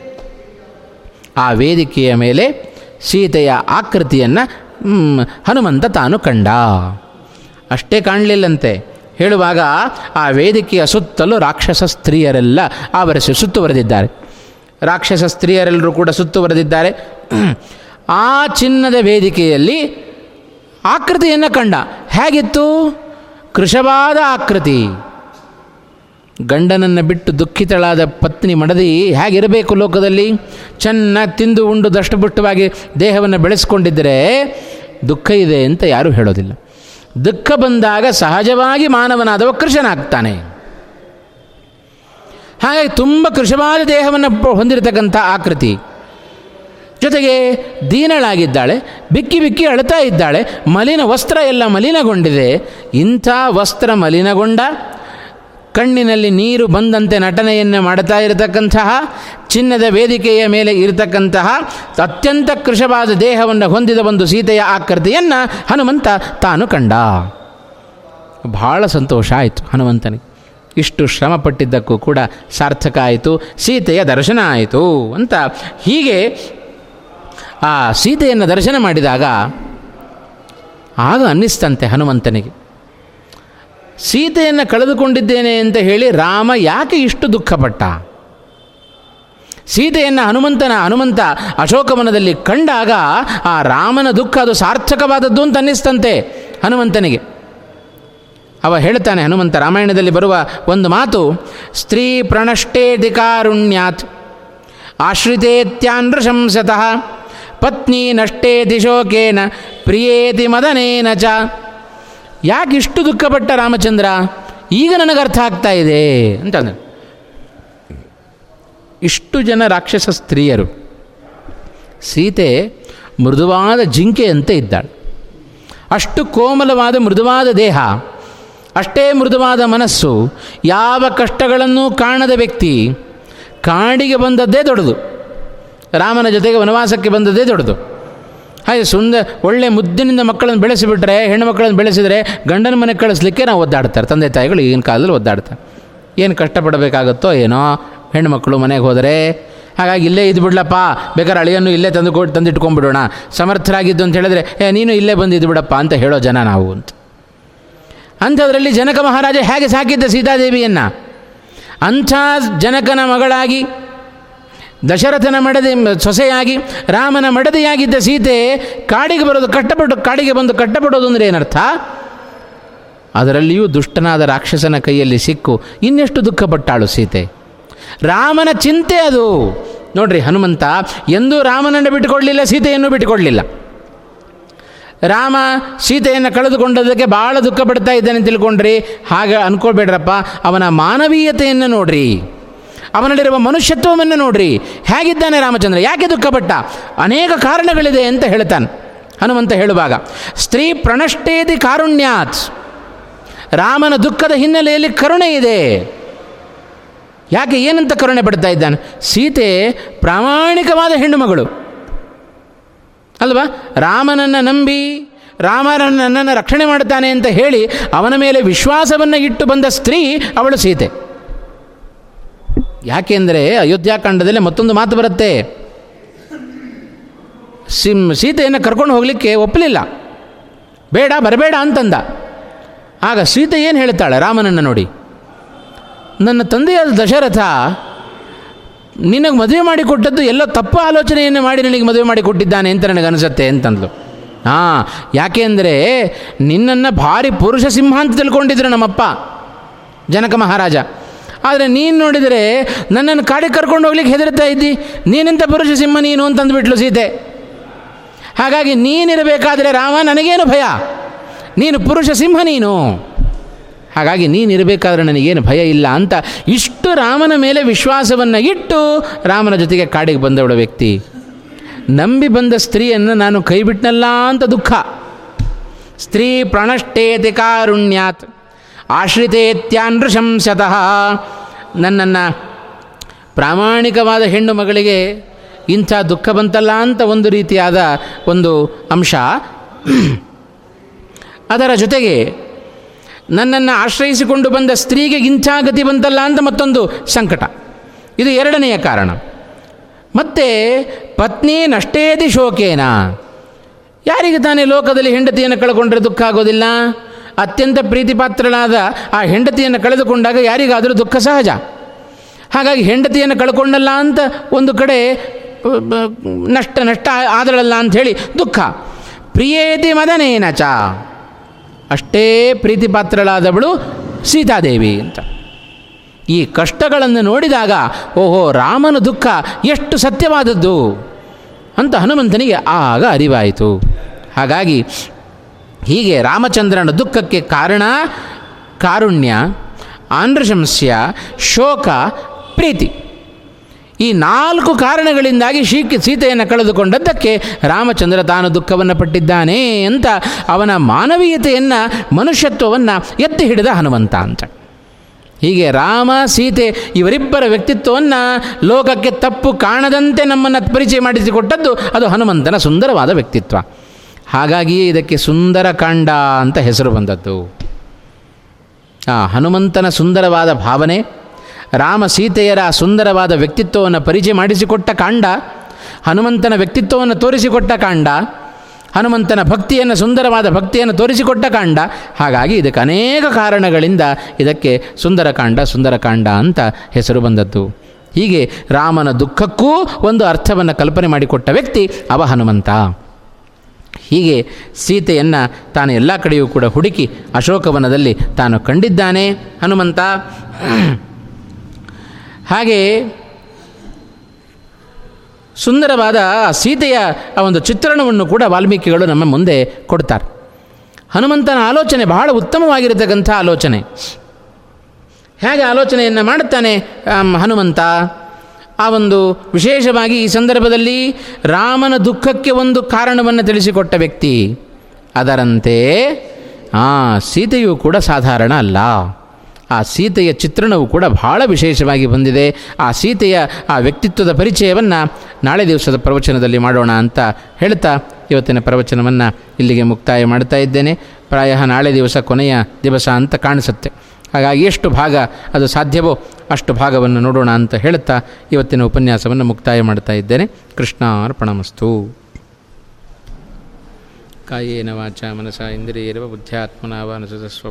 Speaker 1: ಆ ವೇದಿಕೆಯ ಮೇಲೆ ಸೀತೆಯ ಆಕೃತಿಯನ್ನು ಹನುಮಂತ ತಾನು ಕಂಡ. ಅಷ್ಟೇ ಕಾಣಲಿಲ್ಲಂತೆ. ಹೇಳುವಾಗ ಆ ವೇದಿಕೆಯ ಸುತ್ತಲೂ ರಾಕ್ಷಸ ಸ್ತ್ರೀಯರೆಲ್ಲ ಆವರಿಸಿ ಸುತ್ತುವರೆದಿದ್ದಾರೆ ರಾಕ್ಷಸ ಸ್ತ್ರೀಯರೆಲ್ಲರೂ ಕೂಡ ಸುತ್ತುವರೆದಿದ್ದಾರೆ ಆ ಚಿನ್ನದ ವೇದಿಕೆಯಲ್ಲಿ ಆಕೃತಿಯನ್ನು ಕಂಡ. ಹೇಗಿತ್ತು? ಕೃಶವಾದ ಆಕೃತಿ. ಗಂಡನನ್ನು ಬಿಟ್ಟು ದುಃಖಿತಳಾದ ಪತ್ನಿ ಮಡದಿ ಹೇಗಿರಬೇಕು ಲೋಕದಲ್ಲಿ? ಚೆನ್ನಾಗಿ ತಿಂದು ಉಂಡು ದಷ್ಟಪುಷ್ಟವಾಗಿ ದೇಹವನ್ನು ಬೆಳೆಸ್ಕೊಂಡಿದ್ದರೆ ದುಃಖ ಇದೆ ಅಂತ ಯಾರೂ ಹೇಳೋದಿಲ್ಲ. ದುಃಖ ಬಂದಾಗ ಸಹಜವಾಗಿ ಮಾನವನಾದವ ಕೃಷನಾಗ್ತಾನೆ ಹಾಗಾಗಿ ತುಂಬ ಕೃಶವಾದ ದೇಹವನ್ನು ಹೊಂದಿರತಕ್ಕಂಥ ಆಕೃತಿ ಜೊತೆಗೆ ದೀನಳಾಗಿದ್ದಾಳೆ, ಬಿಕ್ಕಿ ಬಿಕ್ಕಿ ಅಳ್ತಾ ಇದ್ದಾಳೆ, ಮಲಿನ ವಸ್ತ್ರ ಎಲ್ಲ ಮಲಿನಗೊಂಡಿದೆ. ಇಂಥ ವಸ್ತ್ರ ಮಲಿನಗೊಂಡ ಕಣ್ಣಿನಲ್ಲಿ ನೀರು ಬಂದಂತೆ ನಟನೆಯನ್ನು ಮಾಡ್ತಾ ಇರತಕ್ಕಂತಹ, ಚಿನ್ನದ ವೇದಿಕೆಯ ಮೇಲೆ ಇರತಕ್ಕಂತಹ, ಅತ್ಯಂತ ಕೃಶವಾದ ದೇಹವನ್ನು ಹೊಂದಿದ ಒಂದು ಸೀತೆಯ ಆಕೃತಿಯನ್ನು ಹನುಮಂತ ತಾನು ಕಂಡ. ಬಹಳ ಸಂತೋಷ ಆಯಿತು ಹನುಮಂತನಿಗೆ. ಇಷ್ಟು ಶ್ರಮಪಟ್ಟಿದ್ದಕ್ಕೂ ಕೂಡ ಸಾರ್ಥಕ ಆಯಿತು, ಸೀತೆಯ ದರ್ಶನ ಆಯಿತು ಅಂತ. ಹೀಗೆ ಆ ಸೀತೆಯನ್ನು ದರ್ಶನ ಮಾಡಿದಾಗ ಆಗ ಅನ್ನಿಸ್ತಂತೆ ಹನುಮಂತನಿಗೆ. ಸೀತೆಯನ್ನು ಕಳೆದುಕೊಂಡಿದ್ದೇನೆ ಅಂತ ಹೇಳಿ ರಾಮ ಯಾಕೆ ಇಷ್ಟು ದುಃಖಪಟ್ಟ? ಸೀತೆಯನ್ನು ಹನುಮಂತನ ಹನುಮಂತ ಅಶೋಕವನದಲ್ಲಿ ಕಂಡಾಗ ಆ ರಾಮನ ದುಃಖ ಅದು ಸಾರ್ಥಕವಾದದ್ದು ಅಂತ ಅನ್ನಿಸ್ತಂತೆ ಹನುಮಂತನಿಗೆ. ಅವ ಹೇಳ್ತಾನೆ, ಹನುಮಂತ ರಾಮಾಯಣದಲ್ಲಿ ಬರುವ ಒಂದು ಮಾತು, ಸ್ತ್ರೀ ಪ್ರಣಷ್ಟೇ ದಿಕಾರುಣ್ಯಾತ್ ಆಶ್ರಿತೇತ್ಯಾನೃಶಂಸತಃ ಪತ್ನಿ ನಷ್ಟೇತಿ ಶೋಕೇನ ಪ್ರಿಯೇತಿ ಮದನೇನ ಚ ಯಾಕೆ ಇಷ್ಟು ದುಃಖಪಟ್ಟ ರಾಮಚಂದ್ರ? ಈಗ ನನಗೆ ಅರ್ಥ ಆಗ್ತಾ ಇದೆ ಅಂತಂದ. ಇಷ್ಟು ಜನ ರಾಕ್ಷಸ ಸ್ತ್ರೀಯರು. ಸೀತೆ ಮೃದುವಾದ ಜಿಂಕೆಯಂತೆ ಇದ್ದಾಳೆ. ಅಷ್ಟು ಕೋಮಲವಾದ ಮೃದುವಾದ ದೇಹ, ಅಷ್ಟೇ ಮೃದುವಾದ ಮನಸ್ಸು, ಯಾವ ಕಷ್ಟಗಳನ್ನೂ ಕಾಣದ ವ್ಯಕ್ತಿ, ಕಾಡಿಗೆ ಬಂದದ್ದೇ ದೊಡ್ಡದು. ರಾಮನ ಜೊತೆಗೆ ವನವಾಸಕ್ಕೆ ಬಂದದ್ದೇ ದೊಡ್ಡದು. ಹಾಗೆ ಸುಂದರ ಒಳ್ಳೆ ಮುದ್ದಿನಿಂದ ಮಕ್ಕಳನ್ನು ಬೆಳೆಸಿಬಿಟ್ರೆ, ಹೆಣ್ಣು ಮಕ್ಕಳನ್ನು ಬೆಳೆಸಿದರೆ ಗಂಡನ ಮನೆಗೆ ಕಳಿಸ್ಲಿಕ್ಕೆ ನಾವು ಒದ್ದಾಡ್ತಾರೆ. ತಂದೆ ತಾಯಿಗಳು ಈಗಿನ ಕಾಲದಲ್ಲಿ ಒದ್ದಾಡ್ತಾರೆ. ಏನು ಕಷ್ಟಪಡಬೇಕಾಗುತ್ತೋ ಏನೋ, ಹೆಣ್ಣು ಮಕ್ಕಳು ಮನೆಗೆ ಹೋದರೆ, ಹಾಗಾಗಿ ಇಲ್ಲೇ ಇದು ಬಿಡ್ಲಪ್ಪ, ಬೇಕಾದ್ರೆ ಅಳಿಯನ್ನು ಇಲ್ಲೇ ತಂದು ಕೊಟ್ಟು ತಂದಿಟ್ಕೊಂಡ್ಬಿಡೋಣ, ಸಮರ್ಥರಾಗಿದ್ದು ಅಂತ ಹೇಳಿದ್ರೆ, ಏ, ನೀನು ಇಲ್ಲೇ ಬಂದಿದ್ದು ಬಿಡಪ್ಪ ಅಂತ ಹೇಳೋ ಜನ ನಾವು ಅಂತ. ಅಂಥದ್ರಲ್ಲಿ ಜನಕ ಮಹಾರಾಜ ಹೇಗೆ ಸಾಕಿದ್ದ ಸೀತಾದೇವಿಯನ್ನು? ಅಂಥ ಜನಕನ ಮಗಳಾಗಿ ದಶರಥನ ಮಡದಿ ಸೊಸೆಯಾಗಿ, ರಾಮನ ಮಡದಿಯಾಗಿದ್ದ ಸೀತೆ ಕಾಡಿಗೆ ಬರೋದು ಕಟ್ಟಪಟ್ಟು ಕಾಡಿಗೆ ಬಂದು ಕಟ್ಟಪಡೋದು ಅಂದರೆ ಏನರ್ಥ? ಅದರಲ್ಲಿಯೂ ದುಷ್ಟನಾದ ರಾಕ್ಷಸನ ಕೈಯಲ್ಲಿ ಸಿಕ್ಕು, ಇನ್ನೆಷ್ಟು ದುಃಖಪಟ್ಟಾಳು ಸೀತೆ. ರಾಮನ ಚಿಂತೆ ಅದು. ನೋಡ್ರಿ, ಹನುಮಂತ, ಎಂದೂ ರಾಮನನ್ನು ಬಿಟ್ಟುಕೊಡಲಿಲ್ಲ, ಸೀತೆಯನ್ನು ಬಿಟ್ಟುಕೊಡಲಿಲ್ಲ. ರಾಮ ಸೀತೆಯನ್ನು ಕಳೆದುಕೊಂಡದಕ್ಕೆ ಭಾಳ ದುಃಖ ಪಡ್ತಾ ಇದ್ದಾನೆ ತಿಳ್ಕೊಂಡ್ರಿ. ಹಾಗೆ ಅನ್ಕೊಳ್ಬೇಡ್ರಪ್ಪ ಅವನ ಮಾನವೀಯತೆಯನ್ನು ನೋಡ್ರಿ. ಅವನಲ್ಲಿರುವ ಮನುಷ್ಯತ್ವವನ್ನು ನೋಡ್ರಿ. ಹೇಗಿದ್ದಾನೆ ರಾಮಚಂದ್ರ? ಯಾಕೆ ದುಃಖಪಟ್ಟ? ಅನೇಕ ಕಾರಣಗಳಿದೆ ಅಂತ ಹೇಳ್ತಾನೆ. ಹನುಮಂತ ಹೇಳುವಾಗ, ಸ್ತ್ರೀ ಪ್ರಣಷ್ಟೇದಿ ಕಾರುಣ್ಯಾತ್. ರಾಮನ ದುಃಖದ ಹಿನ್ನೆಲೆಯಲ್ಲಿ ಕರುಣೆ ಇದೆ. ಯಾಕೆ ಏನಂತ ಕರುಣೆ ಪಡ್ತಾ ಇದ್ದಾನೆ? ಸೀತೆ ಪ್ರಾಮಾಣಿಕವಾದ ಹೆಣ್ಣುಮಗಳು ಅಲ್ವಾ? ರಾಮನನ್ನು ನಂಬಿ, ರಾಮನನ್ನು ನನ್ನನ್ನು ರಕ್ಷಣೆ ಮಾಡ್ತಾನೆ ಅಂತ ಹೇಳಿ ಅವನ ಮೇಲೆ ವಿಶ್ವಾಸವನ್ನು ಇಟ್ಟು ಬಂದ ಸ್ತ್ರೀ ಅವಳು ಸೀತೆ. ಯಾಕೆಂದರೆ ಅಯೋಧ್ಯಾಕಾಂಡದಲ್ಲಿ ಮತ್ತೊಂದು ಮಾತು ಬರುತ್ತೆ. ಸಿಂ, ಸೀತೆಯನ್ನು ಕರ್ಕೊಂಡು ಹೋಗಲಿಕ್ಕೆ ಒಪ್ಪಲಿಲ್ಲ. ಬೇಡ, ಬರಬೇಡ ಅಂತಂದ. ಆಗ ಸೀತೆ ಏನು ಹೇಳ್ತಾಳೆ? ರಾಮನನ್ನು ನೋಡಿ. ನನ್ನ ತಂದೆಯಾದ ದಶರಥ, ನಿನಗೆ ಮದುವೆ ಮಾಡಿ ಕೊಟ್ಟದ್ದು ಎಲ್ಲೋ ತಪ್ಪು ಆಲೋಚನೆಯನ್ನು ಮಾಡಿ ನಿನಗೆ ಮದುವೆ ಮಾಡಿ ಕೊಟ್ಟಿದ್ದಾನೆ ಅಂತ ನನಗನಿಸುತ್ತೆ ಅಂತಂದ್ಲು. ಹಾಂ ಯಾಕೆ ಅಂದರೆ ನಿನ್ನನ್ನು ಭಾರಿ ಪುರುಷ ಸಿಂಹ ಅಂತ ತಿಳ್ಕೊಂಡಿದ್ರು ನಮ್ಮಪ್ಪ, ಜನಕ ಮಹಾರಾಜ. ಆದರೆ ನೀನು ನೋಡಿದರೆ ನನ್ನನ್ನು ಕಾಡಿಗೆ ಕರ್ಕೊಂಡು ಹೋಗ್ಲಿಕ್ಕೆ ಹೆದರ್ತಾ ಇದ್ದಿ. ನೀನಿಂತ ಪುರುಷ ಸಿಂಹ ನೀನು ಅಂತಂದುಬಿಟ್ಲು ಸೀತೆ. ಹಾಗಾಗಿ ನೀನಿರಬೇಕಾದರೆ ರಾಮ ನನಗೇನು ಭಯ? ನೀನು ಪುರುಷ ಸಿಂಹ ನೀನು. ಹಾಗಾಗಿ ನೀನಿರಬೇಕಾದ್ರೆ ನನಗೇನು ಭಯ ಇಲ್ಲ ಅಂತ ಇಷ್ಟು ರಾಮನ ಮೇಲೆ ವಿಶ್ವಾಸವನ್ನು ಇಟ್ಟು ರಾಮನ ಜೊತೆಗೆ ಕಾಡಿಗೆ ಬಂದವಳ ವ್ಯಕ್ತಿ. ನಂಬಿ ಬಂದ ಸ್ತ್ರೀಯನ್ನು ನಾನು ಕೈಬಿಟ್ನಲ್ಲ ಅಂತ ದುಃಖ. ಸ್ತ್ರೀ ಪ್ರಣಷ್ಟೇತಿ ಕಾರುಣ್ಯಾತ್. ಆಶ್ರಿತೇತ್ಯಾನೃಶಂಸತಃ ನನ್ನನ್ನು ಪ್ರಾಮಾಣಿಕವಾದ ಹೆಣ್ಣು ಮಗಳಿಗೆ ಇಂಥ ದುಃಖ ಬಂತಲ್ಲ ಅಂತ ಒಂದು ರೀತಿಯಾದ ಒಂದು ಅಂಶ. ಅದರ ಜೊತೆಗೆ ನನ್ನನ್ನು ಆಶ್ರಯಿಸಿಕೊಂಡು ಬಂದ ಸ್ತ್ರೀಗೆ ಇಂಥ ಗತಿ ಬಂತಲ್ಲ ಅಂತ ಮತ್ತೊಂದು ಸಂಕಟ. ಇದು ಎರಡನೆಯ ಕಾರಣ. ಮತ್ತು ಪತ್ನಿ ನಷ್ಟೇದಿ ಶೋಕೇನ. ಯಾರಿಗೆ ತಾನೇ ಲೋಕದಲ್ಲಿ ಹೆಂಡತಿಯನ್ನು ಕಳ್ಕೊಂಡ್ರೆ ದುಃಖ ಆಗೋದಿಲ್ಲ? ಅತ್ಯಂತ ಪ್ರೀತಿಪಾತ್ರಳಾದ ಆ ಹೆಂಡತಿಯನ್ನು ಕಳೆದುಕೊಂಡಾಗ ಯಾರಿಗಾದರೂ ದುಃಖ ಸಹಜ? ಹಾಗಾಗಿ ಹೆಂಡತಿಯನ್ನು ಕಳ್ಕೊಂಡಲ್ಲ ಅಂತ ಒಂದು ಕಡೆ ನಷ್ಟ ನಷ್ಟ ಆದಳಲ್ಲ ಅಂಥೇಳಿ ದುಃಖ. ಪ್ರಿಯೇತಿ ಮದನೇನ ಚ. ಅಷ್ಟೇ ಪ್ರೀತಿಪಾತ್ರಳಾದವಳು ಸೀತಾದೇವಿ ಅಂತ. ಈ ಕಷ್ಟಗಳನ್ನು ನೋಡಿದಾಗ, ಓಹೋ, ರಾಮನ ದುಃಖ ಎಷ್ಟು ಸತ್ಯವಾದದ್ದು ಅಂತ ಹನುಮಂತನಿಗೆ ಆಗ ಅರಿವಾಯಿತು. ಹಾಗಾಗಿ ಹೀಗೆ ರಾಮಚಂದ್ರನ ದುಃಖಕ್ಕೆ ಕಾರಣ ಕಾರುಣ್ಯ, ಆಂಧ್ರಶಂಸ್ಯ, ಶೋಕ, ಪ್ರೀತಿ. ಈ ನಾಲ್ಕು ಕಾರಣಗಳಿಂದಾಗಿ ಶೀಕೆ ಸೀತೆಯನ್ನು ಕಳೆದುಕೊಂಡದ್ದಕ್ಕೆ ರಾಮಚಂದ್ರ ತಾನು ದುಃಖವನ್ನು ಪಟ್ಟಿದ್ದಾನೆ ಅಂತ ಅವನ ಮಾನವೀಯತೆಯನ್ನು, ಮನುಷ್ಯತ್ವವನ್ನು ಎತ್ತಿ ಹಿಡಿದ ಹನುಮಂತ ಅಂತ. ಹೀಗೆ ರಾಮ, ಸೀತೆ ಇವರಿಬ್ಬರ ವ್ಯಕ್ತಿತ್ವವನ್ನು ಲೋಕಕ್ಕೆ ತಪ್ಪು ಕಾಣದಂತೆ ನಮ್ಮನ್ನು ಪರಿಚಯ ಮಾಡಿಸಿಕೊಟ್ಟದ್ದು ಅದು ಹನುಮಂತನ ಸುಂದರವಾದ ವ್ಯಕ್ತಿತ್ವ. ಹಾಗಾಗಿಯೇ ಇದಕ್ಕೆ ಸುಂದರ ಕಾಂಡ ಅಂತ ಹೆಸರು ಬಂದದ್ದು. ಆ, ಹನುಮಂತನ ಸುಂದರವಾದ ಭಾವನೆ, ರಾಮ ಸೀತೆಯರ ಸುಂದರವಾದ ವ್ಯಕ್ತಿತ್ವವನ್ನು ಪರಿಚಯ ಮಾಡಿಸಿಕೊಟ್ಟ ಕಾಂಡ, ಹನುಮಂತನ ವ್ಯಕ್ತಿತ್ವವನ್ನು ತೋರಿಸಿಕೊಟ್ಟ ಕಾಂಡ, ಹನುಮಂತನ ಭಕ್ತಿಯನ್ನು, ಸುಂದರವಾದ ಭಕ್ತಿಯನ್ನು ತೋರಿಸಿಕೊಟ್ಟ ಕಾಂಡ, ಹಾಗಾಗಿ ಇದಕ್ಕೆ ಅನೇಕ ಕಾರಣಗಳಿಂದ ಇದಕ್ಕೆ ಸುಂದರಕಾಂಡ ಸುಂದರಕಾಂಡ ಅಂತ ಹೆಸರು ಬಂದದ್ದು. ಹೀಗೆ ರಾಮನ ದುಃಖಕ್ಕೂ ಒಂದು ಅರ್ಥವನ್ನು ಕಲ್ಪನೆ ಮಾಡಿಕೊಟ್ಟ ವ್ಯಕ್ತಿ ಅವ ಹನುಮಂತ. ಹೀಗೆ ಸೀತೆಯನ್ನು ತಾನು ಎಲ್ಲ ಕಡೆಯೂ ಕೂಡ ಹುಡುಕಿ ಅಶೋಕವನದಲ್ಲಿ ತಾನು ಕಂಡಿದ್ದಾನೆ. ಹನುಮಂತ, ಹಾಗೆ ಸುಂದರವಾದ ಸೀತೆಯ ಆ ಒಂದು ಚಿತ್ರಣವನ್ನು ಕೂಡ ವಾಲ್ಮೀಕಿಗಳು ನಮ್ಮ ಮುಂದೆ ಕೊಡ್ತಾರೆ. ಹನುಮಂತನ ಆಲೋಚನೆ ಬಹಳ ಉತ್ತಮವಾಗಿರತಕ್ಕಂಥ ಆಲೋಚನೆ. ಹೇಗೆ ಆಲೋಚನೆಯನ್ನು ಮಾಡುತ್ತಾನೆ ಹನುಮಂತ? ಆ ಒಂದು ವಿಶೇಷವಾಗಿ ಈ ಸಂದರ್ಭದಲ್ಲಿ ರಾಮನ ದುಃಖಕ್ಕೆ ಒಂದು ಕಾರಣವನ್ನು ತಿಳಿಸಿಕೊಟ್ಟ ವ್ಯಕ್ತಿ. ಅದರಂತೆ ಆ ಸೀತೆಯೂ ಕೂಡ ಸಾಧಾರಣ ಅಲ್ಲ. ಆ ಸೀತೆಯ ಚಿತ್ರಣವು ಕೂಡ ಬಹಳ ವಿಶೇಷವಾಗಿ ಬಂದಿದೆ. ಆ ಸೀತೆಯ ಆ ವ್ಯಕ್ತಿತ್ವದ ಪರಿಚಯವನ್ನು ನಾಳೆ ದಿವಸದ ಪ್ರವಚನದಲ್ಲಿ ಮಾಡೋಣ ಅಂತ ಹೇಳ್ತಾ ಇವತ್ತಿನ ಪ್ರವಚನವನ್ನು ಇಲ್ಲಿಗೆ ಮುಕ್ತಾಯ ಮಾಡ್ತಾ ಇದ್ದೇನೆ. ಪ್ರಾಯ ನಾಳೆ ದಿವಸ ಕೊನೆಯ ದಿವಸ ಅಂತ ಕಾಣಿಸುತ್ತೆ. ಹಾಗಾಗಿ ಎಷ್ಟು ಭಾಗ ಅದು ಸಾಧ್ಯವೋ ಅಷ್ಟು ಭಾಗವನ್ನು ನೋಡೋಣ ಅಂತ ಹೇಳುತ್ತಾ ಇವತ್ತಿನ ಉಪನ್ಯಾಸವನ್ನು ಮುಕ್ತಾಯ ಮಾಡ್ತಾ ಇದ್ದೇನೆ. ಕೃಷ್ಣ ಅರ್ಪಣಮಸ್ತು ಕಾಯೇನ ವಾಚ ಮನಸ ಇಂದ್ರಿಯೇರವ ಬುದ್ಧ್ಯಾತ್ಮನಾವ ನಸುತಸ್ವ